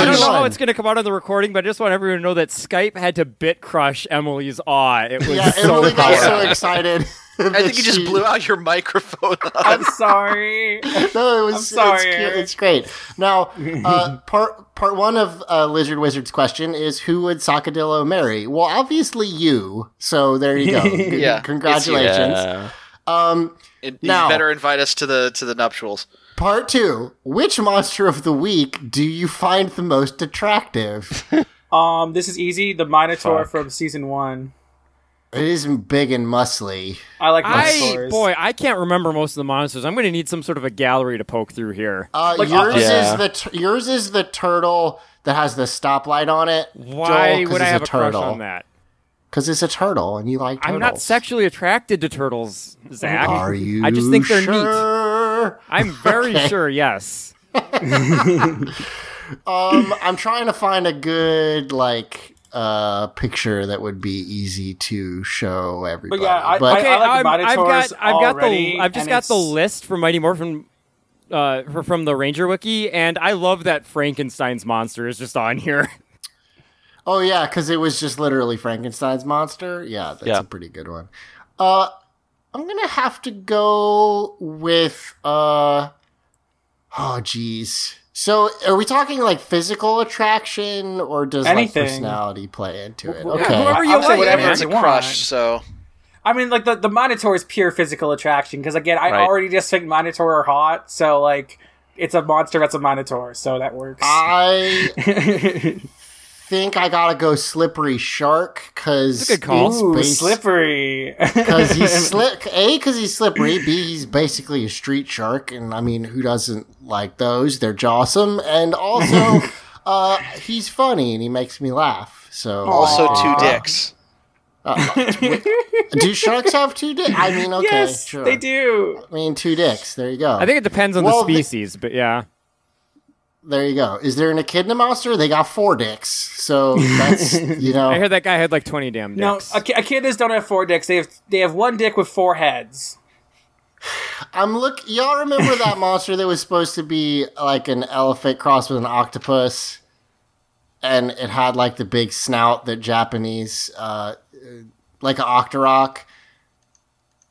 don't know how it's going to come out on the recording, but I just want everyone to know that Skype had to bit crush Emily's awe. It was Yeah, so Emily got so excited. I think you just blew out your microphone. I'm sorry. no, it was I'm sorry, It's, cute. It's great. Now, uh, part part one of uh, Lizard Wizard's question is who would Sakadillo marry? Well, obviously you. So there you go. Yeah, congratulations. Yeah. Um, It- you Now- better invite us to the to the nuptials. Part two: Which monster of the week do you find the most attractive? Um, this is easy. The Minotaur Fuck. from season one. it is big and muscly. I like I Minotaurs. boy, I can't remember most of the monsters. I'm going to need some sort of a gallery to poke through here. Uh, Like, yours Yeah. is the t- yours is the turtle that has the stoplight on it. Why would I have a, crush on that? Because it's a turtle, and you like turtles. I'm not sexually attracted to turtles, Zach. Are you? I just think they're neat. sure? I'm very Okay. sure. Yes. Um, I'm trying to find a good like uh picture that would be easy to show everybody. yeah, I- but I- Okay, like the I'm- I've got I've got the I've just and got the list from Mighty Morphin uh from the Ranger Wiki, and I love that Frankenstein's monster is just on here. oh yeah, because it was just literally Frankenstein's monster. Yeah, that's Yeah. a pretty good one. Uh, I'm gonna have to go with uh. Oh geez. So, are we talking like physical attraction, or does Anything. like personality play into it? Wh- Okay. whoever you I'll say whatever man. It's a want. crush, so I mean, like the the Minotaur is pure physical attraction because again, I Right. already just think Minotaur are hot, so like it's a monster that's a Minotaur, so that works. I think I gotta go slippery shark because That's a good slippery. Because he's slick. A, because he's slippery. B, he's basically a street shark, and I mean, who doesn't like those? They're jawsome, and also, uh, he's funny and he makes me laugh. So also uh, two dicks. Do sharks have two dicks? I mean, okay, yes, sure. they do. I mean, two dicks. There you go. I think it depends on Well, the the- species, but yeah. There you go. Is there an echidna monster? They got four dicks. So that's you know. I heard that guy had like 20 damn No, dicks. ech- echidnas don't have four dicks. They have they have one dick with four heads. I'm look. Y'all remember that monster that was supposed to be like an elephant crossed with an octopus, and it had like the big snout that Japanese, uh, like an octorok.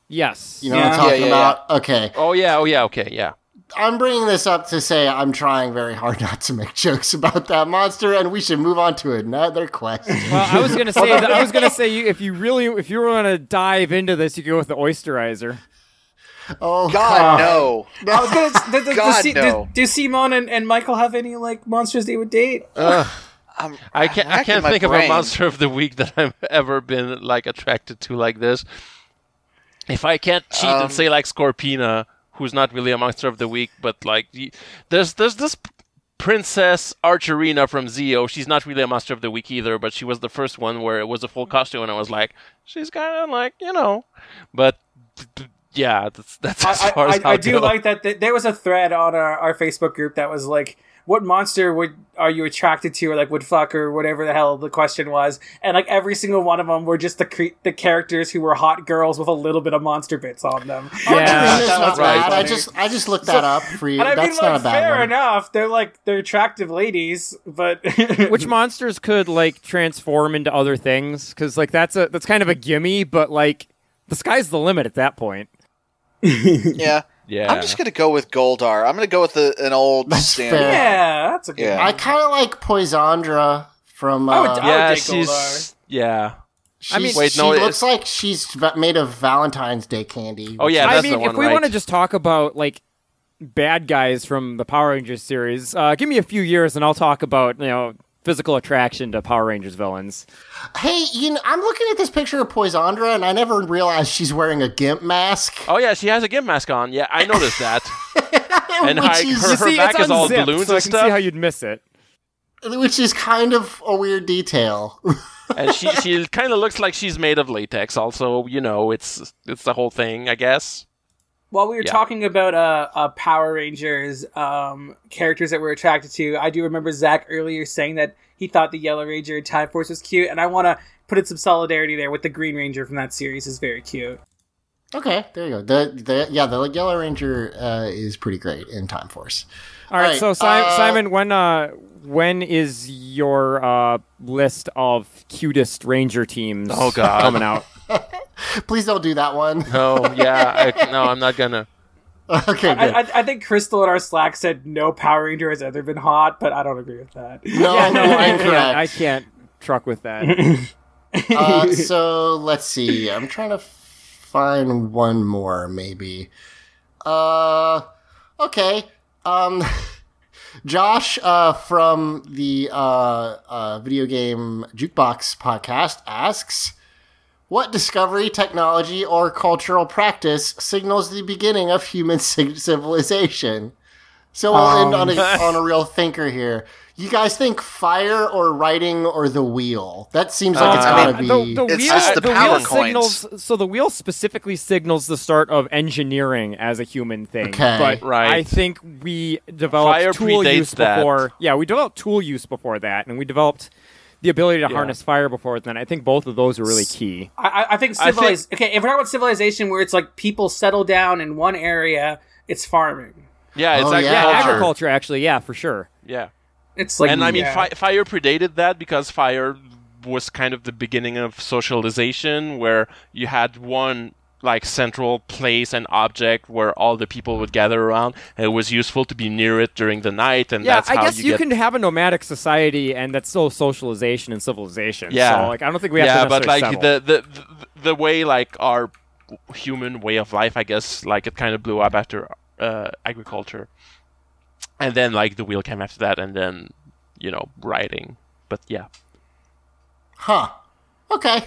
yes. You know Yeah. what I'm talking Yeah, yeah, about? Okay, Oh yeah. Oh yeah. Okay. Yeah. I'm bringing this up to say I'm trying very hard not to make jokes about that monster, and we should move on to another question. Well, I was gonna say I was gonna say you, if you really if you want to dive into this, you go with the oysterizer. oh God no. I was gonna. Do, do, God, do, no. do, do Simone and, and Michael have any like monsters they would date? I'm, I can't. I can't my think of a monster of the week that I've ever been like attracted to like this. If I can't cheat Um, and say like Scorpina, who's not really a monster of the week, but like there's there's this princess Archerina from Zeo. She's not really a monster of the week either, but she was the first one where it was a full costume, and I was like, she's kind of like you know, but. Yeah, that's that's as I, as I, I do like that. th- There was a thread on our, our Facebook group that was like, "What monster would are you attracted to?" or like would fuck or whatever the hell the question was. And like every single one of them were just the cre- the characters who were hot girls with a little bit of monster bits on them. Yeah, Archerina's that not was right. I just I just looked that up for you. And I mean, That's not like, a bad fair one. enough. They're like they're attractive ladies, but Which monsters could like transform into other things? Because like that's a that's kind of a gimme, but like the sky's the limit at that point. yeah. Yeah, I'm just gonna go with Goldar. I'm gonna go with the, an old That's standard. fair. yeah, that's a good. Yeah. one. I kind of like Poisandra from. Uh, I would- I would yeah, date she's Goldar. yeah. she's- mean- Wait, she no, looks it's- like she's va- made of Valentine's Day candy. Oh yeah, I that's mean, the one, if we right? want to just talk about like bad guys from the Power Rangers series, uh, give me a few years and I'll talk about you know physical attraction to Power Rangers villains. Hey, you know, I'm looking at this picture of Poisandra, and I never realized she's wearing a gimp mask. Oh yeah, she has a gimp mask on. Yeah, I noticed that. and which, like, is, her, You see, back is all unzipped, balloons so I can stuff. see how you'd miss it. which is kind of a weird detail. and she she kind of looks like she's made of latex. Also, you know, it's it's the whole thing, I guess. While we were Yeah. talking about uh, uh, Power Rangers um, characters that we're attracted to, I do remember Zach earlier saying that he thought the Yellow Ranger in Time Force was cute, and I want to put in some solidarity there with the Green Ranger from that series is very cute. Okay, there you go. The the yeah, the Yellow Ranger uh, is pretty great in Time Force. All right, so Si- uh, Simon, when uh, when is your uh, list of cutest Ranger teams Oh, God. coming out? Please don't do that one. No, yeah, I, no, I'm not gonna. okay, good. I, I, I think Crystal in our Slack said no Power Ranger has ever been hot, but I don't agree with that. no, yeah, no, I incorrect. can't. I can't truck with that. uh, so let's see. I'm trying to find one more, maybe. Uh, okay. Um, Josh uh, from the uh, uh, video game jukebox podcast asks, "What discovery, technology, or cultural practice signals the beginning of human civilization?" So we'll end on a Um. on a real thinker here. You guys think fire or writing or the wheel? That seems like it's Uh, gotta I be. the, the It's wheel, just the the power wheel coins. signals. So the wheel specifically signals the start of engineering as a human thing. Okay. But Right. I think we developed Fire tool use that. before. Yeah, we developed tool use before that, and we developed the ability to Yeah. harness fire before then. I think both of those are really key. I, I- I think I think- civilization. Okay, if we're talking about civilization, where it's like people settle down in one area, it's farming. Yeah, it's Oh, agriculture. yeah. Yeah, agriculture actually. Yeah, for sure. Yeah. It's like, and I mean, yeah. fi- fire predated that because fire was kind of the beginning of socialization, where you had one like central place and object where all the people would gather around, and it was useful to be near it during the night, and Yeah, that's I how guess you, you, get. can have a nomadic society, and that's still socialization and civilization. Yeah. so, like I don't think we have yeah, to but necessarily like the, the the the way like our human way of life, I guess, like it kind of blew up after uh, agriculture, and then like the wheel came after that, and then you know writing. But yeah, Huh. Okay.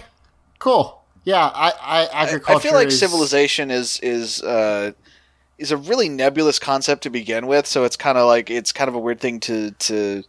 Cool. Yeah, I, I I, agriculture. I feel like is- civilization is is uh, is a really nebulous concept to begin with. So it's kind of like it's kind of a weird thing to to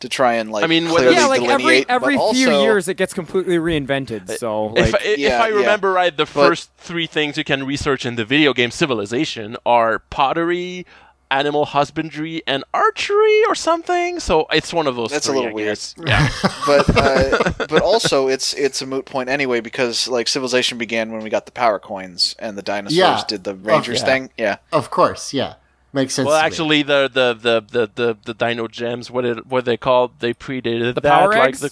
to try and like. I mean, clearly yeah, like every delineate, every but few also- years it gets completely reinvented. So if like, if yeah, I yeah. remember right, the first three things you can research in the video game Civilization are pottery, animal husbandry, and archery or something. So it's one of those. That's a little I weird. guess. Yeah. but uh, but also it's it's a moot point anyway because like civilization began when we got the power coins and the dinosaurs Yeah. did the rangers yeah. thing. Yeah, Of course, yeah. Makes sense. well, actually, the the, the, the, the the Dino gems, what it what they called, they predated The that. power like eggs? the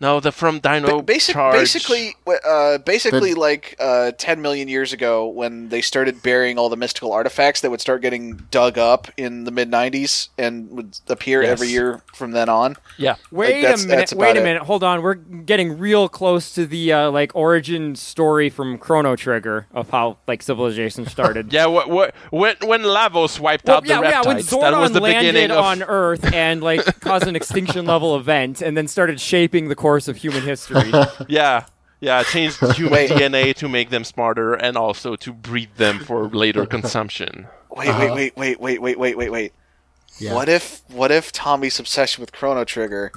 no, the from Dino Ba- basic, Charge. basically, uh, basically, The- like uh, ten million years ago, when they started burying all the mystical artifacts that would start getting dug up in the mid '90s and would appear Yes. every year from then on. Yeah. Wait that's- a minute. Wait about a it. minute. Hold on. We're getting real close to the uh, like origin story from Chrono Trigger of how like civilization started. Yeah, wh- wh- when when Lavos wiped Well, out yeah, the yeah. When reptiles, that was Zordon the beginning landed of on Earth and like caused an extinction level event, and then started shaping the course of human history. yeah. Yeah, changed human Wait. DNA to make them smarter and also to breed them for later consumption. Wait, Uh-huh. wait, wait, wait, wait, wait, wait, wait, wait. Yeah. What if what if Tommy's obsession with Chrono Trigger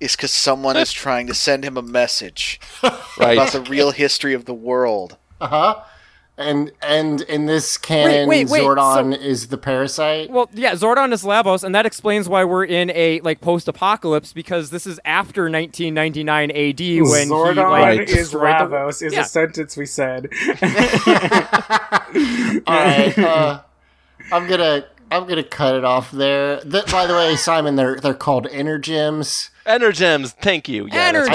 is because someone is trying to send him a message Right. about the real history of the world? Uh huh. And and in this canon, wait, wait, Zordon so- is the parasite. Well, yeah, Zordon is Lavos, and that explains why we're in a like post-apocalypse because this is after 1999 AD when Zordon he like is destroyed the- Lavos is Yeah. a sentence we said. All right. Uh, I'm gonna I'm gonna cut it off there. Th- by the way, Simon, they're they're called energems. Energems, thank you. Yeah, that's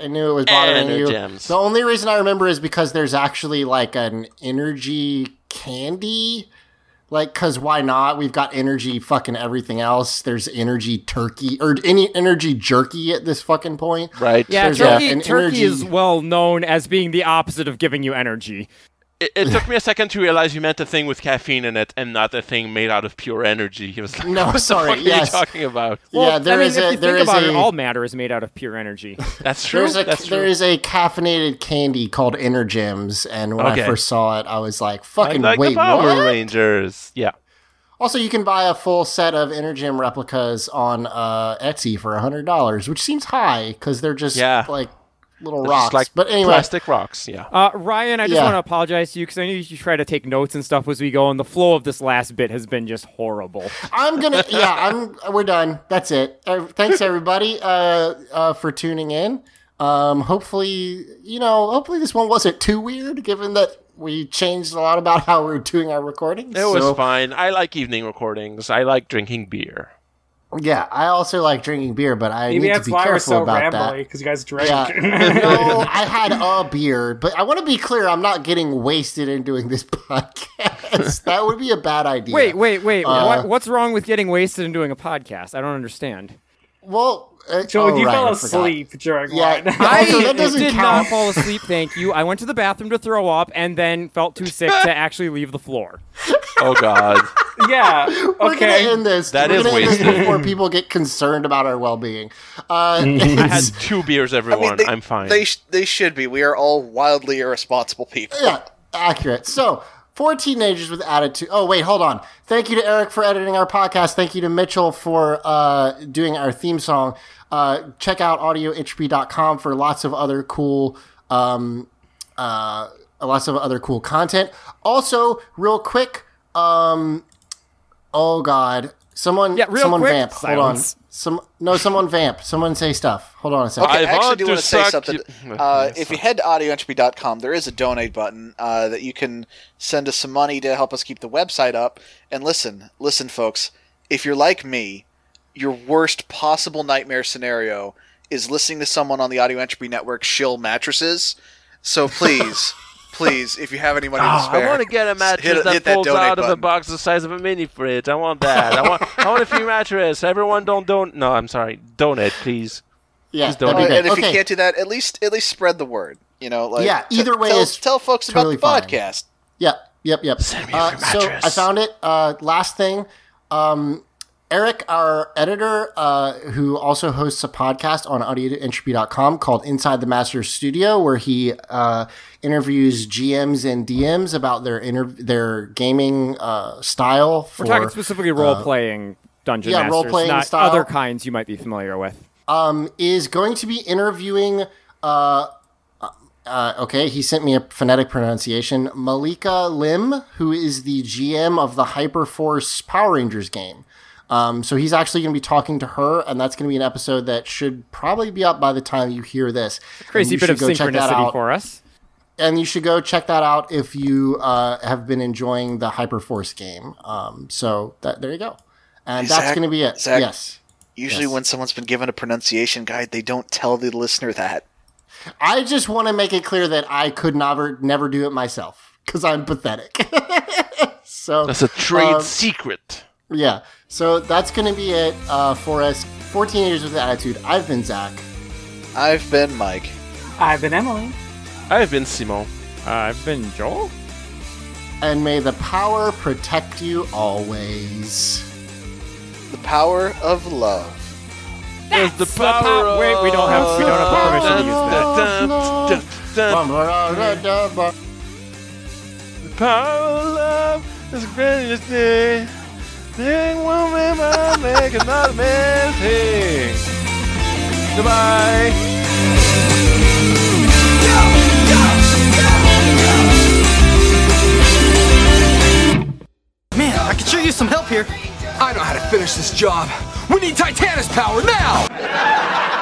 I knew, it's Energem. I, I knew it was bothering you. Energems. The only reason I remember is because there's actually like an energy candy. Like, cause why not? We've got energy fucking everything else. There's energy turkey or any energy jerky at this fucking point. Right. Yeah, There's turkey, a- an turkey energy- is well known as being the opposite of giving you energy. It, it took me a second to realize you meant a thing with caffeine in it and not a thing made out of pure energy. He was like, No, what sorry, the fuck yes. are you talking about? Well, yeah, there I mean, is if a you there think is about a it, all matter is made out of pure energy. That's true. there's a That's true. is a caffeinated candy called Energems, and when Okay. I first saw it, I was like, like, "Fucking like wait, the Power what?" Rangers. Yeah. Also, you can buy a full set of Energem replicas on uh, Etsy for hundred dollars, which seems high because they're just Yeah. like little They're rocks. like but anyway, plastic rocks. Yeah. Uh, Ryan, I just Yeah. want to apologize to you because I know you try to take notes and stuff as we go, and the flow of this last bit has been just horrible. I'm gonna. Yeah, I'm. We're done. That's it. Uh, thanks everybody uh, uh, for tuning in. Um, hopefully, you know, hopefully this one wasn't too weird, given that we changed a lot about how we're doing our recordings. It was fine. I like evening recordings. I like drinking beer. Yeah, I also like drinking beer, but I Maybe need to be why careful so about rambly that. because you guys drink. Yeah, no, I had a beer, but I want to be clear. I'm not getting wasted in doing this podcast. that would be a bad idea. Wait, wait, wait. Uh, what, what's wrong with getting wasted and doing a podcast? I don't understand. Well, Joel, oh, you right, fell I asleep during Yeah, one. Also, that doesn't did count. not fall asleep, thank you. I went to the bathroom to throw up and then felt too sick to actually leave the floor. Oh God. yeah. We're Okay. gonna end this. That We're is gonna end this wasted. before people get concerned about our well-being. Uh, I had two beers, everyone. they, I'm fine. They sh- they should be. We are all wildly irresponsible people. yeah, accurate. So, four teenagers with attitude. Oh, wait, hold on. Thank you to Eric for editing our podcast. Thank you to Mitchell for uh, doing our theme song. Uh, check out audioentropy.com for lots of other cool, um, uh, lots of other cool content. Also, real quick, um, oh god, someone, Yeah, real someone quick, vamp. silence. Hold on, some no, someone vamp. Someone say stuff. Hold on a second. Okay, I I actually do want to say something. you- Uh, if you head to audioentropy.com, there is a donate button uh, that you can send us some money to help us keep the website up. And listen, listen, folks, if you're like me, your worst possible nightmare scenario is listening to someone on the Audio Entropy Network shill mattresses. So please, please, if you have any money to Oh, spare, I want to get a mattress hit- that hit folds donate out of a box the size of a mini fridge. I want that. I want. I want a few mattresses. Everyone, don't don't. No, I'm sorry. Donate, please. yeah, please that'd don't be Uh, and if okay. you can't do that, at least at least spread the word. You know, like Yeah, t- either way tell, is tell folks totally about fine. the podcast. Yep, yep, yep. Send me Uh, free so. I found it. Uh, last thing, um, Eric, our editor, uh, who also hosts a podcast on audioentropy.com called Inside the Master Studio, where he uh, interviews GMs and DMs about their inter- their gaming uh, style. For, We're talking specifically role playing Dungeon yeah, Masters, role-playing not style. other kinds you might be familiar with. um, is going to be interviewing. Uh, uh, okay, he sent me a phonetic pronunciation. Malika Lim, who is the GM of the Hyperforce Power Rangers game. Um, so he's actually going to be talking to her, and that's going to be an episode that should probably be up by the time you hear this. Crazy bit of should go check that synchronicity for us. And you should go check that out if you uh, have been enjoying the Hyperforce game. Um, so that, there you go. And that's going to be it. Zach, yes. Usually, Yes. when someone's been given a pronunciation guide, they don't tell the listener that. I just want to make it clear that I could never never do it myself because I'm pathetic. so That's a trade um, secret. yeah. So that's gonna be it uh, for us. 14 years with attitude. I've been Zach. I've been Mike. I've been Emily. I've been Simon. Uh, I've been Joel. And may the power protect you always. The power of love. There's the the pow- Wait, we don't have- we don't have permission to use that. The power of love is the greatest thing. Then one man might make another man sing. Goodbye. Man, I can sure use some help here. I know how to finish this job. We need Titanus power now!